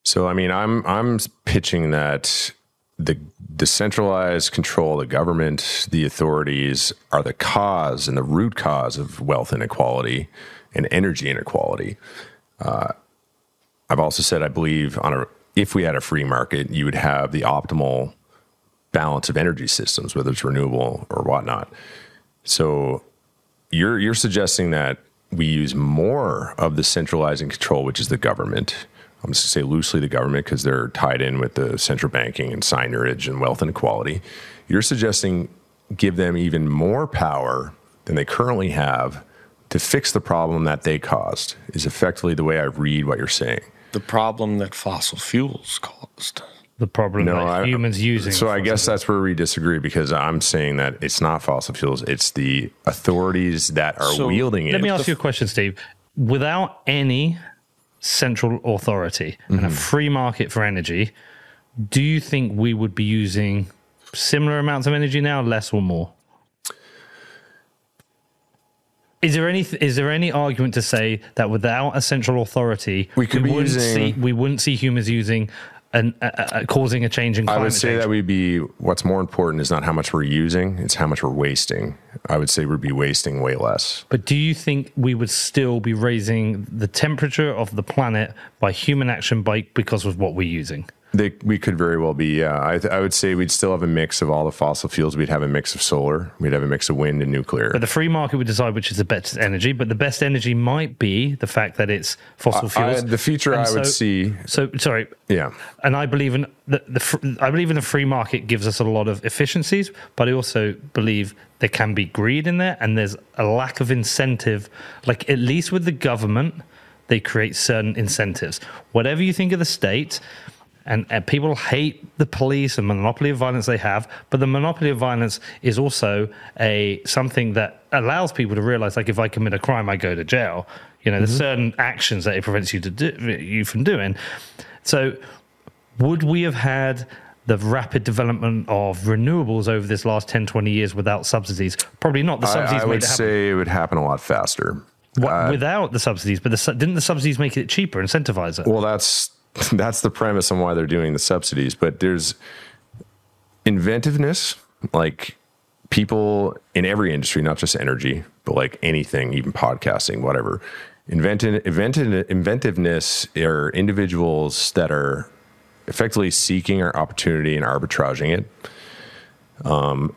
So I mean, I'm I'm pitching that the the centralized control, the government, the authorities are the cause and the root cause of wealth inequality and energy inequality. Uh, I've also said I believe on a if we had a free market, you would have the optimal balance of energy systems, whether it's renewable or whatnot. So you're you're suggesting that we use more of the centralizing control, which is the government. I'm just to say loosely the government because they're tied in with the central banking and seigniorage and wealth inequality. You're suggesting give them even more power than they currently have to fix the problem that they caused, is effectively the way I read what you're saying. The problem that fossil fuels caused. The problem that I- humans using. So I fossil guess that's where we disagree because I'm saying that it's not fossil fuels; it's the authorities that are So, wielding it. Let me ask you a question, Steve. Without any central authority and Mm-hmm. a free market for energy, do you think we would be using similar amounts of energy now, less or more? Is there any is there any argument to say that without a central authority, We could be wouldn't using- see we wouldn't see humans using and uh, uh, causing a change in climate I would say change? that we'd be what's more important is not how much we're using; it's how much we're wasting. I would say we'd be wasting way less. But do you think we would still be raising the temperature of the planet by human action by because of what we're using? They, we could very well be. Yeah, I, th- I would say we'd still have a mix of all the fossil fuels. We'd have a mix of solar. We'd have a mix of wind and nuclear. But the free market would decide which is the best energy. But the best energy might be the fact that it's fossil I- fuels. the future And I would see. So sorry, Yeah, and I believe in the, the fr- I believe in the free market gives us a lot of efficiencies, but I also believe there can be greed in there, and there's a lack of incentive. Like at least with the government, they create certain incentives. Whatever you think of the state. And, and people hate the police and monopoly of violence they have, but the monopoly of violence is also a something that allows people to realize, like, if I commit a crime, I go to jail. You know, there's mm-hmm. certain actions that it prevents you to do you from doing. So, would we have had the rapid development of renewables over this last 10, 20 years without subsidies? Probably not. The subsidies I, I would it say it would happen a lot faster. What- uh, without the subsidies, but the, didn't the subsidies make it cheaper, incentivize it? Well, that's that's the premise on why they're doing the subsidies. But there's inventiveness, like people in every industry, not just energy, but like anything, even podcasting, whatever. Inventive, inventive, inventiveness are individuals that are effectively seeking our opportunity and arbitraging it. Um,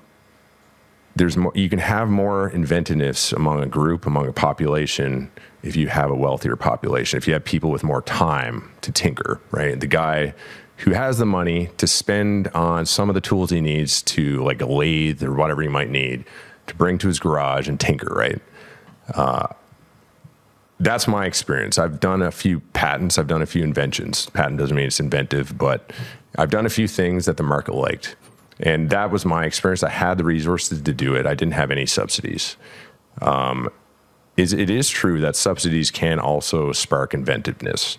there's more, you can have more inventiveness among a group, among a population, if you have a wealthier population, if you have people with more time to tinker, right? The guy who has the money to spend on some of the tools he needs to, like a lathe or whatever he might need, to bring to his garage and tinker, right? Uh, that's my experience. I've done a few patents, I've done a few inventions. Patent doesn't mean it's inventive, but I've done a few things that the market liked. And that was my experience. I had the resources to do it. I didn't have any subsidies. Um, is it is true that subsidies can also spark inventiveness.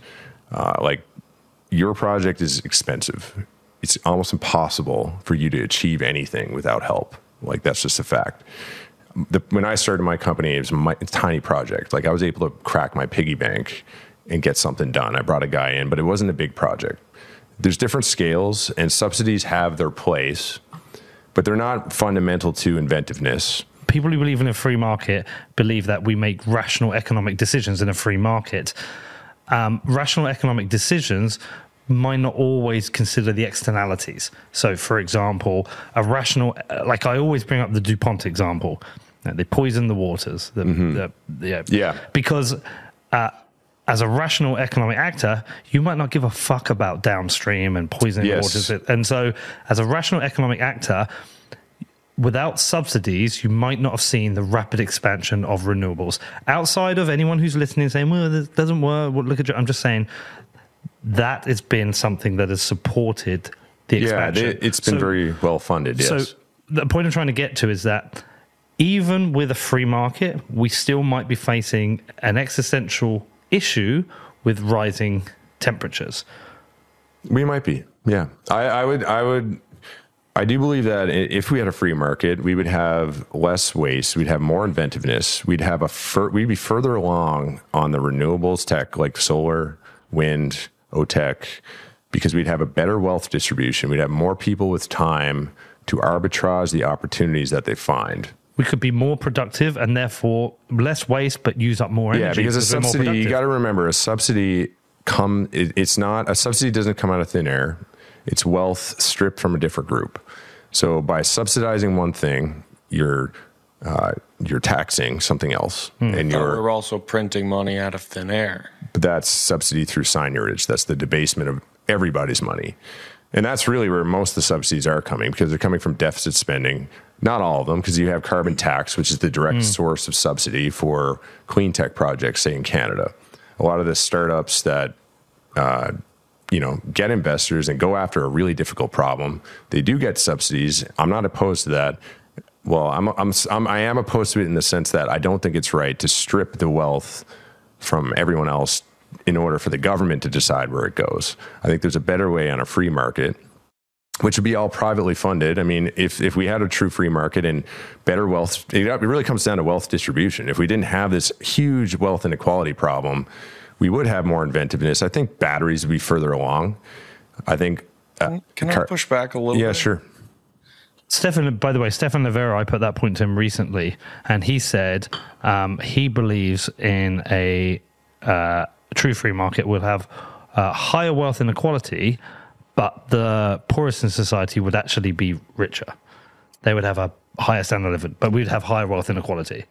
Uh, like your project is expensive. It's almost impossible for you to achieve anything without help. Like that's just a fact. The, when I started my company, it was my, a tiny project. Like I was able to crack my piggy bank and get something done. I brought a guy in, but it wasn't a big project. There's different scales, and subsidies have their place, but they're not fundamental to inventiveness. People who believe in a free market believe that we make rational economic decisions in a free market. Um, rational economic decisions might not always consider the externalities. So, for example, a rational, like I always bring up the DuPont example, Uh, they poison the waters. The, the, yeah. Yeah. Because uh, as a rational economic actor, you might not give a fuck about downstream and poisoning Yes. waters. And so, as a rational economic actor, without subsidies, you might not have seen the rapid expansion of renewables. Outside of anyone who's listening saying, well, this doesn't work, well, look at you. I'm just saying that has been something that has supported the Yeah, expansion. they, it's been So- very well funded. Yes. so the point I'm trying to get to is that even with a free market, we still might be facing an existential issue with rising temperatures. We might be. Yeah. I, I would, I would, I do believe that if we had a free market, we would have less waste. We'd have more inventiveness. We'd have a, fur, we'd be further along on the renewables tech like solar, wind, OTEC, because we'd have a better wealth distribution. We'd have more people with time to arbitrage the opportunities that they find. We could be more productive and therefore less waste, but use up more energy. Yeah, because a subsidy, you got to remember, a subsidy come. It, it's not a subsidy doesn't come out of thin air. It's wealth stripped from a different group. So by subsidizing one thing, you're uh, you're taxing something else, Hmm. and you're we're also printing money out of thin air. but that's subsidy through seigniorage. That's the debasement of everybody's money. And that's really where most of the subsidies are coming because they're coming from deficit spending. Not all of them, because you have carbon tax, which is the direct source of subsidy for clean tech projects, say in Canada. A lot of the startups that uh, you know get investors and go after a really difficult problem, they do get subsidies. I'm not opposed to that. Well, I'm, I'm, I'm I am opposed to it in the sense that I don't think it's right to strip the wealth from everyone else in order for the government to decide where it goes. I think there's a better way on a free market, which would be all privately funded. I mean, if, if we had a true free market and better wealth, it really comes down to wealth distribution. If we didn't have this huge wealth inequality problem, we would have more inventiveness. I think batteries would be further along. I think. Uh, Can I car- push back a little yeah, bit? sure. Stefan, by the way, Stefan Livera, I put that point to him recently, and he said um, he believes in a uh, true free market will have uh, higher wealth inequality, but the poorest in society would actually be richer. They would have a higher standard of living, but we'd have higher wealth inequality.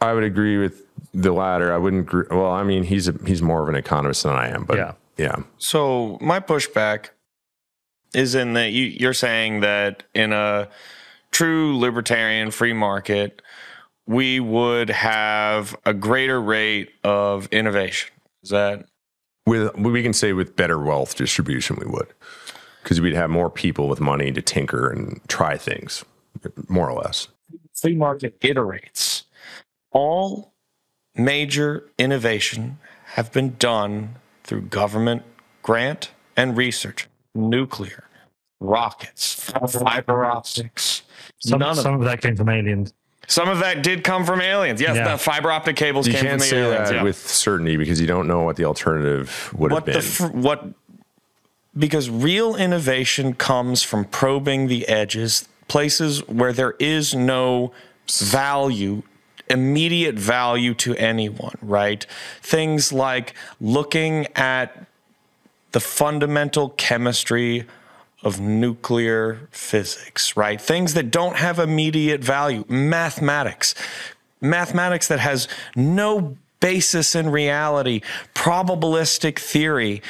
I would agree with the latter. I wouldn't. Agree, well, I mean, he's a, he's more of an economist than I am, but Yeah. yeah. So my pushback is in that you, you're saying that in a true libertarian free market, we would have a greater rate of innovation. Is that with we can say with better wealth distribution we would because we'd have more people with money to tinker and try things more or less free market iterates? All major innovation have been done through government grant and research, nuclear, rockets, fiber optics. Some, None of some of that came from aliens. Some of that did come from aliens. Yes, Yeah. the fiber optic cables you came from can't the say aliens. that yeah. with certainty because you don't know what the alternative would what have the been fr- what because real innovation comes from probing the edges, places where there is no value immediate value to anyone, right? Things like looking at the fundamental chemistry of nuclear physics, right? Things that don't have immediate value, mathematics, mathematics that has no basis in reality, probabilistic theory,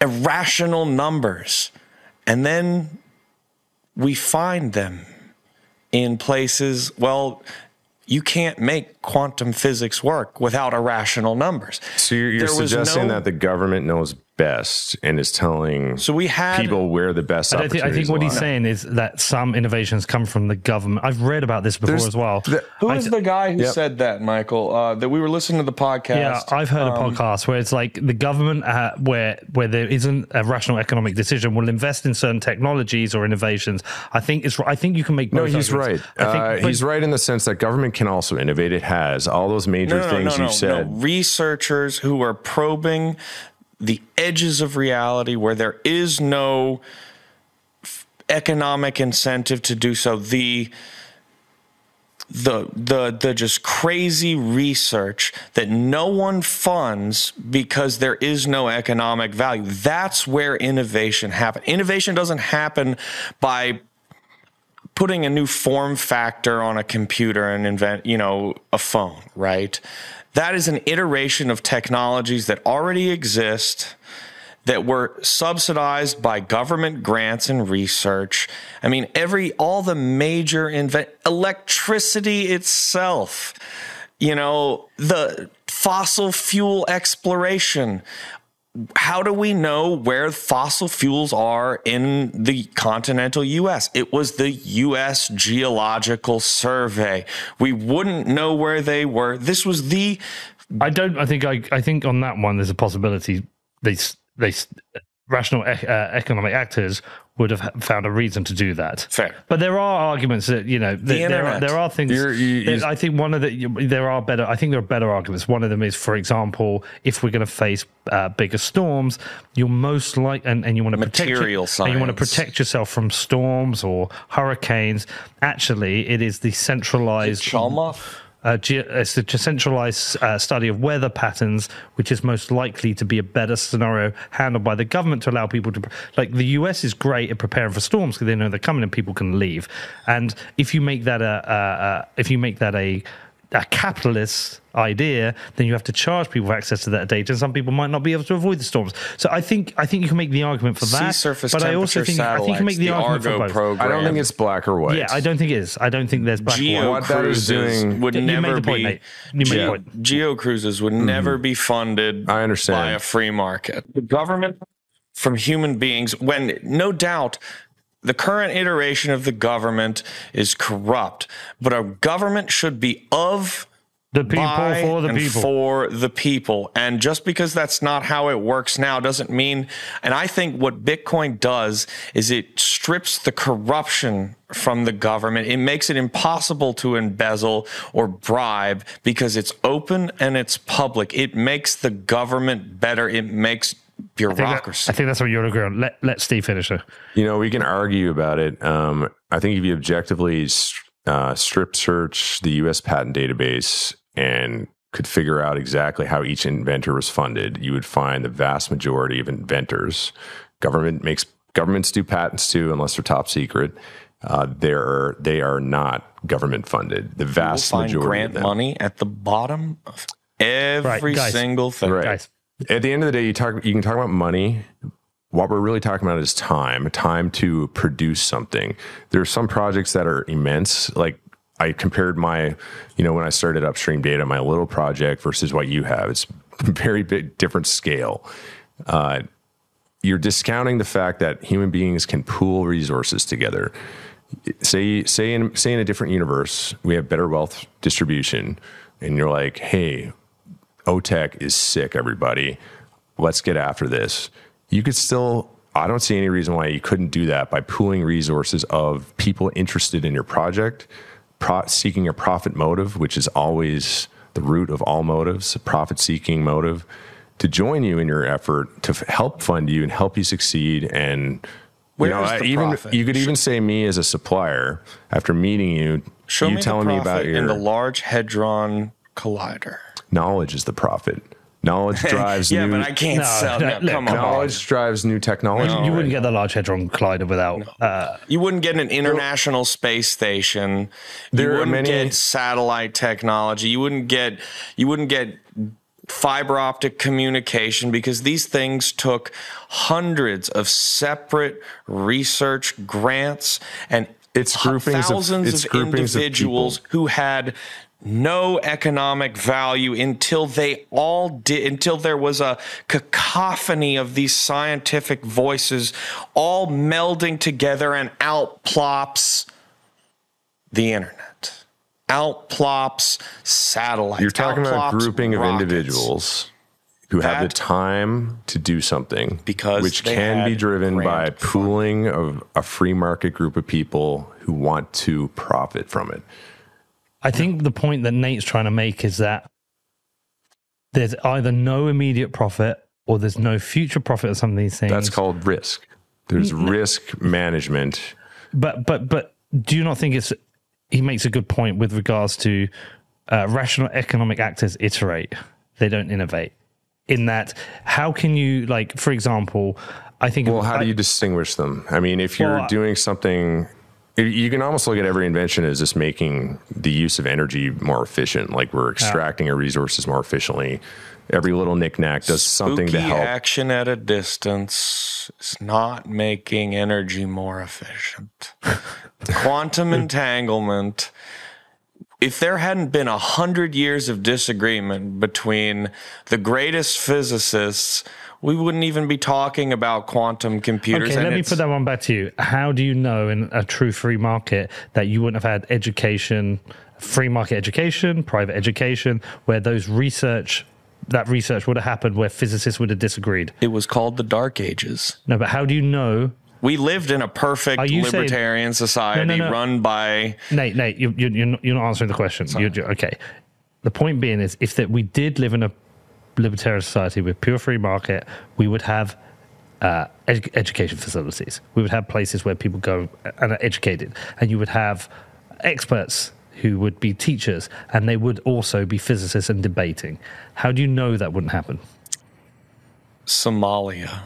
irrational numbers. And then we find them in places, well, you can't make quantum physics work without irrational numbers. so you're, you're suggesting no- that the government knows best and is telling So we had people where the best I, don't think, I think opportunities what he's saying is that some innovations come from the government. I've read about this before There's- as well. the- Who I is the guy who Yep. said that, Michael? Uh, that we were listening to the podcast. Yeah, I've heard Um, a podcast where it's like the government, uh, where where there isn't a rational economic decision, will invest in certain technologies or innovations. I think it's. I think you can make. no, both he's right. I think, uh, but- he's right in the sense that government can also innovate. It has all those major no, no, things no, no, you said. no. Researchers who are probing the edges of reality where there is no f- economic incentive to do so. The the the the just crazy research that no one funds because there is no economic value. That's where innovation happens. Innovation doesn't happen by putting a new form factor on a computer and invent, you know, a phone, right? That is an iteration of technologies that already exist that were subsidized by government grants and research. I mean, every all the major invent electricity itself, you know, the fossil fuel exploration, how do we know where fossil fuels are in the continental US? It was the US Geological Survey. We wouldn't know where they were. This was the I don't. I think. I. I think on that one, there's a possibility they they rational e- uh, economic actors would have found a reason to do that. Fair. But there are arguments that you know that there are, there are things. You- you- I think one of the there are better. I think there are better arguments. One of them is, for example, if we're going to face uh, bigger storms, you're most like and, and you want to protect your- Material and you want to protect yourself from storms or hurricanes. Actually, it is the centralized Chalmers. Uh, ge- it's a centralized uh, study of weather patterns, which is most likely to be a better scenario handled by the government to allow people to. Like the US is great at preparing for storms because they know they're coming and people can leave. And if you make that a, a, a if you make that a a capitalist idea, then you have to charge people for access to that data, and some people might not be able to avoid the storms. So I think I think you can make the argument for that. Sea surface but I also think I think you can make the, the argument Argo for both. program. I don't think it's black or white. Yeah, I don't think it is. I don't think there's black and Geo white. What that is cruises doing- would You made never the point, be. Nate. You made the Geo, point. Geo cruises would mm-hmm. never be funded. I understand. by a free market. The government from human beings, when no doubt the current iteration of the government is corrupt, but a government should be of The people for the people. for the people. And just because that's not how it works now doesn't mean. And I think what Bitcoin does is it strips the corruption from the government. It makes it impossible to embezzle or bribe because it's open and it's public. It makes the government better. It makes I think, that- I think that's what you'll agree on. Let let Steve finish it. You know, we can argue about it. Um, I think if you objectively uh, strip search the U.S. patent database and could figure out exactly how each inventor was funded, you would find the vast majority of inventors. Government makes governments do patents too, unless they're top secret. Uh, they're they are not government funded. The You'll vast find majority grant of them. money at the bottom of every guys. single thing. Right. Guys. At the end of the day, you talk. You can talk about money. What we're really talking about is time. Time to produce something. There are some projects that are immense. Like I compared my, you know, when I started upstream data, my little project versus what you have. It's very big, different scale. Uh, you're discounting the fact that human beings can pool resources together. Say, say in say in a different universe, we have better wealth distribution, and you're like, hey, OTEC is sick, everybody. Let's get after this. You could still, I don't see any reason why you couldn't do that by pooling resources of people interested in your project, pro- seeking a profit motive, which is always the root of all motives, a profit seeking motive, to join you in your effort to f- help fund you and help you succeed. And you know, I even profit? you could even say me as a supplier after meeting you, Show you me telling the me about your in the Large Hadron Collider. Knowledge is the profit. Knowledge drives new. yeah, new but I can't No, sell. no, No, look, come on. knowledge drives new technology. you wouldn't get the Large Hadron Collider without. Uh, You wouldn't get an international space station. There you wouldn't many- get satellite technology. You wouldn't get you wouldn't get fiber optic communication because these things took hundreds of separate research grants and It's hu- groupings of- thousands it's of groupings of individuals who had no economic value until they all did until there was a cacophony of these scientific voices all melding together and out plops the internet out plops satellites You're talking out about a grouping of individuals who have the time to do something Because which can be driven by pooling of a free market group of people who want to profit from it. I think the point that Nate's trying to make is that there's either no immediate profit or there's no future profit of some of these things. That's called risk. There's risk management. but but but do you not think it's he makes a good point with regards to uh, rational economic actors iterate they don't innovate in that how can you like for example i think Well, how I- do you distinguish them? I mean, if you're Well, doing something, you can almost look at every invention as just making the use of energy more efficient. Like we're extracting our resources more efficiently. Every little knickknack does something to help. action at a distance is not making energy more efficient. Quantum entanglement. If there hadn't been a hundred years of disagreement between the greatest physicists, we wouldn't even be talking about quantum computers. okay let me put that one back to you how do you know in a true free market that you wouldn't have had education free market education private education where those research that research would have happened where physicists would have disagreed It was called the Dark Ages. no but how do you know We lived in a perfect Are you saying- libertarian society no. run by Nate, Nate, you, you, you're, not, not answering the question. You're, ju- okay. The point being is, if that we did live in a libertarian society with pure free market, we would have uh, edu- education facilities. We would have places where people go and are educated, and you would have experts who would be teachers, and they would also be physicists and debating. How do you know that wouldn't happen? Somalia.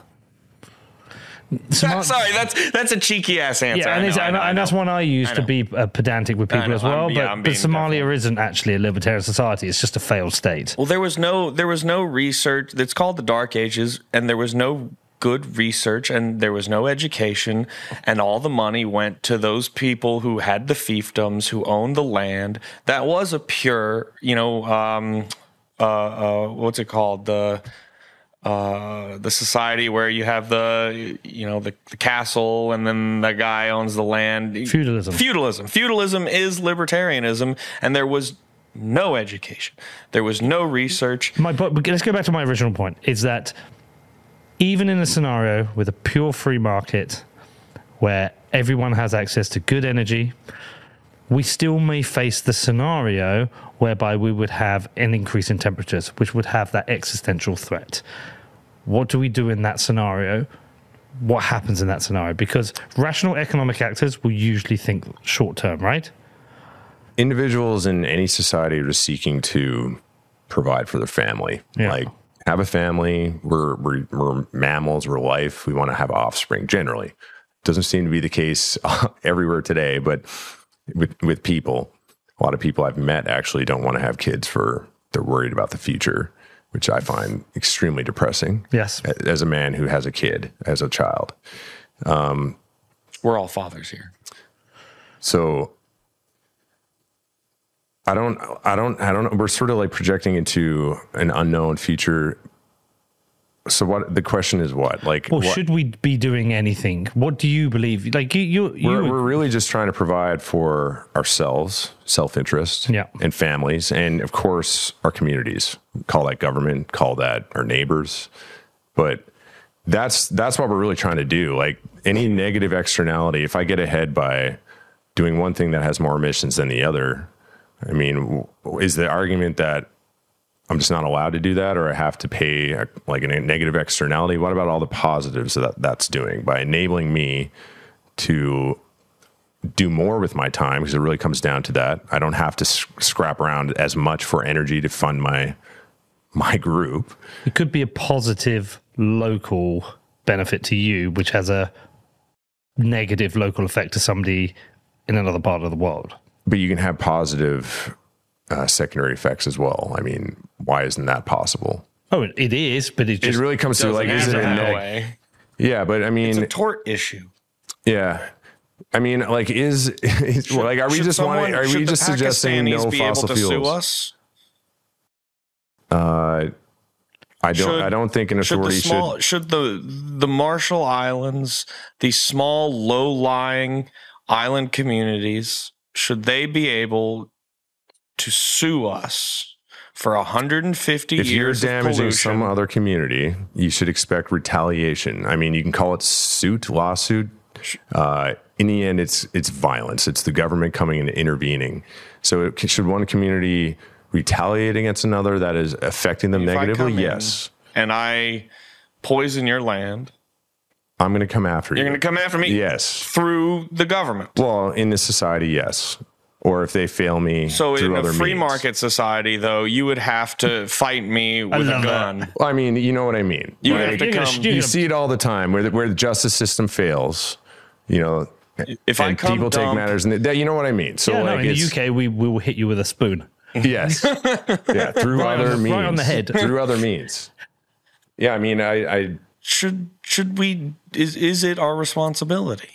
Somal- Sorry, that's that's a cheeky ass answer. yeah, and, know, it's, and, know, and that's one I use I to be uh, pedantic with people as well. I'm- but, I'm but Somalia definitely- isn't actually a libertarian society; it's just a failed state. Well, there was no there was no research. It's called the Dark Ages, and there was no good research, and there was no education, and all the money went to those people who had the fiefdoms, who owned the land. That was a pure, you know, um, uh, uh, what's it called the uh, the society where you have the you know the, the castle and then the guy owns the land Feudalism. feudalism feudalism is libertarianism and there was no education there was no research My, but let's go back to my original point: is that even in a scenario with a pure free market, where everyone has access to good energy, we still may face the scenario whereby we would have an increase in temperatures, which would have that existential threat. What do we do in that scenario? What happens in that scenario? Because rational economic actors will usually think short term, right? individuals in any society are just seeking to provide for their family. Yeah. Like have a family. We're, we're we're mammals. We're life. We want to have offspring. Generally, doesn't seem to be the case everywhere today, but with with people, a lot of people I've met actually don't want to have kids for they're worried about the future, which I find extremely depressing. Yes. As a man who has a kid as a child, um, we're all fathers here So I don't, I don't, I don't know. We're sort of like projecting into an unknown future. So what the question is what? Like, Or what- should we be doing anything? What do you believe? Like you, you, you we're, we're really just trying to provide for ourselves, self interest, Yeah. and families, and of course our communities. Call that government, call that our neighbors, but that's that's what we're really trying to do. Like any negative externality, if I get ahead by doing one thing that has more emissions than the other, I mean, is the argument that I'm just not allowed to do that, or I have to pay a, like a negative externality? What about all the positives that that's doing by enabling me to do more with my time? Because it really comes down to that. I don't have to scrap around as much for energy to fund my my group. it could be a positive local benefit to you, which has a negative local effect to somebody in another part of the world. but you can have positive uh, secondary effects as well. I mean, why isn't that possible? Oh, it- it is, but it It really comes to like, is it Doesn't a that way. Yeah, but I mean, it's a tort issue yeah. I mean, like, is, is well, like, are we just someone- wanting, are we the just suggesting Pakistanis no be fossil able to sue fuels? us? Uh, I don't. Should- I don't think an Should the authority small should. should the the Marshall Islands, these small low lying island communities, should they be able to sue us for 150 If you're years of damaging pollution? some other community, you should expect retaliation. I mean, you can call it suit, lawsuit. Uh, in the end, it's it's violence. It's the government coming and intervening. So, it, should one community retaliate against another that is affecting them If negatively? Yes, and I poison your land, I'm going to come after you. you're going to come after me Yes. through the government. Well, in this society, yes. Or if they fail me So through in a free means. market society, though, you would have to fight me with a gun. that. I mean, you know what I mean. You Like, have to come. you're you see it all the time where the, where the justice system fails. You know, If I come people take matters, and that you know what I mean. So yeah, like no, in the UK, we, we will hit you with a spoon. yes, yeah, through Right on other the- means, right on the head. through other means. Yeah, I mean, I, I should should we is is it our responsibility?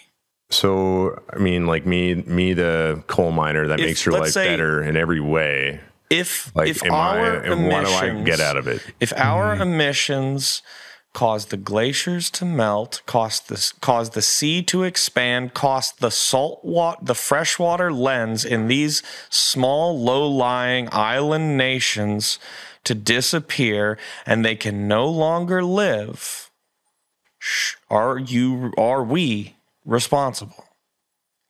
So I mean, like me, me, the coal miner that If- makes your life say- better in every way. If Like, if our And what do I emissions, get out of it? If our mm-hmm. emissions cause the glaciers to melt, cause the cause the sea to expand, cause the salt water, the freshwater lens in these small, low-lying island nations to disappear, and they can no longer live. sh- Are you? Are we responsible?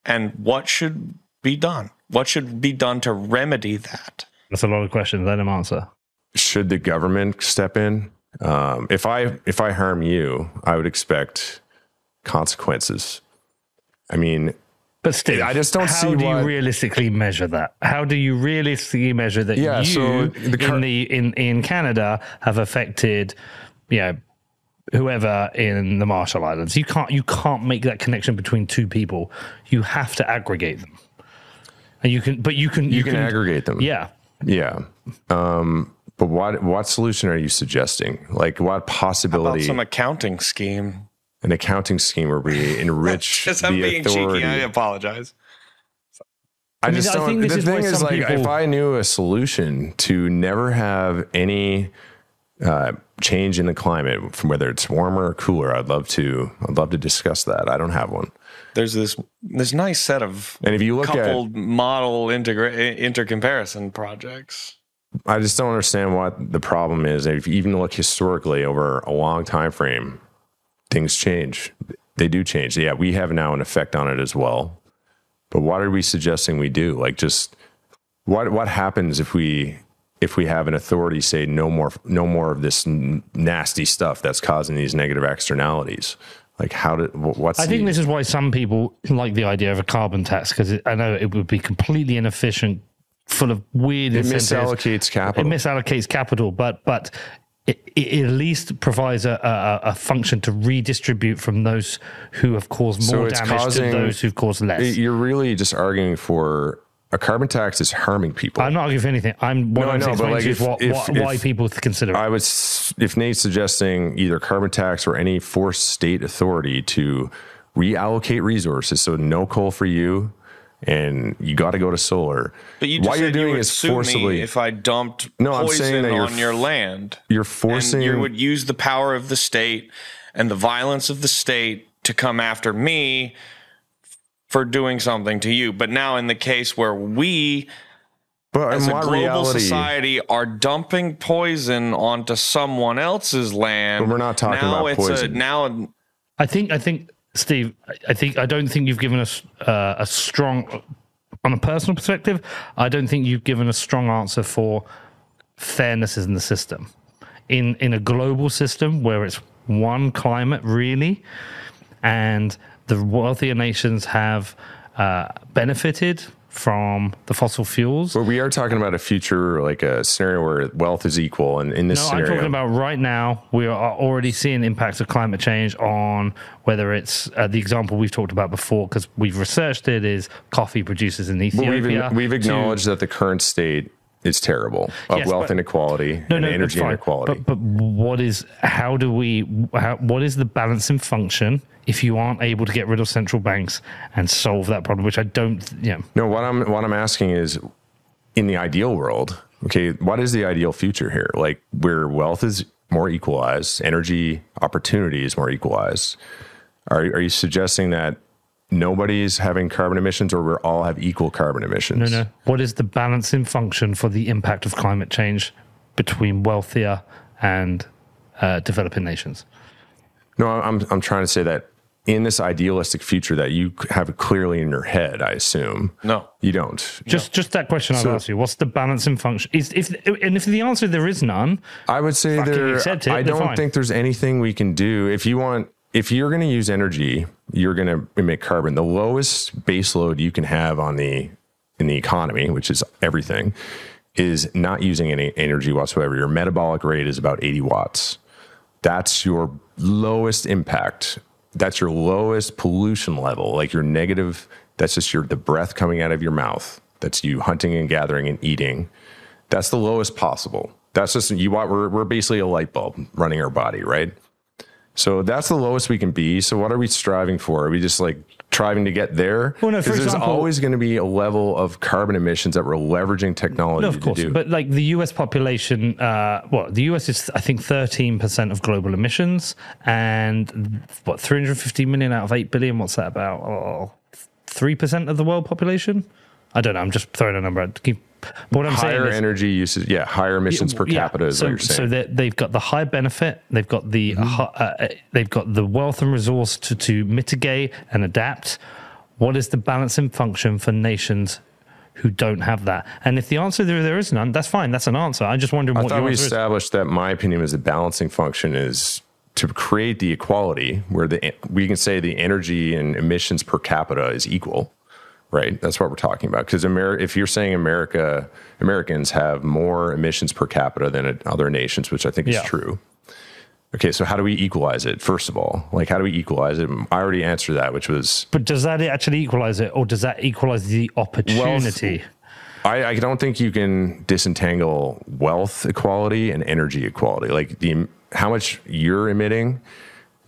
And what should be done? What should be done to remedy that? That's a lot of questions. Let him answer. Should the government step in? Um, if I if I harm you, I would expect consequences. I mean, But still, I just don't how see how do why- you realistically measure that? How do you realistically measure that Yeah, you so the cur- in the in in Canada have affected, you know, whoever in the Marshall Islands? You can't you can't make that connection between two people. You have to aggregate them, and you can. But you can You can aggregate them. Yeah, Yeah. Um, but what what solution are you suggesting? Like what About possibility some accounting scheme. an accounting scheme where we enrich Just the I'm being authority? cheeky. I apologize. I, mean, just I don't. think the is thing is, some like, people- if I knew a solution to never have any uh, change in the climate, from whether it's warmer or cooler, I'd love to. I'd love to discuss that. I don't have one. There's this this nice set of And if you look at, model integra- intercomparison projects. I just don't understand what the problem is. If you even look historically over a long time frame, things change. They do change. Yeah, we have now an effect on it as well. But what are we suggesting we do? Like, just what what happens if we if we have an authority say no more no more of this n- nasty stuff that's causing these negative externalities? Like, how did what's I think the- this is why some people like the idea of a carbon tax because I know it would be completely inefficient, full of weird it misallocates It capital. misallocates capital, but but it, it at least provides a, a, a function to redistribute from those who have caused more it's damage causing- to those who've caused less. You're really just arguing for a carbon tax is harming people. I'm not arguing for anything. I'm what No, I I'm know, but like to you is if- what, if- what, why if- people consider it. I would, if Nate's suggesting either carbon tax or any forced state authority to reallocate resources, so no coal for you, and you got to go to solar. But you just what said you're doing you would is forcibly if I dumped No, I'm poison saying that on your land. you're forcing. and you would use the power of the state and the violence of the state to come after me for doing something to you. But now, in the case where we, but as a global reality? society, are dumping poison onto someone else's land, But we're not talking now about it's poison. A, now, I think I think Steve, I- I think I don't think you've given us uh, a strong on a personal perspective. I don't think you've given a strong answer for fairness in the system. In in a global system where it's one climate really, and the wealthier nations have uh, benefited from the fossil fuels. but we are talking about a future, like a scenario where wealth is equal, and in this No, scenario, I'm talking about right now. We are already seeing impacts of climate change on whether it's uh, the example we've talked about before because we've researched it is coffee producers in Ethiopia. we've, we've to- acknowledged that the current state is terrible of Yes, wealth but- inequality no, and no, energy inequality. But but what is how do we how, what is the balancing function if you aren't able to get rid of central banks and solve that problem? Which I don't. You know, No, what I'm what I'm asking is, in the ideal world, okay, what is the ideal future here? Like where wealth is more equalized, energy opportunity is more equalized. Are are you suggesting that nobody's having carbon emissions, or we all have equal carbon emissions? no, no. What is the balancing function for the impact of climate change between wealthier and uh, developing nations? No, I'm I'm trying to say that in this idealistic future that you have clearly in your head, I assume. No. you don't. Just just that question I've So- asked you. What's the balancing function? Is if and if the answer there is none, I would say Fucking there. it, I don't fine. think there's anything we can do. If you want, if you're going to use energy, you're going to emit carbon. The lowest base load you can have on the in the economy, which is everything, is not using any energy whatsoever. Your metabolic rate is about 80 watts. That's your lowest impact. That's your lowest pollution level. Like your negative. That's just your the breath coming out of your mouth. That's you hunting and gathering and eating. That's the lowest possible. That's just you. We're we're basically a light bulb running our body, right? So that's the lowest we can be. So what are we striving for? Are we just like striving to get there? Well, no, there's example- always going to be a level of carbon emissions that we're leveraging technology no, of course. to do. But like the U.S. population, uh, what the U.S. is, I think, thirteen percent of global emissions, and what three hundred fifty million out of eight billion. What's that about? Oh, Three percent of the world population. I don't know. I'm just throwing a number out. Keep- What I'm higher saying is, energy usage, yeah, higher emissions per Yeah, capita is so, what you're saying. Mm-hmm. they- they've got the high benefit, they've got the hi- uh, they've got the wealth and resource to, to mitigate and adapt. What is the balancing function for nations who don't have that? And if the answer there there is none, that's fine. That's an answer. I'm just wondering I what thought we answer is. established that my opinion is the balancing function is to create the equality where the we can say the energy and emissions per capita is equal. Right? That's what we're talking about. Because Amer- if you're saying America, Americans have more emissions per capita than other nations, which I think is true. Okay, so how do we equalize it? First of all, like how do we equalize it? I already answered that, which was But does that actually equalize it, or does that equalize the opportunity? I, I don't think you can disentangle wealth equality and energy equality. Like the how much you're emitting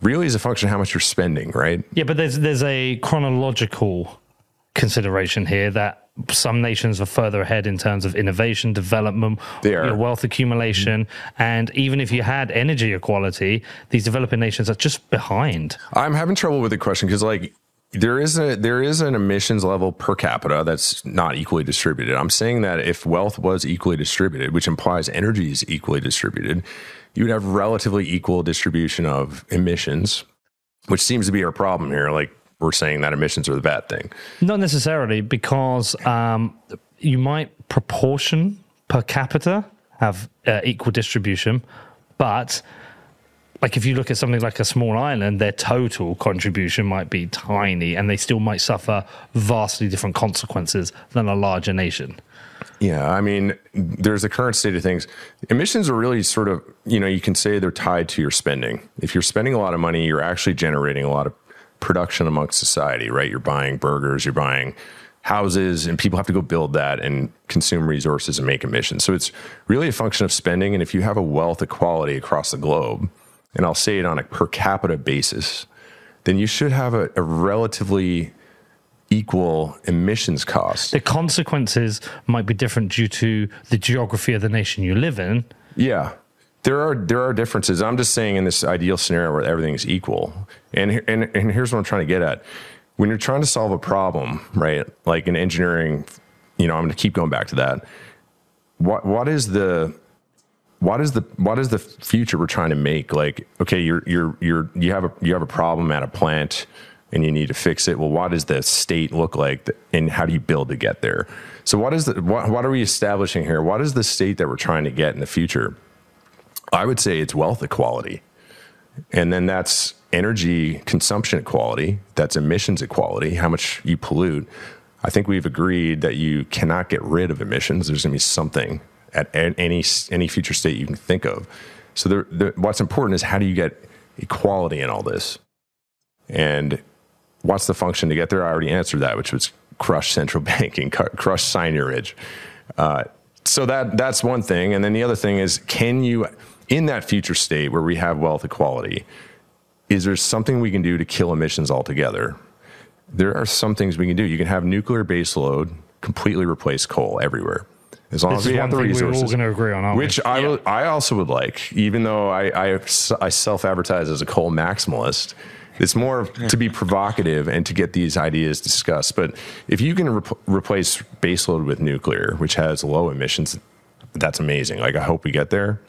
really is a function of how much you're spending, right? yeah, but there's there's a chronological consideration here that some nations are further ahead in terms of innovation, development, They are. you know, wealth accumulation, and even if you had energy equality, these developing nations are just behind. I'm having trouble with the question because like there is a there is an emissions level per capita that's not equally distributed. I'm saying that if wealth was equally distributed, which implies energy is equally distributed, you would have relatively equal distribution of emissions, which seems to be our problem here. Like we're saying that emissions are the bad thing. Not necessarily, because um, you might proportion per capita have uh, equal distribution, but like if you look at something like a small island, their total contribution might be tiny, and they still might suffer vastly different consequences than a larger nation. Yeah, I mean, there's the current state of things. Emissions are really sort of, you know, you can say they're tied to your spending. If you're spending a lot of money, you're actually generating a lot of production amongst society, right? You're buying burgers, you're buying houses, and people have to go build that and consume resources and make emissions. So it's really a function of spending. And if you have a wealth equality across the globe, and I'll say it on a per capita basis, then you should have a, a relatively equal emissions cost. The consequences might be different due to the geography of the nation you live in. Yeah. There are there are differences. I'm just saying in this ideal scenario where everything's equal. And and and here's what I'm trying to get at. When you're trying to solve a problem, right? Like in engineering, you know, I'm going to keep going back to that. What what is the what is the what is the future we're trying to make? Like, okay, you're you're you're you have a you have a problem at a plant and you need to fix it. Well, what does the state look like, and how do you build to get there? So, what is the what, what are we establishing here? What is the state that we're trying to get in the future? I would say it's wealth equality, and then that's energy consumption equality. That's emissions equality. How much you pollute. I think we've agreed that you cannot get rid of emissions. There's going to be something at any any future state you can think of. So, there, there, what's important is how do you get equality in all this, and what's the function to get there? I already answered that, which was crush central banking, crush seigniorage. Uh, so that that's one thing, and then the other thing is, can you, in that future state where we have wealth equality, is there something we can do to kill emissions altogether? There are some things we can do. You can have nuclear baseload completely replace coal everywhere, as long This as we have the thing we're all resources. going to agree on, aren't we? Which I will, I also would like, even though I I, I self advertise as a coal maximalist. It's more to be provocative and to get these ideas discussed. But if you can rep- replace baseload with nuclear, which has low emissions, that's amazing. Like I hope we get there.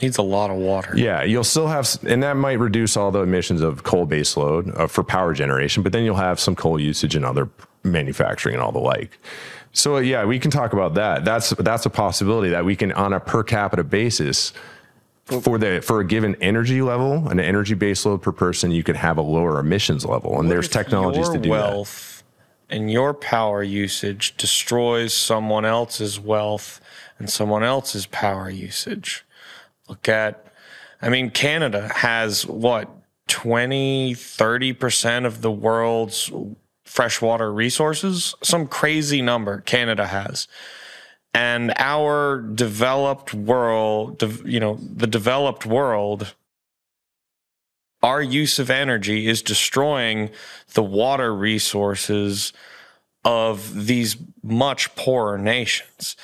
Needs a lot of water. Yeah, you'll still have, and that might reduce all the emissions of coal baseload uh, for power generation. But then you'll have some coal usage in other manufacturing and all the like. So yeah, we can talk about that. That's that's a possibility that we can, on a per capita basis, for the for a given energy level, an energy baseload per person, you could have a lower emissions level, and there's technologies to do wealth and your power usage destroys someone else's wealth and someone else's power usage. Look at, I mean, Canada has what, 20, 30% of the world's freshwater resources? Some crazy number Canada has. And our developed world, you know, the developed world our use of energy is destroying the water resources of these much poorer nations.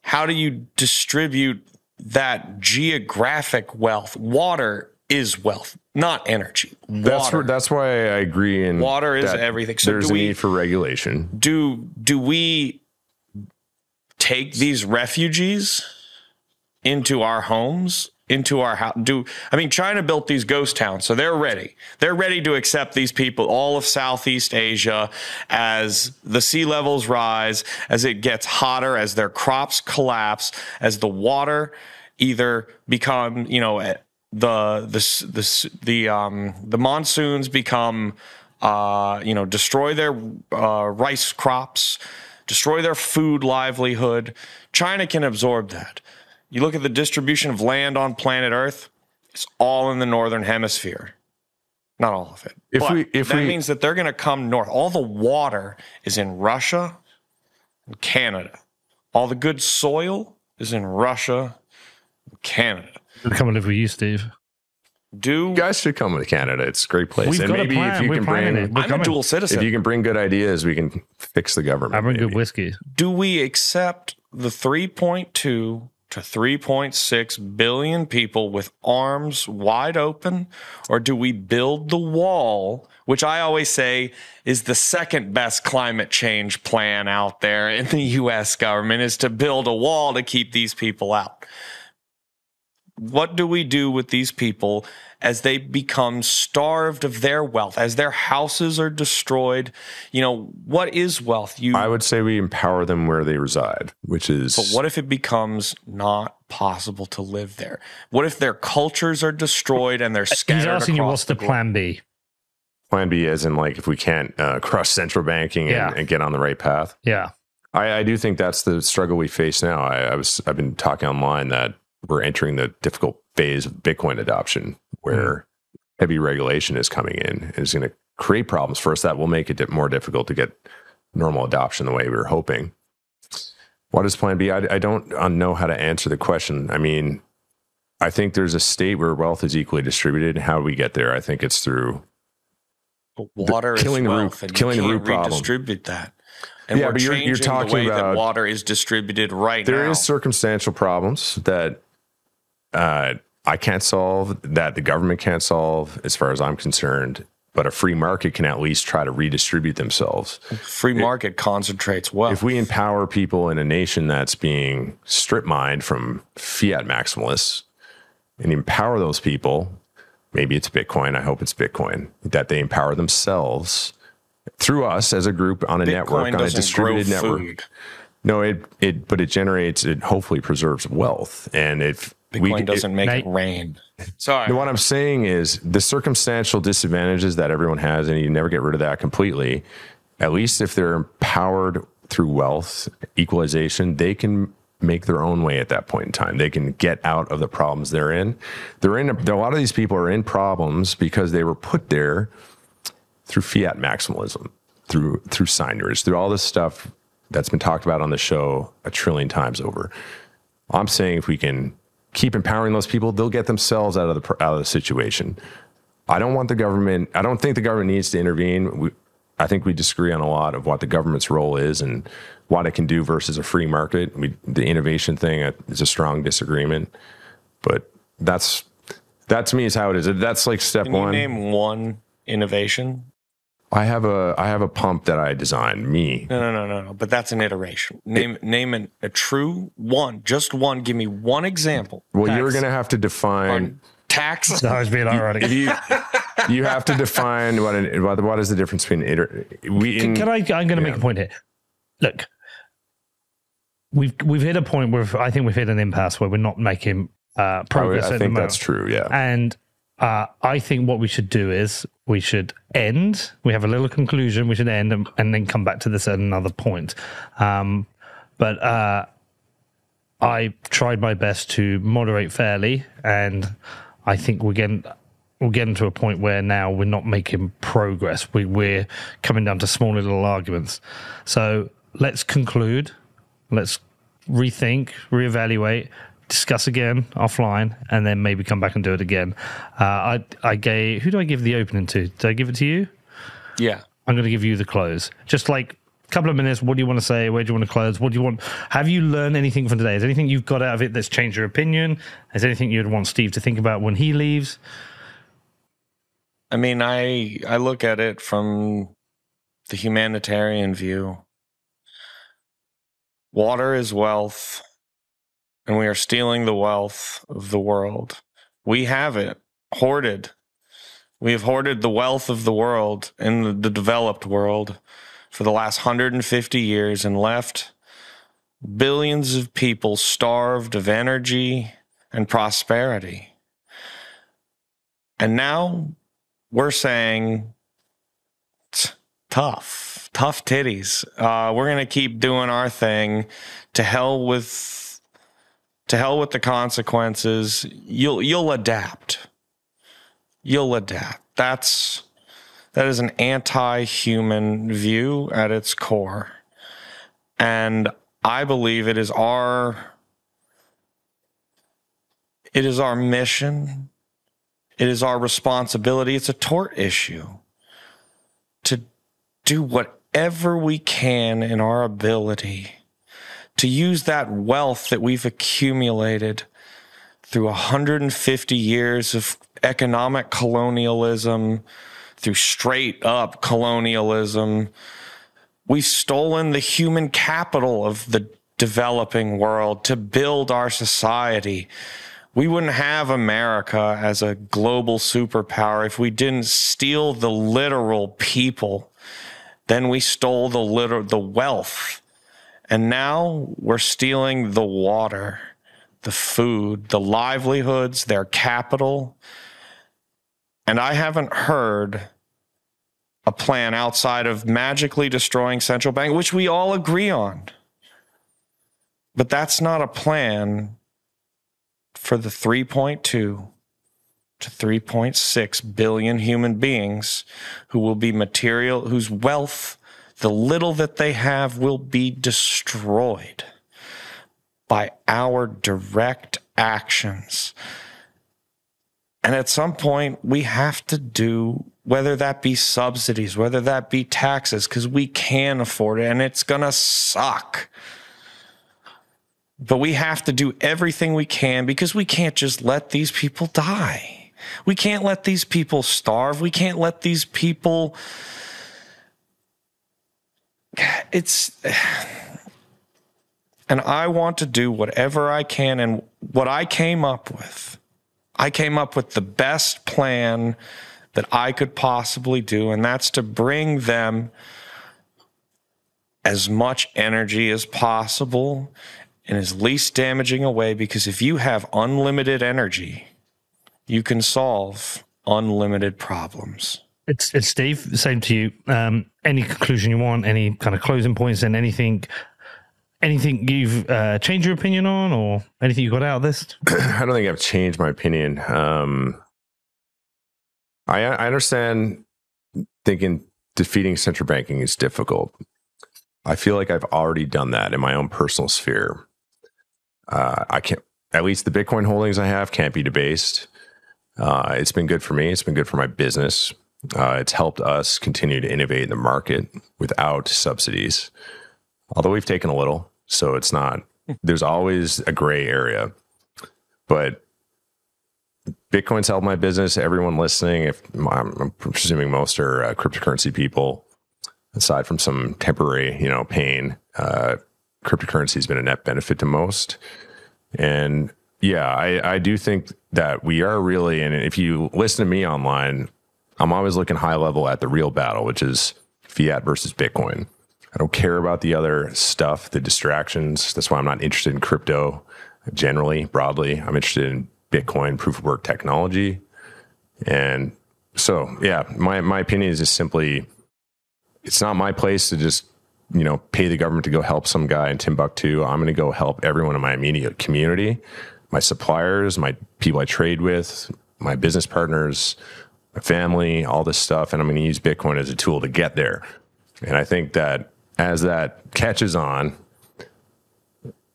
How do you distribute that geographic wealth? Water is wealth, not energy. that. That's where, that's why I agree. In Water is everything. So there's do a we- need for regulation. do do we take these refugees into our homes into our house do i mean china built these ghost towns so they're ready they're ready to accept these people all of southeast asia as the sea levels rise as it gets hotter as their crops collapse as the water either become you know eh, the the the the um the monsoons become uh, you know, destroy their uh, rice crops, destroy their food livelihood. China can absorb that. You look at the distribution of land on planet Earth, it's all in the northern hemisphere. Not all of it. If But we- if that we- means that they're going to come north. All the water is in Russia and Canada. All the good soil is in Russia and Canada. Come and live with you, Steve. Do You guys should come to Canada. It's a great place. We've and got a maybe plan. if you We're can bring it. We're I'm a dual citizen. if you can bring good ideas, we can fix the government. I bring good whiskey. do we accept the 3.2 to 3.6 billion people with arms wide open? Or do we build the wall which i always say is the second best climate change plan out there in the us government is to build a wall to keep these people out? What do we do with these people as they become starved of their wealth as their houses are destroyed you know what is wealth you I would say we empower them where they reside, which is but what if it becomes not possible to live there? What if their cultures are destroyed and they're scattered He's asking you across what's the globe? plan B? plan B, as in like if we can't uh, cross central banking and, Yeah. and get on the right path. Yeah. I, I do think that's the struggle we face now. I, I was I've been talking online that we're entering the difficult phase of Bitcoin adoption, where heavy regulation is coming in and is going to create problems. for us that will make it more difficult to get normal adoption the way we were hoping. What is Plan B? I, I don't uh, know how to answer the question. I mean, I think there's a state where wealth is equally distributed. How do we get there? I think it's through Water killing is the root- and killing the you root can't problem. redistribute that. And Yeah, we're but you're- you're talking the way about- that water is distributed right There now. is circumstantial problems that uh, I can't solve, that the government can't solve, as far as I'm concerned. But a free market can at least try to redistribute themselves. Free market concentrates wealth. If we empower people in a nation that's being strip mined from fiat maximalists and empower those people, maybe it's Bitcoin, I hope it's Bitcoin, that they empower themselves through us as a group on a network, on a distributed network. food. No, it it but it generates it hopefully preserves wealth. And if we Bitcoin doesn't make Nate- it rain. Sorry. what I'm saying is the circumstantial disadvantages that everyone has, and you never get rid of that completely. At least if they're empowered through wealth equalization, they can make their own way at that point in time. They can get out of the problems they're in. They're in a, a lot of these people are in problems because they were put there through fiat maximalism, through through seigniorage, through all this stuff that's been talked about on the show a trillion times over. I'm saying if we can keep empowering those people, they'll get themselves out of the out of the situation. I don't want the government. I don't think the government needs to intervene. We, I think we disagree on a lot of what the government's role is and what it can do versus a free market. We, the innovation thing uh, is a strong disagreement, but that's that to me is how it is. That's like step Can you one. name one innovation? I have a I have a pump that I designed. Me. No, no, no, no, no. But that's an iteration. Name name an, a true one, just one. Give me one example. Well, you're going to have to define. Pardon? Tax. That was being ironic. If you you have to define what an, what, what is the difference between iter, we in, Can I? I'm going to make a point here. Look, we've we've hit a point where I think we've hit an impasse where we're not making uh, I, progress. I at think that's true. Yeah. And uh, I think what we should do is we should end. We have a little conclusion. We should end and, and then come back to this at another point. Um, but uh, I tried my best to moderate fairly, and I think we're getting we're getting to a point where now we're not making progress. We, we're coming down to small little arguments. So let's conclude. Let's rethink, reevaluate, discuss again offline, and then maybe come back and do it again. Uh, I I gave who do I give the opening to? Did I give it to you? Yeah. I'm going to give you the close. Just like a couple of minutes. What do you want to say? Where do you want to close? What do you want? Have you learned anything from today? Is there anything you've got out of it that's changed your opinion? Is there anything you'd want Steve to think about when he leaves? I mean, I I look at it from the humanitarian view. Water is wealth, and we are stealing the wealth of the world. We have it hoarded. We have hoarded the wealth of the world in the, developed world for the last 150 years and left billions of people starved of energy and prosperity. And now we're saying tough, tough titties. Uh, we're gonna keep doing our thing. To hell with, to hell with the consequences. You'll you'll adapt. You'll adapt. That's that is an anti-human view at its core, and I believe it is our it is our mission. It is our responsibility. It's a tort issue to do whatever we can in our ability to use that wealth that we've accumulated through 150 years of economic colonialism, through straight up colonialism. We've stolen the human capital of the developing world to build our society. We wouldn't have America as a global superpower if we didn't steal the literal people. Then we stole the literal, the wealth. And now we're stealing the water, the food, the livelihoods, their capital. And I haven't heard a plan outside of magically destroying central bank, which we all agree on. But that's not a plan for the 3.2 to 3.6 billion human beings who will be material, whose wealth, the little that they have, will be destroyed by our direct actions. And at some point, we have to do, whether that be subsidies, whether that be taxes, because we can afford it and it's going to suck. But we have to do everything we can because we can't just let these people die. We can't let these people starve. We can't let these people. It's. And I want to do whatever I can and what I came up with. I came up with the best plan that I could possibly do, and that's to bring them as much energy as possible in as least damaging a way because if you have unlimited energy, you can solve unlimited problems. It's it's Steve. Same to you. Um, any conclusion you want? Any kind of closing points? And anything, anything you've uh, changed your opinion on, or anything you got out of this? I don't think I've changed my opinion. Um, I, I understand thinking defeating central banking is difficult. I feel like I've already done that in my own personal sphere. Uh, I can't, at least the Bitcoin holdings I have can't be debased. Uh, it's been good for me. It's been good for my business. Uh, it's helped us continue to innovate in the market without subsidies, although we've taken a little. So it's not, there's always a gray area. But Bitcoin's helped my business. Everyone listening, if I'm, presuming most are uh, cryptocurrency people, aside from some temporary, you know, pain, uh, cryptocurrency has been a net benefit to most. And yeah, I, I do think that we are really, and if you listen to me online, I'm always looking high level at the real battle, which is fiat versus Bitcoin. I don't care about the other stuff, the distractions. That's why I'm not interested in crypto generally, broadly. I'm interested in Bitcoin proof of work technology. And so, yeah, my, my opinion is just simply it's not my place to just you know, pay the government to go help some guy in Timbuktu. I'm going to go help everyone in my immediate community, my suppliers, my people I trade with, my business partners, my family, all this stuff. And I'm going to use Bitcoin as a tool to get there. And I think that as that catches on,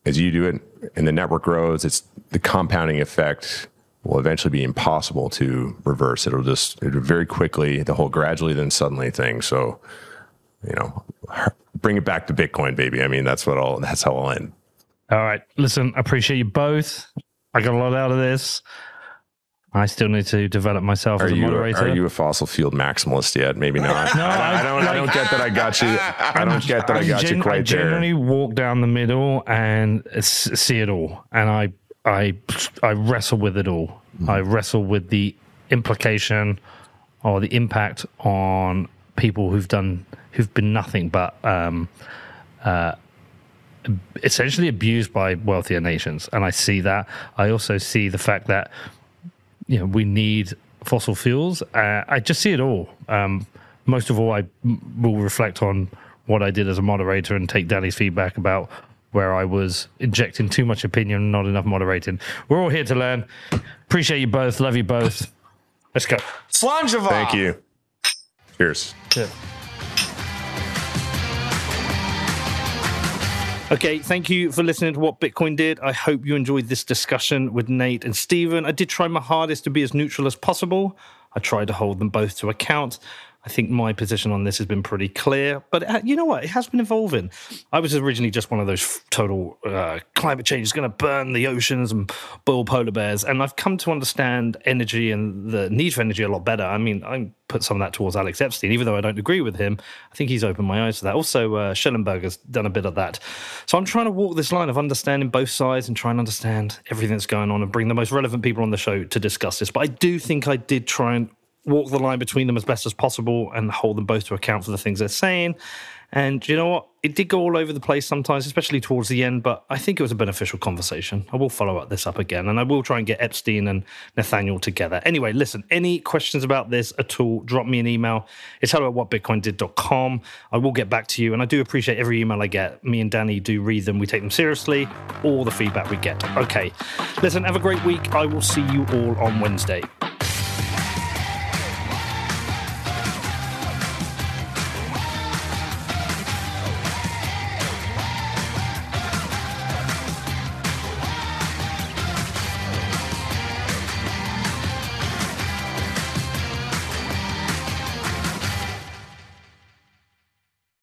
as you do it and the network grows, it's the compounding effect will eventually be impossible to reverse. It'll just, it'll very quickly, the whole gradually then suddenly thing. So, you know, bring it back to Bitcoin, baby. I mean, that's what all that's how I'll end. All right. Listen, I appreciate you both. I got a lot out of this. I still need to develop myself are as a you, moderator. Are you a fossil fuel maximalist yet? Maybe not. no, I, I don't. Like, I don't get that. I got you. I don't get that. I got gen- you quite I generally there. walk down the middle and see it all, and I, I, I wrestle with it all. Mm. I wrestle with the implication or the impact on people who've done who've been nothing but um, uh, essentially abused by wealthier nations, and I see that. I also see the fact that you know we need fossil fuels. Uh, I just see it all. Um, most of all, I m- will reflect on what I did as a moderator and take Danny's feedback about where I was injecting too much opinion, not enough moderating. We're all here to learn. Appreciate you both. Love you both. Let's go. Slanjava. Thank you. Cheers. Okay, thank you for listening to what Bitcoin did. I hope you enjoyed this discussion with Nate and Stephen. I did try my hardest to be as neutral as possible. I tried to hold them both to account. I think my position on this has been pretty clear, but it, you know what? It has been evolving. I was originally just one of those total uh, climate change is going to burn the oceans and boil polar bears, and I've come to understand energy and the need for energy a lot better. I mean, I put some of that towards Alex Epstein, even though I don't agree with him. I think he's opened my eyes to that. Also, uh, Shellenberger's done a bit of that. So I'm trying to walk this line of understanding both sides and try and understand everything that's going on and bring the most relevant people on the show to discuss this. But I do think I did try and walk the line between them as best as possible and hold them both to account for the things they're saying. And you know what? It did go all over the place sometimes, especially towards the end, but I think it was a beneficial conversation. I will follow up this up again and I will try and get Epstein and Nathaniel together. Anyway, listen, any questions about this at all, drop me an email. It's hello at whatbitcoindid.com. I will get back to you and I do appreciate every email I get. Me and Danny do read them. We take them seriously, all the feedback we get. Okay. Listen, have a great week. I will see you all on Wednesday.